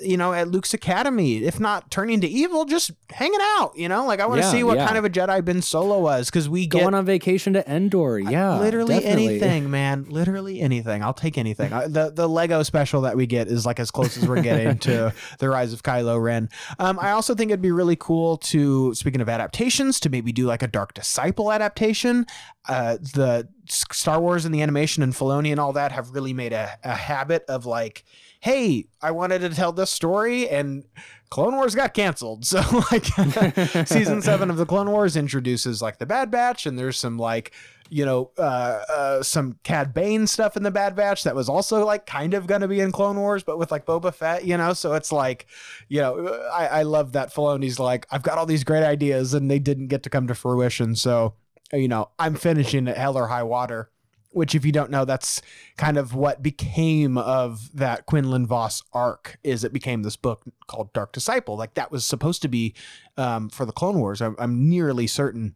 you know, at Luke's Academy, if not turning to evil, just hanging out, you know? Like I want to Yeah, see what yeah. kind of a Jedi Ben Solo was because we get Going on vacation to Endor. Yeah. literally definitely. anything, man. Literally anything. I'll take anything. I, the the Lego special that we get is like as close as we're getting to the Rise of Kylo Ren. Um, I also think it'd be really cool to speaking of adaptations to maybe do like a Dark Disciple adaptation. Uh, the Star Wars and the animation and Filoni and all that have really made a, a habit of like, hey, I wanted to tell this story and Clone Wars got canceled. So like season seven of the Clone Wars introduces like the Bad Batch, and there's some like you know uh, uh, some Cad Bane stuff in the Bad Batch that was also like kind of gonna be in Clone Wars, but with like Boba Fett, you know. So it's like, you know, I, I love that Filoni's like I've got all these great ideas and they didn't get to come to fruition. So you know, I'm finishing at Hell or High Water. Which, if you don't know, that's kind of what became of that Quinlan Vos arc. Is it became this book called Dark Disciple? Like that was supposed to be um, for the Clone Wars. I'm, I'm nearly certain.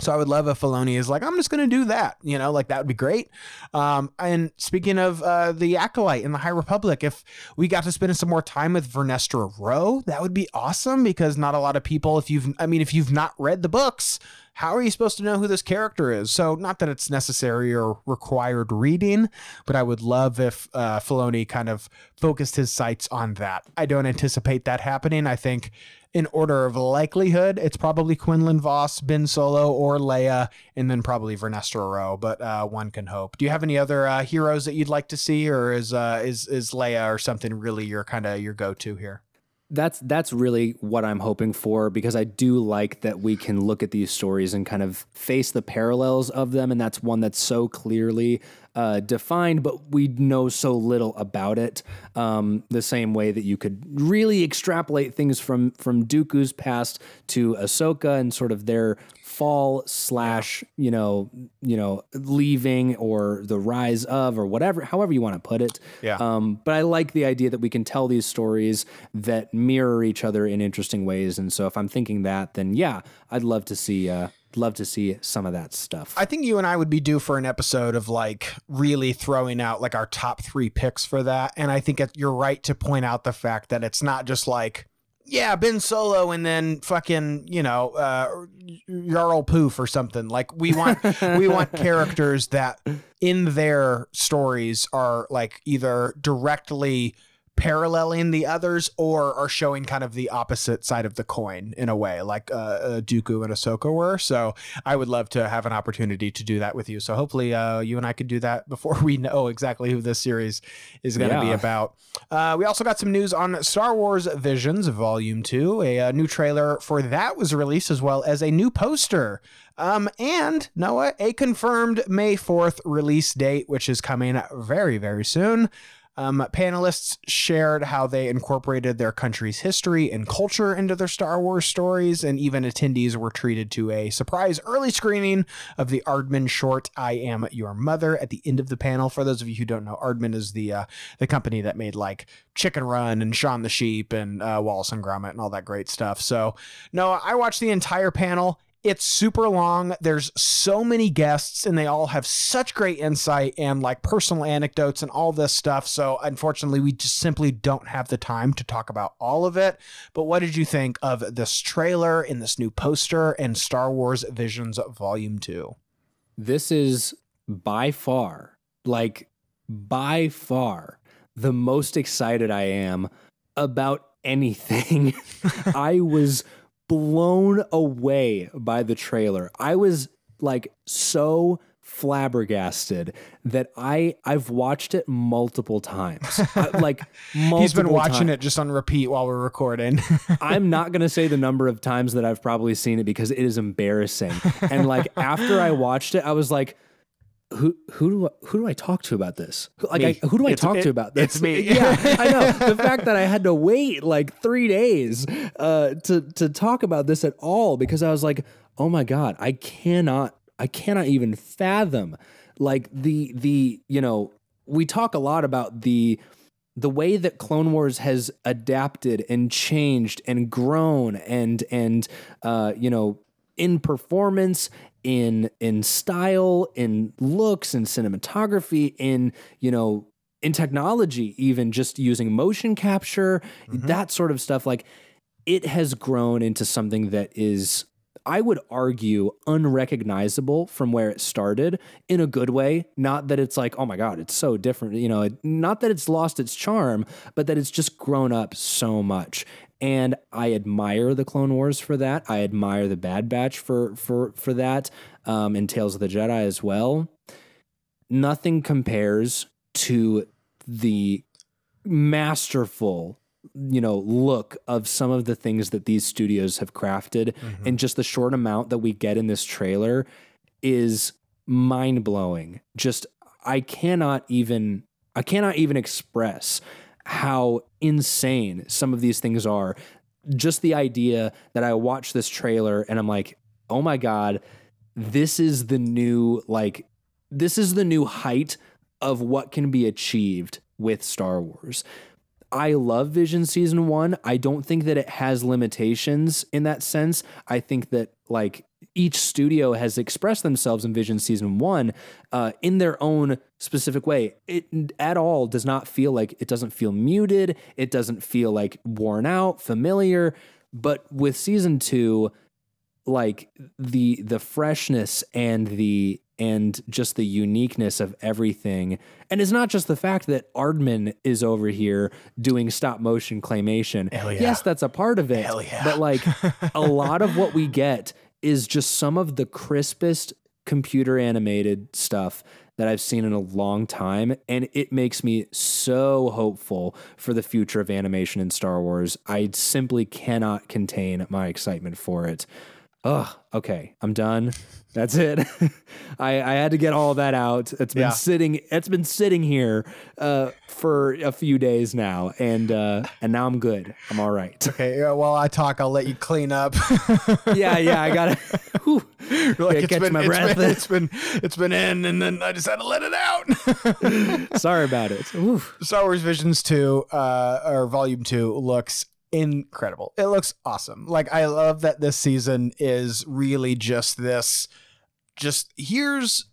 So I would love if Filoni is like, I'm just going to do that. You know, like that would be great. Um, and speaking of uh, the Acolyte in the High Republic, if we got to spend some more time with Vernestra Rowe, that would be awesome because not a lot of people, if you've, I mean, if you've not read the books, how are you supposed to know who this character is? So not that it's necessary or required reading, but I would love if uh, Filoni kind of focused his sights on that. I don't anticipate that happening. I think in order of likelihood, it's probably Quinlan Vos, Ben Solo, or Leia, and then probably Vernestra Rowe. But uh, one can hope. Do you have any other uh, heroes that you'd like to see, or is uh, is is Leia or something really your kind of your go to here? That's that's really what I'm hoping for because I do like that we can look at these stories and kind of face the parallels of them, and that's one that's so clearly uh, defined, but we know so little about it. Um, the same way that you could really extrapolate things from from Dooku's past to Ahsoka and sort of their fall slash you know you know leaving or the rise of or whatever however you want to put it Yeah. um, but i like the idea that we can tell these stories that mirror each other in interesting ways and so if i'm thinking that then yeah i'd love to see uh love to see some of that stuff I think you and I would be due for an episode of like really throwing out like our top three picks for that. And I think you're right to point out the fact that it's not just like, yeah, Ben Solo and then fucking, you know, uh, Jarl Poof or something. Like we want, we want characters that in their stories are like either directly paralleling the others or are showing kind of the opposite side of the coin in a way, like uh, uh, Dooku and Ahsoka were. So I would love to have an opportunity to do that with you. So hopefully, uh, you and I could do that before we know exactly who this series is going to be about. Uh, we also got some news on Star Wars Visions Volume Two. A, uh new trailer for that was released, as well as a new poster. Um, and Noah, a confirmed May 4th release date, which is coming very, very soon. Um, panelists shared how they incorporated their country's history and culture into their Star Wars stories, and even attendees were treated to a surprise early screening of the Aardman short "I Am Your Mother" at the end of the panel. For those of you who don't know, Aardman is the uh, the company that made like Chicken Run and Shaun the Sheep and uh, Wallace and Gromit and all that great stuff. So, no, I watched the entire panel. It's super long. There's so many guests, and they all have such great insight and like personal anecdotes and all this stuff. So, unfortunately, we just simply don't have the time to talk about all of it. But what did you think of this trailer and this new poster and Star Wars Visions Volume 2? this is by far, like by far, the most excited I am about anything. I was blown away by the trailer. I was like so flabbergasted that I I've watched it multiple times. I- like multiple He's been watching times. it just on repeat while we're recording. I'm not going to say the number of times that I've probably seen it because it is embarrassing. And like after I watched it, I was like, who who do I, who do I talk to about this? Who- Like. I, who do I It's- talk it- to about this? it's me. yeah, I know. The fact that I had to wait like three days uh, to to talk about this at all because I was like, oh my god, I cannot, I cannot even fathom like the the you know we talk a lot about the the way that Clone Wars has adapted and changed and grown and and uh, you know in performance in in style in looks in cinematography in you know in technology even just using motion capture mm-hmm. that sort of stuff like it has grown into something that is I would argue unrecognizable from where it started in a good way. Not that it's like, oh my God, it's so different. You know, not that it's lost its charm, but that it's just grown up so much. And I admire the Clone Wars for that. I admire the Bad Batch for for for that, um, and Tales of the Jedi as well. Nothing compares to the masterful you know look of some of the things that these studios have crafted and just the short amount that we get in this trailer is mind-blowing just i cannot even i cannot even express how insane some of these things are just the idea that i watch this trailer and i'm like oh my god this is the new like this is the new height of what can be achieved with Star Wars. I love Vision season 1. I don't think that it has limitations in that sense. I think that like each studio has expressed themselves in Vision season 1 uh, in their own specific way. It at all does not feel like it doesn't feel muted, it doesn't feel like worn out, familiar, but with season 2 like the the freshness and the and just the uniqueness of everything. And it's not just the fact that Aardman is over here doing stop motion claymation. Hell yeah. Yes, that's a part of it. Hell yeah. But like a lot of what we get is just some of the crispest computer animated stuff that I've seen in a long time. And it makes me so hopeful for the future of animation in Star Wars. I simply cannot contain my excitement for it. Ugh, okay, I'm done. That's it. I, I had to get all that out. It's been Yeah. sitting. It's been sitting here uh, for a few days now, and uh, and now I'm good. I'm all right. Okay, yeah, while I talk, I'll let you clean up. yeah, yeah. I gotta whew, gotta catch my it's breath. Been, it's been it's been in, and then I just had to let it out. Sorry about it. Oof. Star Wars Visions 2 uh or Volume 2 looks incredible. It looks awesome. Like I love that this season is really just this just here's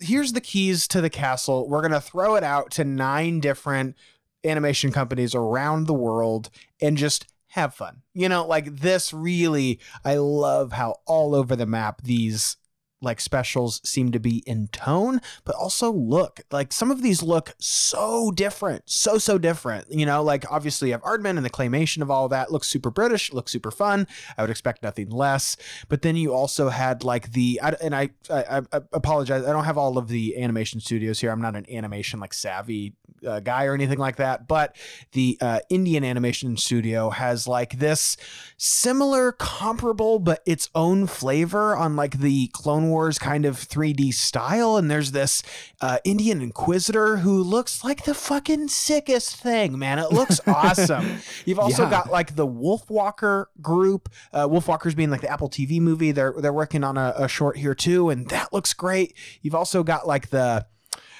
here's the keys to the castle. We're going to throw it out to nine different animation companies around the world and just have fun. You know, like this really I love how all over the map these like specials seem to be in tone, but also look like some of these look so different, so so different. You know, like obviously you have Aardman and the claymation of all that looks super British, looks super fun. I would expect nothing less. But then you also had like the and I, I I apologize, I don't have all of the animation studios here. I'm not an animation like savvy uh, guy or anything like that. But the uh, Indian animation studio has like this similar, comparable, but its own flavor on like the Clone kind of 3D style. And there's this uh, Indian Inquisitor who looks like the fucking sickest thing, man. It looks awesome. You've also Yeah. got like the Wolfwalker group. Uh, Wolfwalkers being like the Apple TV movie. They're they're working on a, a short here too, and that looks great. You've also got like the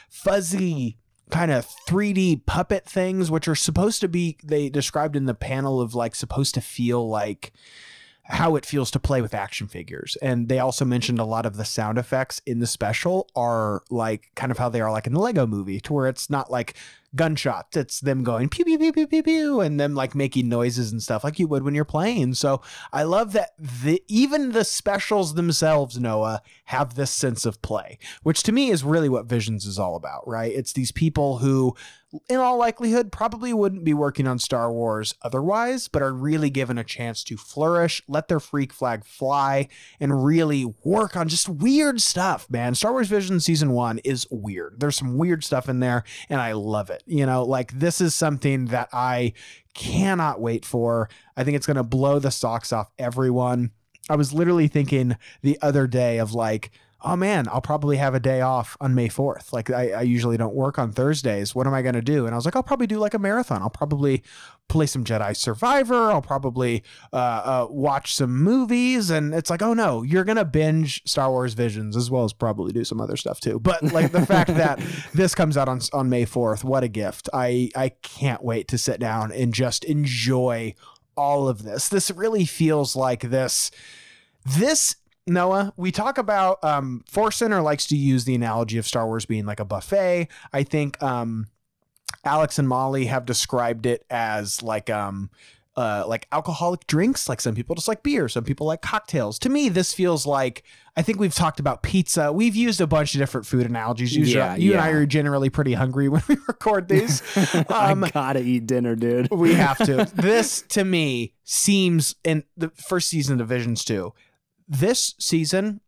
fuzzy kind of 3D puppet things, which are supposed to be, they described in the panel of like supposed to feel like how it feels to play with action figures. And they also mentioned a lot of the sound effects in the special are like kind of how they are like in the Lego movie, to where it's not like gunshots, it's them going pew pew pew pew pew pew and them like making noises and stuff like you would when you're playing. So I love that the even the specials themselves, Noah, have this sense of play, which to me is really what Visions is all about, right? It's these people who in all likelihood probably wouldn't be working on Star Wars otherwise, but are really given a chance to flourish, let their freak flag fly, and really work on just weird stuff, man. Star Wars Vision season one is weird. There's some weird stuff in there, and I love it. You know, like this is something that I cannot wait for. I think it's going to blow the socks off everyone. I was literally thinking the other day of like, oh man, I'll probably have a day off on May 4th. Like I, I usually don't work on Thursdays. What am I going to do? And I was like, I'll probably do like a marathon. I'll probably play some Jedi Survivor. I'll probably uh, uh, watch some movies. And it's like, oh no, you're going to binge Star Wars Visions as well as probably do some other stuff too. But like the fact that this comes out on, on May 4th, what a gift. I, I can't wait to sit down and just enjoy all of this. This really feels like this this Noah, we talk about um Force Center likes to use the analogy of Star Wars being like a buffet. I think um Alex and Molly have described it as like um uh like alcoholic drinks. Like some people just like beer, some people like cocktails. To me, this feels like I think we've talked about pizza. We've used a bunch of different food analogies. Usually, Yeah, you and I are generally pretty hungry when we record these. Um, I gotta eat dinner, dude. we have to. this to me seems in the first season of Visions 2. This season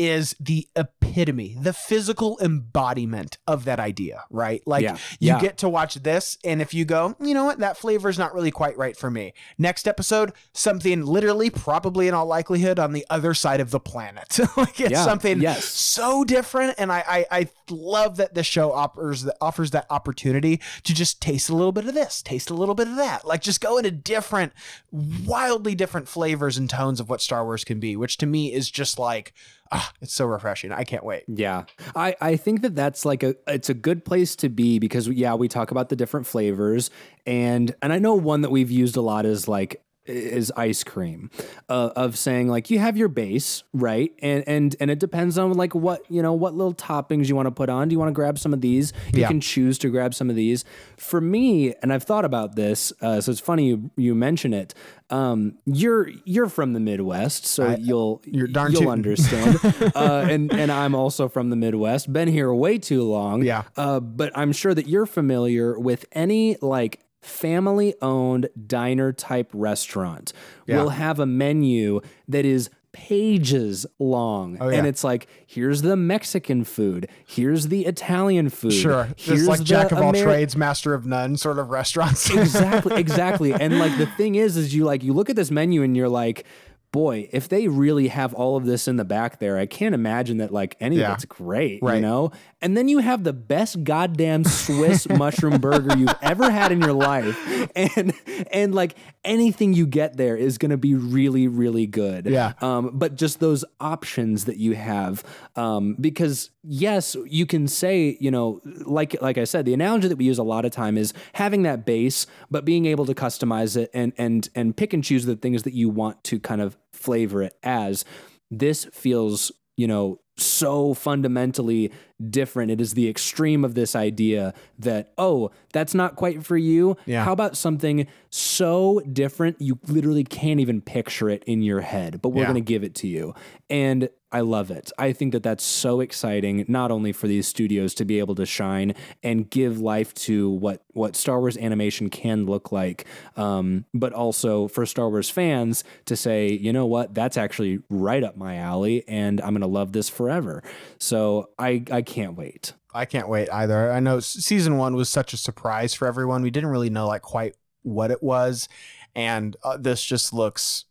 is the epitome, the physical embodiment of that idea, right? Like Yeah, you yeah. get to watch this, and if you go, you know what, that flavor is not really quite right for me. Next episode, something literally, probably in all likelihood, on the other side of the planet. like it's Yeah, something yes. so different, and I, I I love that this show offers that offers that opportunity to just taste a little bit of this, taste a little bit of that, like just go into different, wildly different flavors and tones of what Star Wars can be, which to me is just like, ah, it's so refreshing. I can't wait. Yeah. I, I think that that's like a it's a good place to be because yeah, we talk about the different flavors and and I know one that we've used a lot is like is ice cream uh, of saying like you have your base right and and and it depends on like what you know what little toppings you want to put on do you want to grab some of these you Yeah. can choose to grab some of these for me and i've thought about this uh, so it's funny you, you mention it um, you're you're from the midwest so you'll you're darn you'll tootin'. understand uh, and and i'm also from the midwest been here way too long Yeah. uh, but i'm sure that you're familiar with any like family owned diner type restaurant Yeah. will have a menu that is pages long. Oh, yeah. And it's like, here's the Mexican food, here's the Italian food. Sure. Here's like jack of all Ameri- trades, master of none sort of restaurants. exactly exactly and like the thing is is you like you look at this menu and you're like boy if they really have all of this in the back there i can't imagine that like any Yeah. of it's great you know and then you have the best goddamn swiss mushroom burger you've ever had in your life and and like anything you get there is going to be really really good Yeah. um, but just those options that you have um, because yes you can say you know like like i said the analogy that we use a lot of time is having that base but being able to customize it and and and pick and choose the things that you want to kind of flavor it as this feels you know so fundamentally different it is the extreme of this idea that oh that's not quite for you Yeah. how about something so different you literally can't even picture it in your head, but we're Yeah. going to give it to you. And I love it. I think that that's so exciting not only for these studios to be able to shine and give life to what what Star Wars animation can look like, um, but also for Star Wars fans to say, you know what, that's actually right up my alley, and I'm going to love this forever. So I I can't wait. I can't wait either. I know season one was such a surprise for everyone. We didn't really know like quite what it was, and uh, this just looks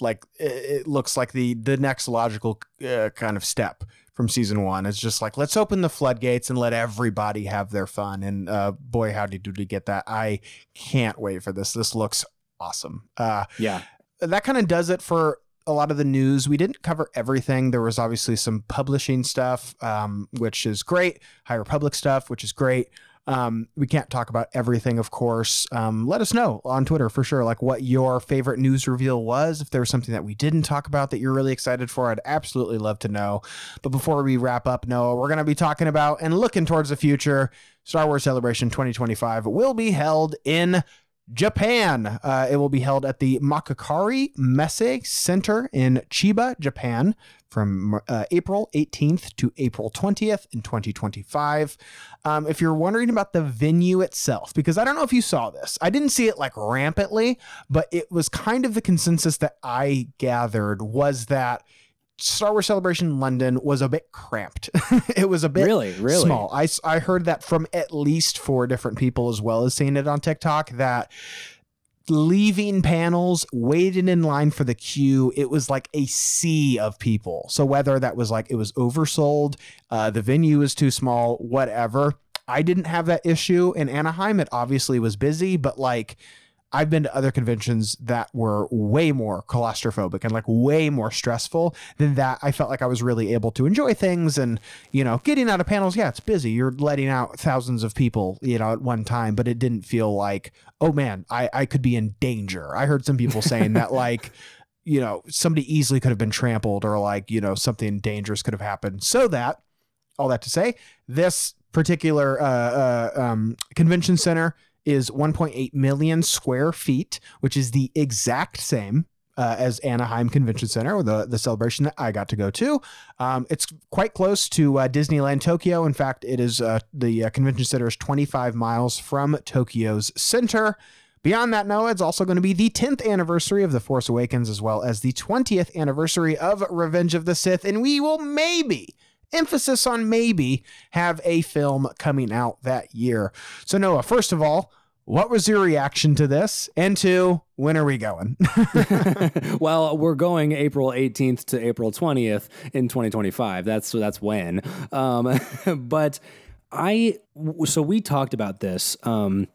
like it, looks like the the next logical uh, kind of step from season one. It's just like let's open the floodgates and let everybody have their fun. And uh, boy, howdy do we get that! I can't wait for this. This looks awesome. Uh, Yeah. that kind of does it for a lot of the news. We didn't cover everything. There was obviously some publishing stuff, um, which is great. High Republic stuff, which is great. Um, we can't talk about everything, of course. Um, let us know on Twitter for sure, like what your favorite news reveal was. If there was something that we didn't talk about that you're really excited for, I'd absolutely love to know. But before we wrap up, Noah, we're going to be talking about and looking towards the future. Star Wars Celebration 2025 will be held in Japan. Uh, it will be held at the Makuhari Messe Center in Chiba, Japan, from uh, April 18th to April 20th in 2025. Um, if you're wondering about the venue itself, because I don't know if you saw this, I didn't see it like rampantly, but it was kind of the consensus that I gathered was that Star Wars Celebration London was a bit cramped. it was a bit Really, really small. I, I heard that from at least four different people as well as seeing it on TikTok that leaving panels, waiting in line for the queue, it was like a sea of people. So whether that was like it was oversold, uh, the venue was too small, whatever. I didn't have that issue in Anaheim. It obviously was busy, but like I've been to other conventions that were way more claustrophobic and like way more stressful than that. I felt like I was really able to enjoy things and, you know, getting out of panels. Yeah, it's busy. You're letting out thousands of people, you know, at one time, but it didn't feel like, oh man, I, I could be in danger. I heard some people saying that like, you know, somebody easily could have been trampled or like, you know, something dangerous could have happened. So that, all that to say, this particular uh, uh, um, convention center is 1.8 million square feet, which is the exact same uh, as Anaheim Convention Center, the the celebration that I got to go to. Um, it's quite close to uh, Disneyland Tokyo. In fact, it is uh, the uh, convention center is 25 miles from Tokyo's center. Beyond that, Noah, it's also going to be the 10th anniversary of The Force Awakens, as well as the 20th anniversary of Revenge of the Sith, and we will maybe emphasis on maybe have a film coming out that year. So Noah, first of all, what was your reaction to this? And to when are we going? well, we're going April 18th to April 20th in 2025. That's that's when. Um, but I so we talked about this um,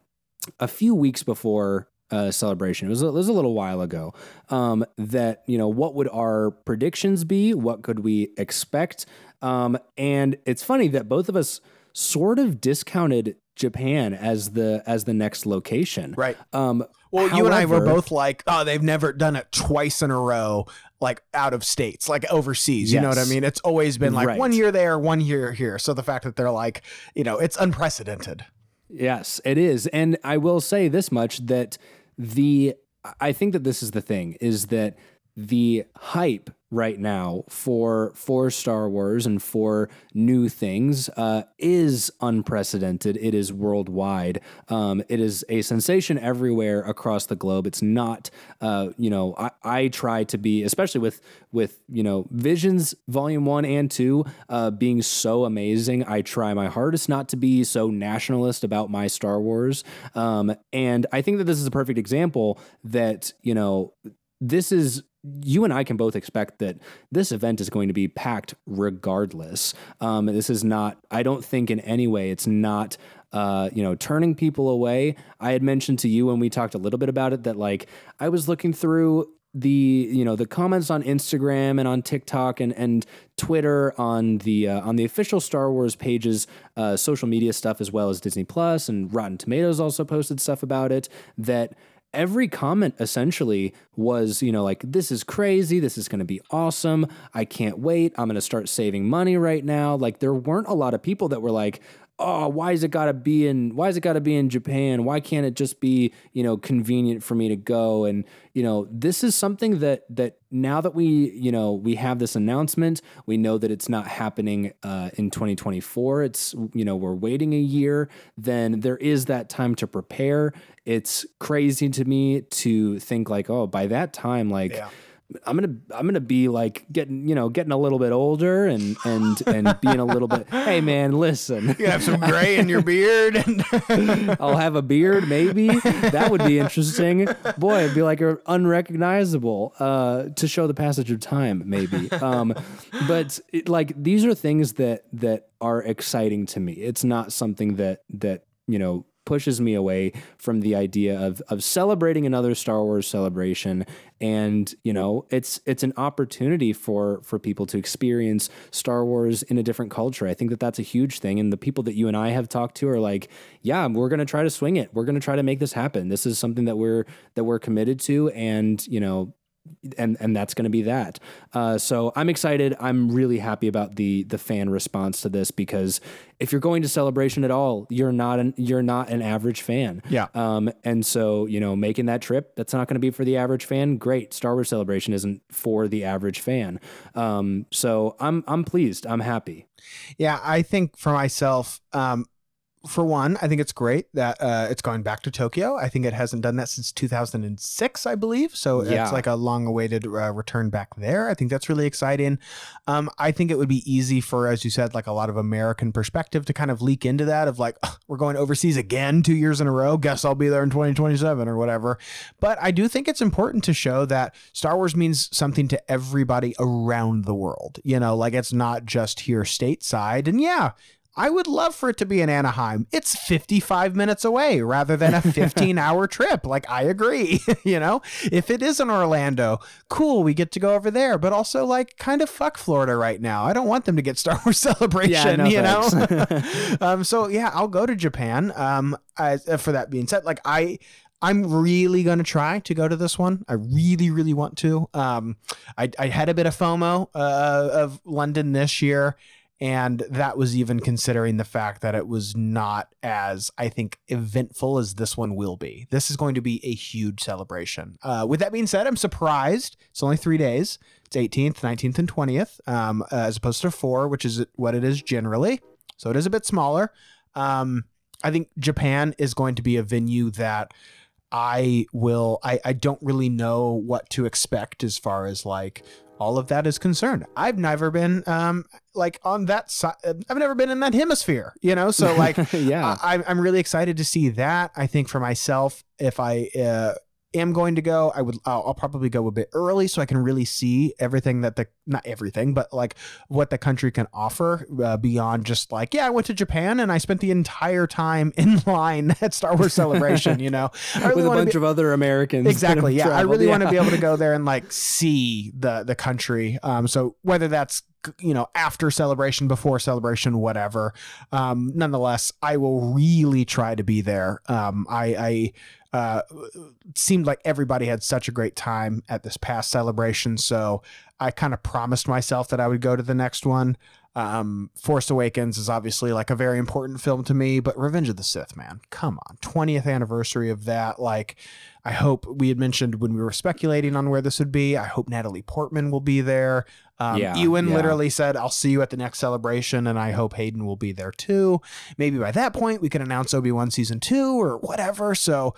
a few weeks before uh, celebration. It was, a, it was a little while ago. Um, that you know what would our predictions be? What could we expect? Um, and it's funny that both of us sort of discounted Japan as the as the next location. right. Um, Well, you and I were both like, oh, they've never done it twice in a row, like out of states, like overseas. You know what I mean? It's always been like Right. one year there, one year here. So the fact that they're like, you know, it's unprecedented. Yes, it is. And I will say this much that the I think that this is the thing is that the hype right now for for Star Wars and for new things uh, is unprecedented. It is worldwide. Um, it is a sensation everywhere across the globe. It's not, uh, you know, I, I try to be, especially with with you know Visions Volume One and Two uh, being so amazing. I try my hardest not to be so nationalist about my Star Wars, um, and I think that this is a perfect example that you know this is you and I can both expect that this event is going to be packed regardless. Um, this is not, I don't think in any way it's not, uh, you know, turning people away. I had mentioned to you when we talked a little bit about it that like I was looking through the you know the comments on Instagram and on TikTok and and Twitter on the uh, on the official Star Wars pages, uh, social media stuff as well as Disney Plus and Rotten Tomatoes also posted stuff about it that every comment essentially was, you know, like, this is crazy. This is going to be awesome. I can't wait. I'm going to start saving money right now. Like, there weren't a lot of people that were like, oh, why is it got to be in why is it got to be in Japan? Why can't it just be, you know, convenient for me to go and, you know, this is something that that now that we, you know, we have this announcement, we know that it's not happening uh, in 2024. It's, you know, we're waiting a year, then there is that time to prepare. It's crazy to me to think like, oh, by that time like yeah I'm gonna I'm gonna be like getting you know getting a little bit older and and and being a little bit. Hey man, listen. You have some gray in your beard, and I'll have a beard. Maybe that would be interesting. Boy, it'd be like unrecognizable uh, to show the passage of time. Maybe, um, but it, like these are things that that are exciting to me. It's not something that that you know pushes me away from the idea of of celebrating another Star Wars celebration and you know it's it's an opportunity for for people to experience Star Wars in a different culture. I think that that's a huge thing and the people that you and I have talked to are like, yeah, we're going to try to swing it. We're going to try to make this happen. This is something that we're that we're committed to and, you know, and and that's going to be that. Uh, so I'm excited. I'm really happy about the the fan response to this because if you're going to celebration at all, you're not an you're not an average fan. Yeah. Um. And so you know, making that trip, that's not going to be for the average fan. Great. Star Wars Celebration isn't for the average fan. Um. So I'm I'm pleased. I'm happy. Yeah, I think for myself, um, for one, I think it's great that uh, it's going back to Tokyo. I think it hasn't done that since 2006, I believe. So yeah. it's like a long awaited uh, return back there. I think that's really exciting. Um, I think it would be easy for, as you said, like a lot of American perspective to kind of leak into that of like, we're going overseas again two years in a row. Guess I'll be there in 2027 or whatever. But I do think it's important to show that Star Wars means something to everybody around the world. You know, like it's not just here stateside. And yeah, I would love for it to be in Anaheim. It's 55 minutes away rather than a 15 hour trip. Like, I agree. you know, if it is in Orlando, cool, we get to go over there. But also, like, kind of fuck Florida right now. I don't want them to get Star Wars Celebration, yeah, no you know? um, so, yeah, I'll go to Japan. Um, I, uh, for that being said, like, I. I'm really going to try to go to this one. I really, really want to. Um, I, I had a bit of FOMO uh, of London this year and that was even considering the fact that it was not as, I think, eventful as this one will be. This is going to be a huge celebration. Uh, with that being said, I'm surprised. It's only three days. It's 18th, 19th, and 20th, um, uh, as opposed to four, which is what it is generally. So it is a bit smaller. Um, I think Japan is going to be a venue that I will. I, I don't really know what to expect as far as like all of that is concerned. I've never been um like on that side. I've never been in that hemisphere, you know. So like, yeah, I, I'm really excited to see that. I think for myself, if I uh, am going to go, I would I'll, I'll, probably go a bit early so I can really see everything that the not everything, but like what the country can offer uh, beyond just like yeah, I went to Japan and I spent the entire time in line at Star Wars Celebration. You know, really with a bunch be, of other Americans. Exactly. Yeah, traveled. I really yeah. want to be able to go there and like see the the country. Um, so whether that's you know after celebration before celebration whatever um nonetheless i will really try to be there um i i uh, seemed like everybody had such a great time at this past celebration. So I kind of promised myself that I would go to the next one. Um, Force Awakens is obviously like a very important film to me, but Revenge of the Sith, man, come on, 20th anniversary of that. Like, I hope we had mentioned when we were speculating on where this would be. I hope Natalie Portman will be there. Um, yeah, Ewan yeah. literally said, I'll see you at the next celebration, and I hope Hayden will be there too. Maybe by that point, we can announce Obi Wan season two or whatever. So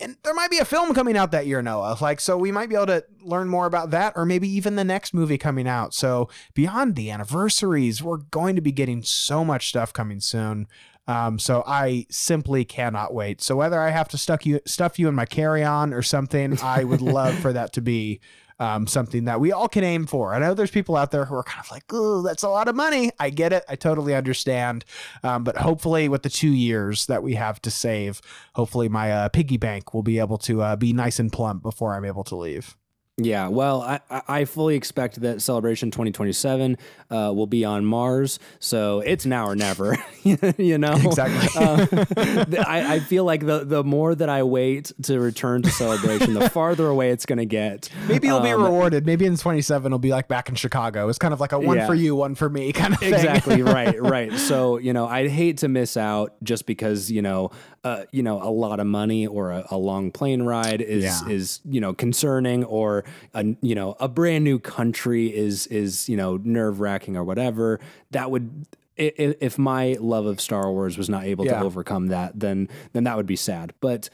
and there might be a film coming out that year, Noah. Like, so we might be able to learn more about that, or maybe even the next movie coming out. So beyond the anniversaries, we're going to be getting so much stuff coming soon. Um, so I simply cannot wait. So whether I have to stuck you stuff you in my carry on or something, I would love for that to be um, something that we all can aim for. I know there's people out there who are kind of like, oh, that's a lot of money. I get it. I totally understand. Um, but hopefully, with the two years that we have to save, hopefully my uh, piggy bank will be able to uh, be nice and plump before I'm able to leave. Yeah, well, I, I fully expect that Celebration 2027 uh, will be on Mars, so it's now or never. you know, exactly. uh, I, I feel like the the more that I wait to return to Celebration, the farther away it's going to get. Maybe you'll um, be rewarded. Maybe in 27 it'll be like back in Chicago. It's kind of like a one yeah. for you, one for me kind of thing. Exactly. right. Right. So you know, I'd hate to miss out just because you know uh, you know a lot of money or a, a long plane ride is yeah. is you know concerning or a you know a brand new country is is you know nerve wracking or whatever that would if my love of Star Wars was not able yeah. to overcome that, then then that would be sad. But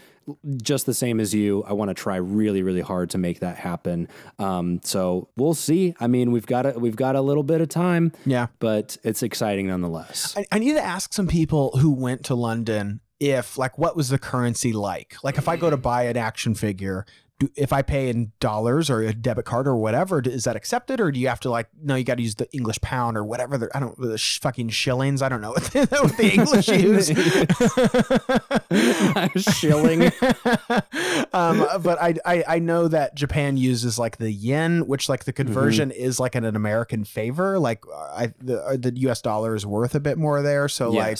just the same as you, I want to try really, really hard to make that happen. Um, so we'll see. I mean, we've got a we've got a little bit of time, yeah, but it's exciting nonetheless. I, I need to ask some people who went to London if like what was the currency like like if i go to buy an action figure do, if I pay in dollars or a debit card or whatever, is that accepted, or do you have to like no, you got to use the English pound or whatever? The, I don't the sh- fucking shillings. I don't know what, what the English use. Shilling. um, but I, I I know that Japan uses like the yen, which like the conversion mm-hmm. is like an, an American favor. Like I the the U.S. dollar is worth a bit more there, so yes. like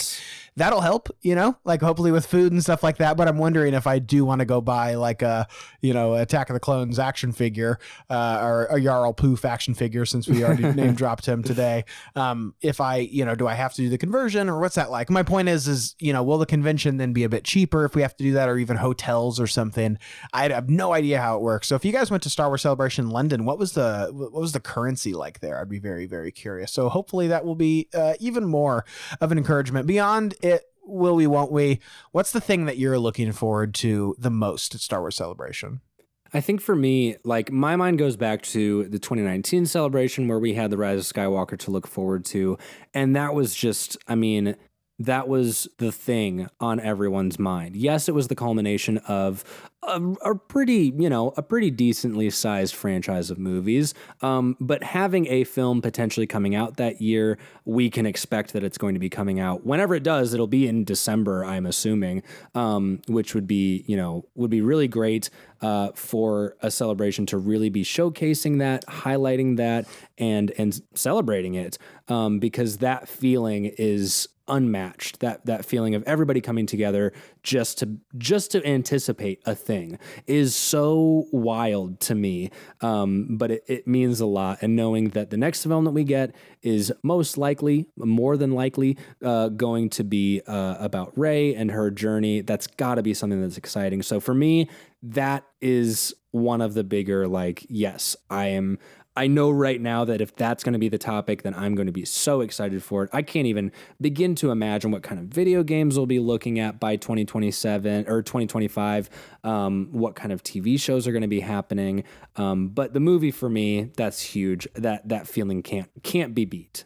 that'll help, you know, like hopefully with food and stuff like that. But I'm wondering if I do want to go buy like a, you know, Attack of the Clones action figure uh, or a Yarael Poof action figure since we already name dropped him today. Um, if I, you know, do I have to do the conversion or what's that like? My point is, is, you know, will the convention then be a bit cheaper if we have to do that or even hotels or something? I have no idea how it works. So if you guys went to Star Wars Celebration London, what was the, what was the currency like there? I'd be very, very curious. So hopefully that will be uh, even more of an encouragement beyond it will we, won't we? What's the thing that you're looking forward to the most at Star Wars Celebration? I think for me, like my mind goes back to the 2019 celebration where we had the Rise of Skywalker to look forward to. And that was just, I mean, that was the thing on everyone's mind. Yes, it was the culmination of a, a, pretty, you know, a pretty decently sized franchise of movies. Um, but having a film potentially coming out that year, we can expect that it's going to be coming out whenever it does. It'll be in December, I'm assuming, um, which would be, you know, would be really great uh, for a celebration to really be showcasing that, highlighting that, and and celebrating it, um, because that feeling is unmatched that that feeling of everybody coming together just to just to anticipate a thing is so wild to me. Um, but it, it means a lot and knowing that the next film that we get is most likely more than likely uh, going to be uh, about Rey and her journey. That's got to be something that's exciting. So for me that is one of the bigger like yes i am I know right now that if that's going to be the topic, then I'm going to be so excited for it. I can't even begin to imagine what kind of video games we'll be looking at by 2027 or 2025, um, what kind of TV shows are going to be happening. Um, but the movie for me, that's huge. That that feeling can't can't be beat.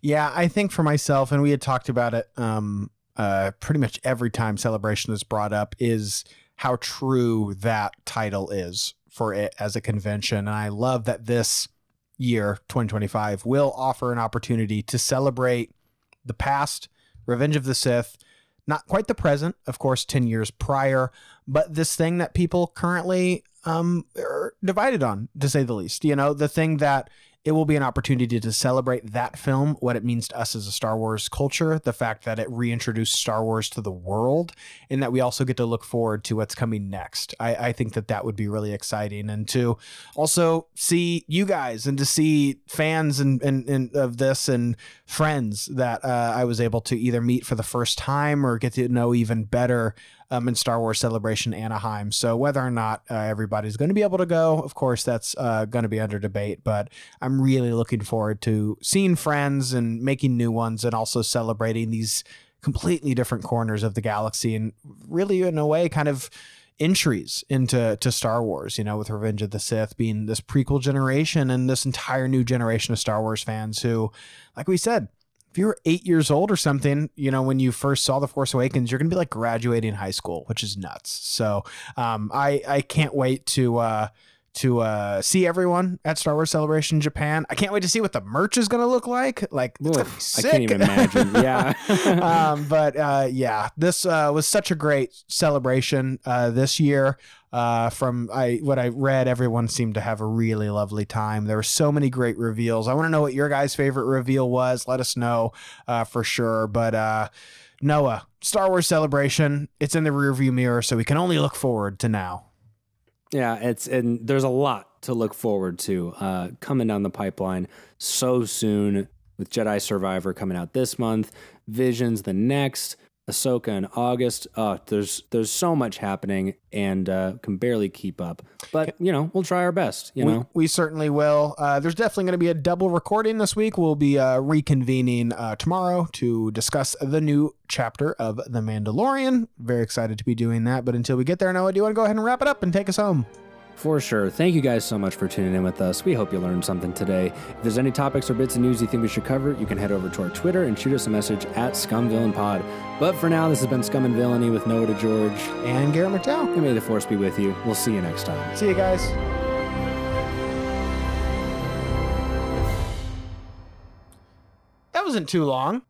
Yeah, I think for myself, and we had talked about it um, uh, pretty much every time Celebration is brought up, is how true that title is for it as a convention. And I love that this year, 2025, will offer an opportunity to celebrate the past, Revenge of the Sith, not quite the present, of course, 10 years prior, but this thing that people currently um, are divided on, to say the least. You know, the thing that it will be an opportunity to celebrate that film, what it means to us as a Star Wars culture, the fact that it reintroduced Star Wars to the world, and that we also get to look forward to what's coming next. I, I think that that would be really exciting, and to also see you guys and to see fans and, and, and of this and friends that uh, I was able to either meet for the first time or get to know even better um, in Star Wars Celebration Anaheim. So whether or not uh, everybody's going to be able to go, of course, that's uh, going to be under debate. But I'm really looking forward to seeing friends and making new ones, and also celebrating these completely different corners of the galaxy, and really in a way, kind of entries into to Star Wars, you know, with Revenge of the Sith being this prequel generation and this entire new generation of Star Wars fans who, like we said, if you were eight years old or something, you know, when you first saw The Force Awakens, you're going to be like graduating high school, which is nuts. So um, I, I can't wait to, uh, to uh, see everyone at Star Wars Celebration Japan. I can't wait to see what the merch is going to look like. Like, it's gonna be sick. I can't even imagine. Yeah. um, but uh, yeah, this uh, was such a great celebration uh, this year. Uh, from I what I read, everyone seemed to have a really lovely time. There were so many great reveals. I want to know what your guys' favorite reveal was. Let us know uh, for sure. But uh, Noah, Star Wars Celebration, it's in the rearview mirror, so we can only look forward to now. Yeah, it's and there's a lot to look forward to uh, coming down the pipeline so soon with Jedi Survivor coming out this month, Visions the next, Ahsoka in August. Uh, there's there's so much happening and uh, can barely keep up. But you know, we'll try our best. You we, know, we certainly will. Uh, there's definitely going to be a double recording this week. We'll be uh, reconvening uh, tomorrow to discuss the new chapter of The Mandalorian. Very excited to be doing that. But until we get there, Noah, do you want to go ahead and wrap it up and take us home? For sure. Thank you guys so much for tuning in with us. We hope you learned something today. If there's any topics or bits of news you think we should cover, you can head over to our Twitter and shoot us a message at ScumVillainPod. But for now, this has been Scum and Villainy with Noah Degorgeous. And Garrett McDowell. And may the force be with you. We'll see you next time. See you guys. That wasn't too long.